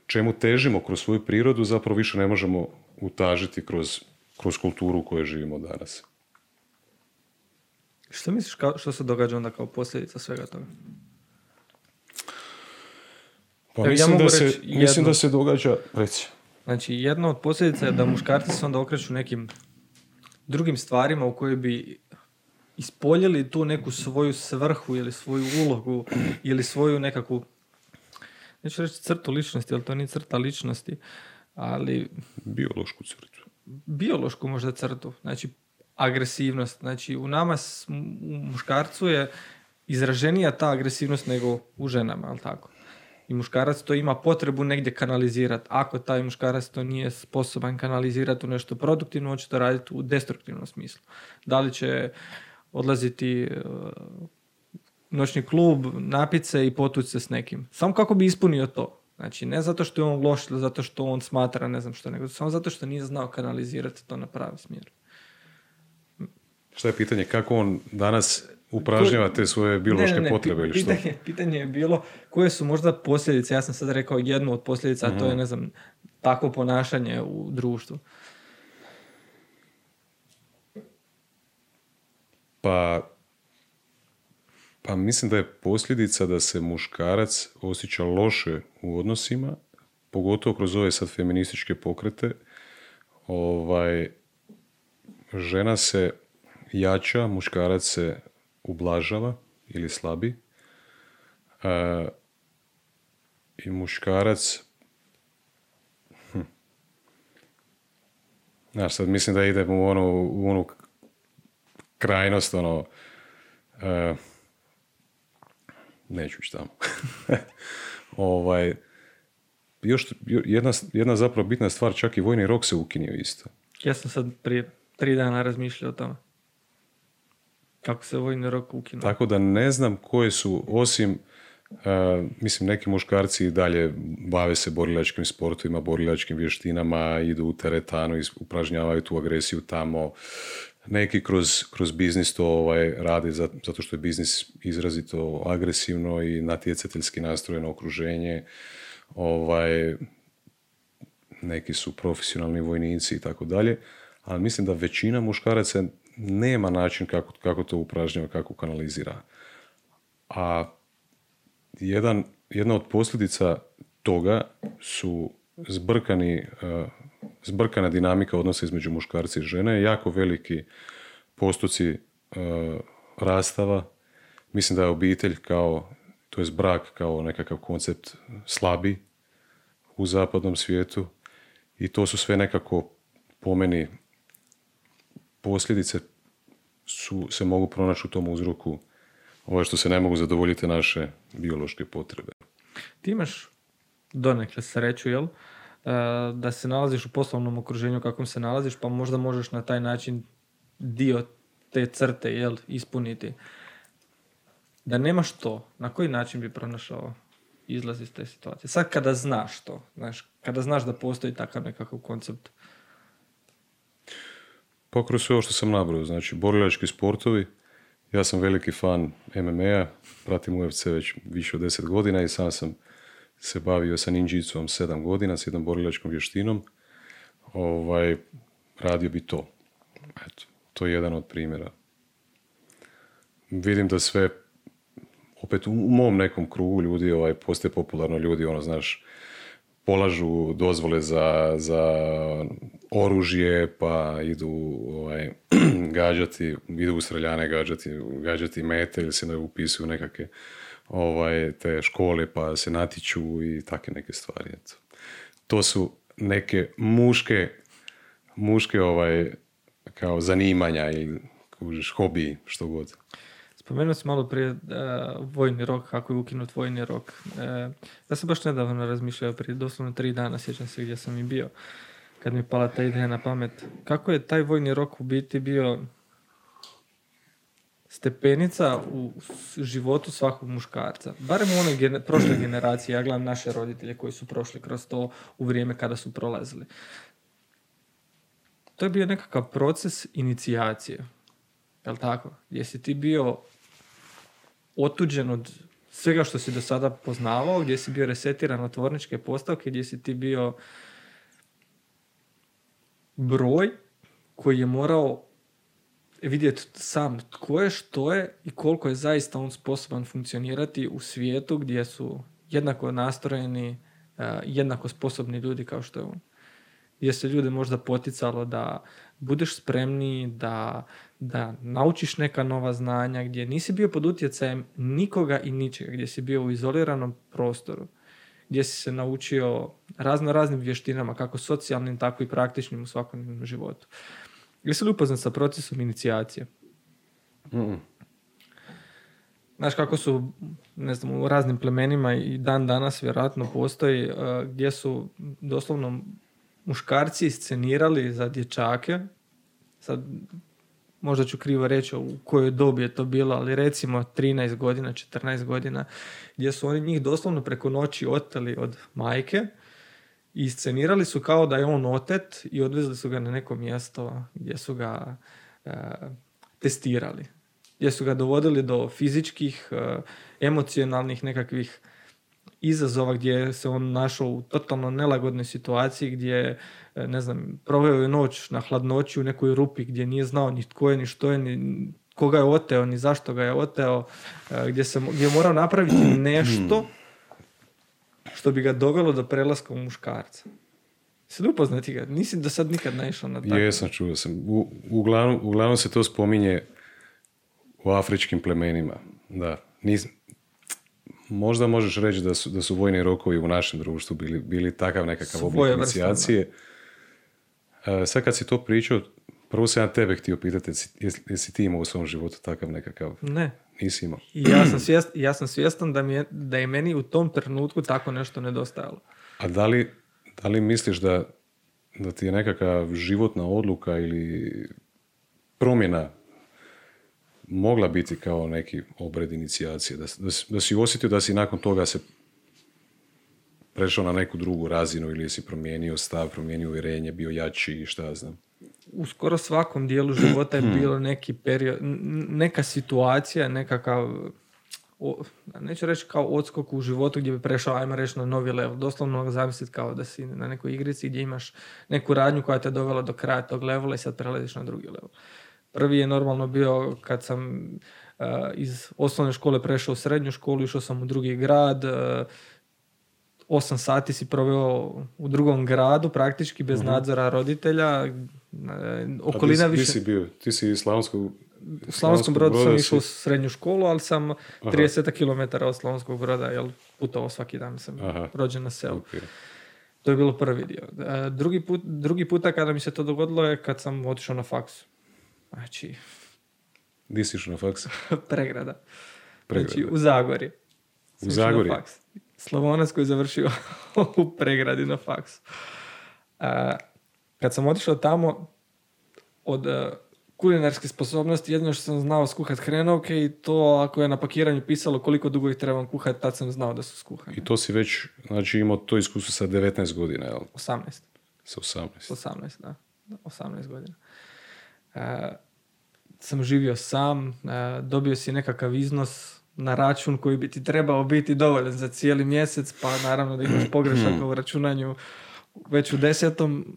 čemu težimo kroz svoju prirodu zapravo više ne možemo utažiti kroz, kroz kulturu u kojoj živimo danas. Što misliš kao, što se događa onda kao posljedica svega toga? Pa Evo, ja mislim, mogu da se, reći mislim da se događa... Reci. Znači, jedna od posljedica je da muškarci se onda okreću nekim drugim stvarima u kojoj bi ispoljili tu neku svoju svrhu ili svoju ulogu ili svoju nekakvu neću reći crtu ličnosti, ali to nije crta ličnosti, ali Biološku crtu. Biološku možda crtu, znači agresivnost. Znači u nama, u muškarcu je izraženija ta agresivnost nego u ženama, ali tako? I muškarac to ima potrebu negdje kanalizirati. Ako taj muškarac to nije sposoban kanalizirati u nešto produktivno, on će to raditi u destruktivnom smislu. Da li će odlaziti e, noćni klub, napit se i potući se s nekim. Samo kako bi ispunio to. Znači, ne zato što je on loš ili zato što on smatra ne znam što, nego samo zato što nije znao kanalizirati to na pravi smjer. Šta je pitanje? Kako on danas upražnjava te svoje biološke Ne, ne, ne, potrebe ili što? pitanje, pitanje je bilo koje su možda posljedice, ja sam sad rekao jednu od posljedica, a to Mhm. je, ne znam, takvo ponašanje u društvu. Pa, pa mislim da je posljedica da se muškarac osjeća loše u odnosima, pogotovo kroz ove sad feminističke pokrete. Ovaj, žena se jača, muškarac se ublažava ili slabi. E, I muškarac hm. Znaš, sad mislim da idemo u onu, u onu krajnost, ono, e, neću ići tamo. <laughs> ovaj, još jo- jedna, jedna zapravo bitna stvar, čak i vojni rok se ukinio isto. Ja sam sad prije tri dana razmišljao o tome. Kako se vojni rok ukinuo. Tako da ne znam koje su, osim, e, mislim, neki muškarci i dalje bave se borilačkim sportovima, borilačkim vještinama, idu u teretanu i upražnjavaju tu agresiju tamo. Neki kroz, kroz biznis to ovaj, rade za- zato što je biznis izrazito agresivno i natjecateljski nastrojeno okruženje. Ovaj, neki su profesionalni vojnici i tako dalje, ali mislim da većina muškaraca nema način kako, kako to upražnjava, kako kanalizira. A jedan, jedna od posljedica toga su zbrkani, eh, zbrkana dinamika odnosa između muškarca i žene, jako veliki postoci eh, rastava. Mislim da je obitelj kao, to je brak kao nekakav koncept slabi u zapadnom svijetu i to su sve nekako po meni posljedice su, se mogu pronaći u tom uzroku ovo što se ne mogu zadovoljiti naše biološke potrebe. Ti imaš donekle sreću, jel? E, da se nalaziš u poslovnom okruženju kakvom se nalaziš, pa možda možeš na taj način dio te crte jel, ispuniti. Da nemaš to, na koji način bi pronašao izlaz iz te situacije? Sad kada znaš to, znaš, kada znaš da postoji takav nekakav koncept. Pa kroz sve ovo što sam nabrao, znači borilački sportovi, ja sam veliki fan MMA-a, pratim UFC već više od deset godina i sam sam se bavio sa ninjicom sedam godina, s jednom borilačkom vještinom. Ovaj, radio bi to. Eto, to je jedan od primjera. Vidim da sve, opet u mom nekom krugu ljudi, ovaj, postoje popularno ljudi, ono, znaš, polažu dozvole za, za oružje, pa idu ovaj, <clears throat> gađati, idu u streljane gađati, gađati mete ili se ne upisuju nekakve ovaj, te škole pa se natiču i takve neke stvari. Eto. To su neke muške, muške ovaj, kao zanimanja i kužiš, hobi, što god. Spomenuo si malo prije uh, vojni rok, kako je ukinut vojni rok. Uh, ja sam baš nedavno razmišljao, prije doslovno tri dana, sjećam se gdje sam i bio, kad mi pala ta ideja na pamet. Kako je taj vojni rok u biti bio stepenica u životu svakog muškarca. Barem u onoj gener- prošloj <clears throat> generaciji, ja gledam naše roditelje koji su prošli kroz to u vrijeme kada su prolazili. To je bio nekakav proces inicijacije. Jel tako? Gdje si ti bio otuđen od svega što si do sada poznavao, gdje si bio resetiran od tvorničke postavke, gdje si ti bio broj koji je morao vidjeti sam tko je, što je i koliko je zaista on sposoban funkcionirati u svijetu gdje su jednako nastrojeni, eh, jednako sposobni ljudi kao što je on. Gdje se ljude možda poticalo da budeš spremniji, da, da naučiš neka nova znanja, gdje nisi bio pod utjecajem nikoga i ničega, gdje si bio u izoliranom prostoru, gdje si se naučio razno raznim vještinama, kako socijalnim, tako i praktičnim u svakodnevnom životu. Jesi li upoznat sa procesom inicijacije? Mm. Znaš kako su, ne znam, u raznim plemenima i dan danas vjerojatno postoji uh, gdje su doslovno muškarci iscenirali za dječake. Sad, možda ću krivo reći u kojoj dobi je to bilo, ali recimo 13 godina, 14 godina, gdje su oni njih doslovno preko noći oteli od majke i iscenirali su kao da je on otet i odvezli su ga na neko mjesto gdje su ga e, testirali. Gdje su ga dovodili do fizičkih, e, emocionalnih nekakvih izazova gdje se on našao u totalno nelagodnoj situaciji gdje, e, ne znam, proveo je noć na hladnoći u nekoj rupi gdje nije znao ni tko je, ni što je, ni koga je oteo, ni zašto ga je oteo, e, gdje, se, gdje je morao napraviti <clears throat> nešto što bi ga dovelo do prelaska u muškarca. Se upoznati ga? Nisi do sad nikad naišao na tako? Jesam, čuo sam. U, uglavnom, uglavnom se to spominje u afričkim plemenima. Da. Nis, možda možeš reći da su, da su vojni rokovi u našem društvu bili, bili takav nekakav oblik inicijacije. E, sad kad si to pričao, prvo sam ja tebe htio pitati, jesi- jesi ti imao u svom životu takav nekakav? Ne. Nisi imao. I ja sam, svijest, ja sam svjestan da, mi je, da je meni u tom trenutku tako nešto nedostajalo. A da li, da li misliš da, da ti je nekakva životna odluka ili promjena mogla biti kao neki obred inicijacije? Da, da, si- da si osjetio da si nakon toga se prešao na neku drugu razinu ili si promijenio stav, promijenio uvjerenje, bio jači i šta ja znam. U skoro svakom dijelu života je <clears throat> bilo neki period, neka situacija, nekakav, o, neću reći kao odskok u životu gdje bi prešao, ajmo reći, na novi level. Doslovno zamisliti kao da si na nekoj igrici gdje imaš neku radnju koja te dovela do kraja tog levela i sad prelaziš na drugi level. Prvi je normalno bio kad sam uh, iz osnovne škole prešao u srednju školu, išao sam u drugi grad, uh, osam sati si proveo u drugom gradu, praktički bez nadzora roditelja. E, Okolina di više... si bio? Ti si iz Slavonskog... U Slavonskom brodu sam išao u srednju školu, ali sam 30 km od Slavonskog broda, jel putovao svaki dan sam Aha. rođen na selu. Ok. To je bilo prvi dio. E, Drugi, put, drugi puta kada mi se to dogodilo je kad sam otišao na faksu. Znači, Di si išao na faks? Pregrada. <laughs> Pregrada. Znači, u Zagori. Sam Zagorje? faks. Slavonac koji je završio <laughs> u pregradi na faksu. A, kad sam otišao tamo, od e, kulinarske sposobnosti, jedino što sam znao skuhat hrenovke i to ako je na pakiranju pisalo koliko dugo ih trebam kuhati, tad sam znao da su skuhane. I to si već, znači imao to iskustvo sa 19 godina, jel? 18. Sa 18. 18, da. Da, 18 godina. E, sam živio sam, e, dobio si nekakav iznos na račun koji bi ti trebao biti dovoljan za cijeli mjesec, pa naravno da imaš pogrešaka u računanju već u desetom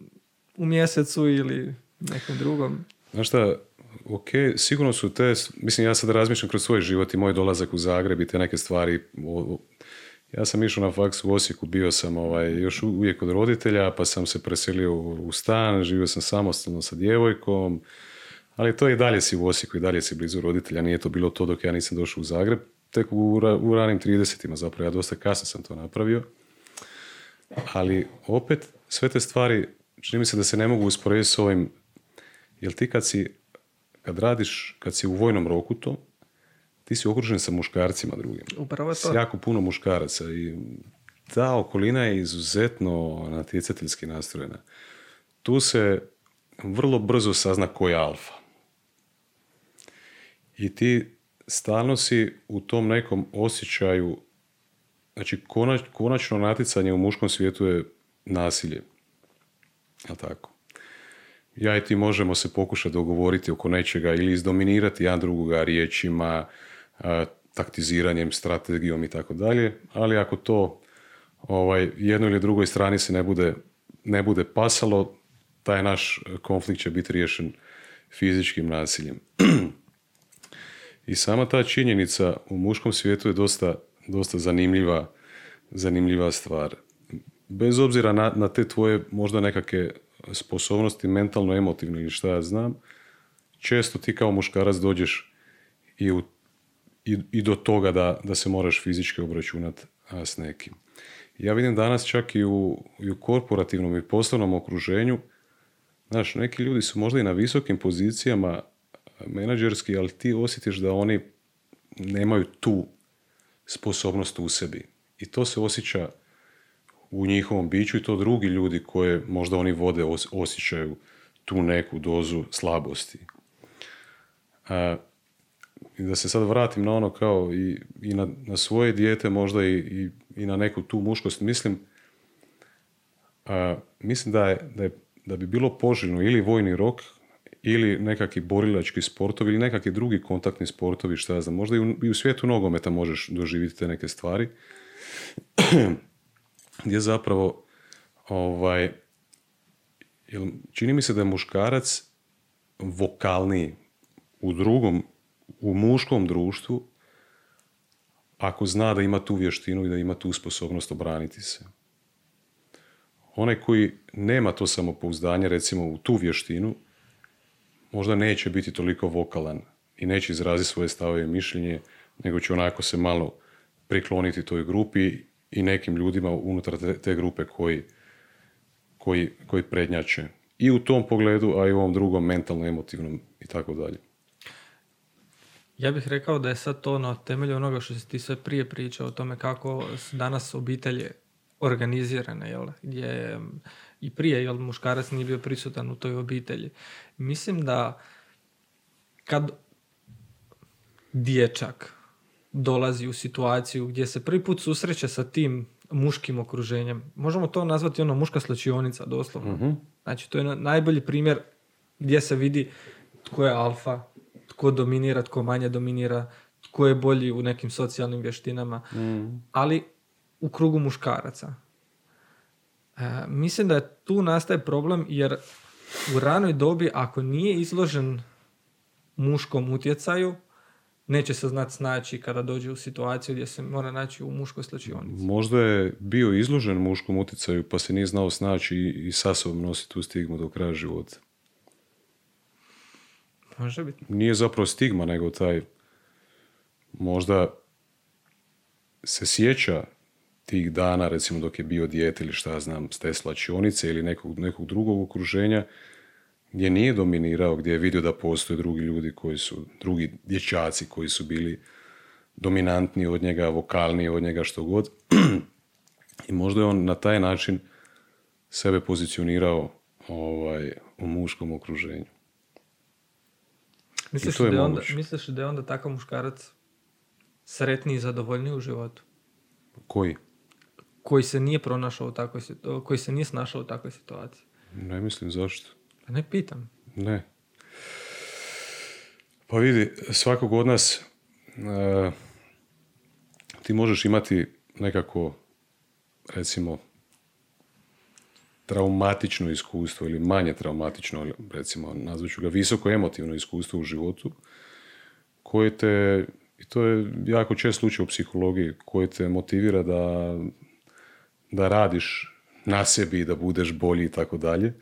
u mjesecu ili nekom drugom. Znaš šta, ok, sigurno su te, mislim ja sad razmišljam kroz svoj život i moj dolazak u Zagreb i te neke stvari. Ja sam išao na faks u Osijeku, bio sam ovaj, još uvijek od roditelja, pa sam se preselio u stan, živio sam samostalno sa djevojkom, ali to i dalje si u Osijeku i dalje si blizu roditelja, nije to bilo to dok ja nisam došao u Zagreb, tek u, u ranim 30-ima zapravo, ja dosta kasno sam to napravio. Ali opet, sve te stvari, čini mi se da se ne mogu usporediti s ovim, jer ti kad si, kad radiš, kad si u vojnom roku to, ti si okružen sa muškarcima drugim. Upravo je S to. jako puno muškaraca i ta okolina je izuzetno natjecateljski nastrojena. Tu se vrlo brzo sazna ko je alfa. I ti stalno si u tom nekom osjećaju, znači konač, konačno natjecanje u muškom svijetu je nasilje. Jel tako? Ja i ti možemo se pokušati dogovoriti oko nečega ili izdominirati jedan drugoga riječima, taktiziranjem, strategijom i tako dalje, ali ako to ovaj, jednoj ili drugoj strani se ne bude, ne bude pasalo, taj naš konflikt će biti riješen fizičkim nasiljem. <clears throat> I sama ta činjenica u muškom svijetu je dosta, dosta zanimljiva, zanimljiva stvar. Bez obzira na, na te tvoje možda nekakve sposobnosti, mentalno, emotivno ili šta ja znam, često ti kao muškarac dođeš i, u, i, i do toga da, da se moraš fizički obračunati s nekim. Ja vidim danas čak i u, i u korporativnom i poslovnom okruženju, znaš, neki ljudi su možda i na visokim pozicijama menadžerski, ali ti osjetiš da oni nemaju tu sposobnost u sebi. I to se osjeća u njihovom biću i to drugi ljudi koje možda oni vode os- osjećaju tu neku dozu slabosti. A, da se sad vratim na ono kao i, i na, na svoje dijete možda i, i, i na neku tu muškost. Mislim, a, mislim da, je, da, je, da bi bilo poželjno ili vojni rok ili nekakvi borilački sportovi ili nekakvi drugi kontaktni sportovi, šta ja znam, možda i u, i u svijetu nogometa možeš doživjeti te neke stvari, gdje zapravo ovaj, jel, čini mi se da je muškarac vokalniji u drugom, u muškom društvu, ako zna da ima tu vještinu i da ima tu sposobnost obraniti se. Onaj koji nema to samopouzdanje, recimo u tu vještinu, možda neće biti toliko vokalan i neće izraziti svoje stavove i mišljenje, nego će onako se malo prikloniti toj grupi i nekim ljudima unutar te, te grupe koji, koji, koji prednjače. I u tom pogledu, a i u ovom drugom mentalno, emotivnom i tako dalje. Ja bih rekao da je sad to na temelju onoga što si ti sve prije pričao o tome kako danas obitelje organizirane, jel? gdje i prije jel, muškarac nije bio prisutan u toj obitelji. Mislim da kad dječak dolazi u situaciju gdje se prvi put susreće sa tim muškim okruženjem, možemo to nazvati ono muška slačionica doslovno. Znači to je na- najbolji primjer gdje se vidi tko je alfa, tko dominira, tko manje dominira, tko je bolji u nekim socijalnim vještinama, ali u krugu muškaraca. E, mislim da je tu nastaje problem jer u ranoj dobi ako nije izložen muškom utjecaju, neće se znati snaći kada dođe u situaciju gdje se mora naći u muškoj slačionici. Možda je bio izložen muškom utjecaju pa se nije znao snaći i, i sa sobom nosi tu stigmu do kraja života. Može biti. Nije zapravo stigma, nego taj možda se sjeća tih dana, recimo dok je bio dijete ili šta znam, s te slačionice ili nekog, nekog drugog okruženja, gdje nije dominirao, gdje je vidio da postoje drugi ljudi koji su, drugi dječaci koji su bili dominantniji od njega, vokalniji od njega, što god. <clears throat> I možda je on na taj način sebe pozicionirao ovaj, u muškom okruženju. Misliš, da, je onda, misliš da je onda takav muškarac sretniji i zadovoljniji u životu? Koji? Koji se nije pronašao u takvoj koji se nije snašao u takvoj situaciji? Ne mislim zašto. Pa ne pitam. Ne. Pa vidi, svakog od nas e, ti možeš imati nekako, recimo, traumatično iskustvo ili manje traumatično, recimo, nazvat ću ga visoko emotivno iskustvo u životu, koje te, i to je jako čest slučaj u psihologiji, koje te motivira da, da radiš na sebi i da budeš bolji i tako dalje,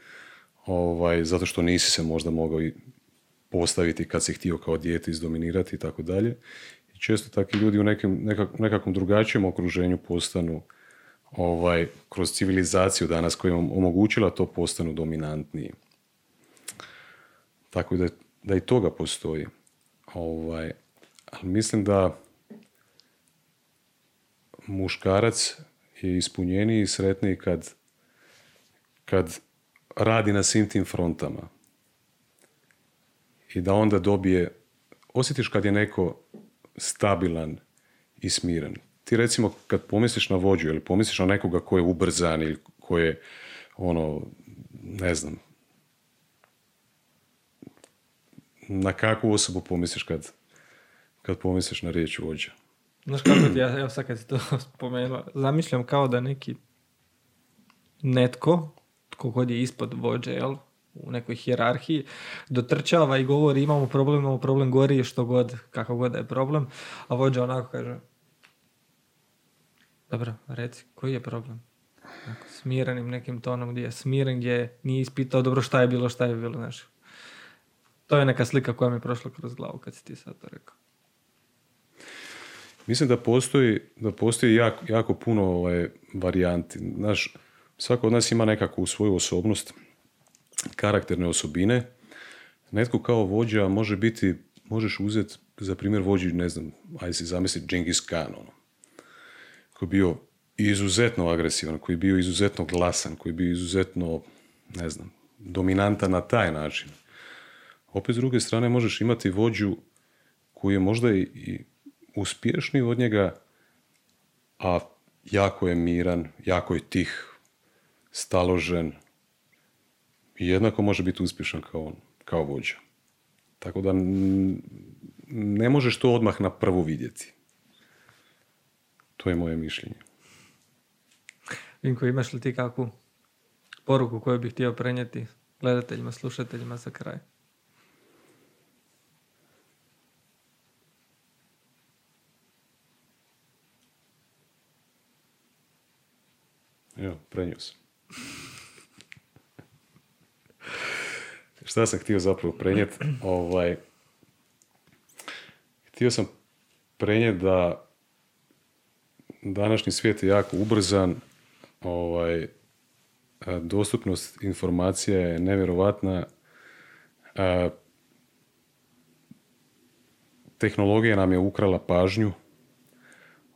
ovaj, zato što nisi se možda mogao i postaviti kad si htio kao dijete izdominirati i tako dalje. I često takvi ljudi u nekim, nekak- nekakvom drugačijem okruženju postanu ovaj, kroz civilizaciju danas koja im omogućila to postanu dominantniji. Tako da, da i toga postoji. Ovaj, ali mislim da muškarac je ispunjeniji i sretniji kad, kad radi na svim tim frontama. I da onda dobije, osjetiš kad je neko stabilan i smiren. Ti recimo kad pomisliš na vođu ili pomisliš na nekoga ko je ubrzan ili ko je ono, ne znam, na kakvu osobu pomisliš kad, kad pomisliš na riječ vođa? Znaš kako ti ja, evo sad kad si to <laughs> spomenula, zamišljam kao da neki netko, tko god je ispod vođe, jel, u nekoj hijerarhiji, dotrčava i govori imamo problem, imamo problem, gori što god, kako god je problem, a vođa onako kaže dobro, reci, koji je problem? Onako, smirenim nekim tonom gdje je smiren, gdje nije ispitao dobro šta je bilo, šta je bilo, znaš. To je neka slika koja mi je prošla kroz glavu kad si ti sad to rekao. Mislim da postoji, da postoji jako, jako puno ovaj, varijanti. Znaš, svako od nas ima nekakvu svoju osobnost, karakterne osobine. Netko kao vođa može biti, možeš uzeti za primjer vođi, ne znam, ajde si zamisli Genghis Khan, ono, koji je bio izuzetno agresivan, koji je bio izuzetno glasan, koji je bio izuzetno, ne znam, dominantan na taj način. Opet s druge strane možeš imati vođu koji je možda i, i uspješniji od njega, a jako je miran, jako je tih, staložen i jednako može biti uspješan kao on, kao vođa. Tako da ne možeš to odmah na prvu vidjeti. To je moje mišljenje. Vinko, imaš li ti kakvu poruku koju bih htio prenijeti gledateljima, slušateljima za kraj? Evo, prenio sam. Šta sam htio zapravo prenijeti? Ovaj, htio sam prenijeti da današnji svijet je jako ubrzan, ovaj, dostupnost informacija je nevjerovatna, tehnologija nam je ukrala pažnju,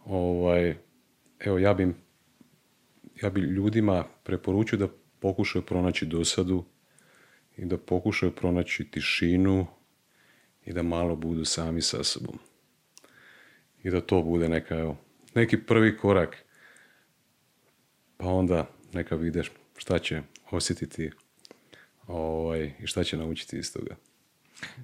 ovaj, evo ja bi ja bi ljudima preporučio da pokušaju pronaći dosadu i da pokušaju pronaći tišinu i da malo budu sami sa sobom. I da to bude neka, evo, neki prvi korak. Pa onda neka videš šta će osjetiti ovaj, i šta će naučiti iz toga.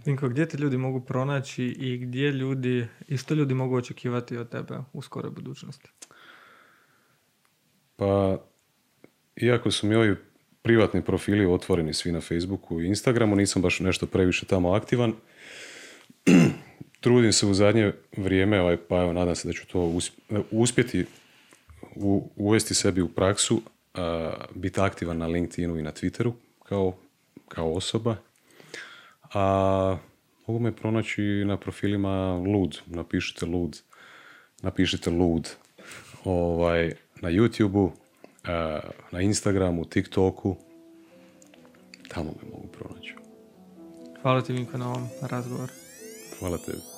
Vinko, gdje te ljudi mogu pronaći i gdje ljudi, i što ljudi mogu očekivati od tebe u skoroj budućnosti? Pa, iako su mi ovi privatni profili otvoreni svi na Facebooku i Instagramu, nisam baš nešto previše tamo aktivan. <clears throat> Trudim se u zadnje vrijeme, ovaj, pa evo, nadam se da ću to us- uspjeti u- uvesti sebi u praksu, a, biti aktivan na LinkedInu i na Twitteru kao, kao osoba. A mogu me pronaći na profilima Lud, napišite Lud, napišite Lud ovaj, na YouTubeu, a, na Instagramu, TikToku tamo me mogu pronaći. Hvala ti Vinko na ovom razgovoru. Hvala tebi.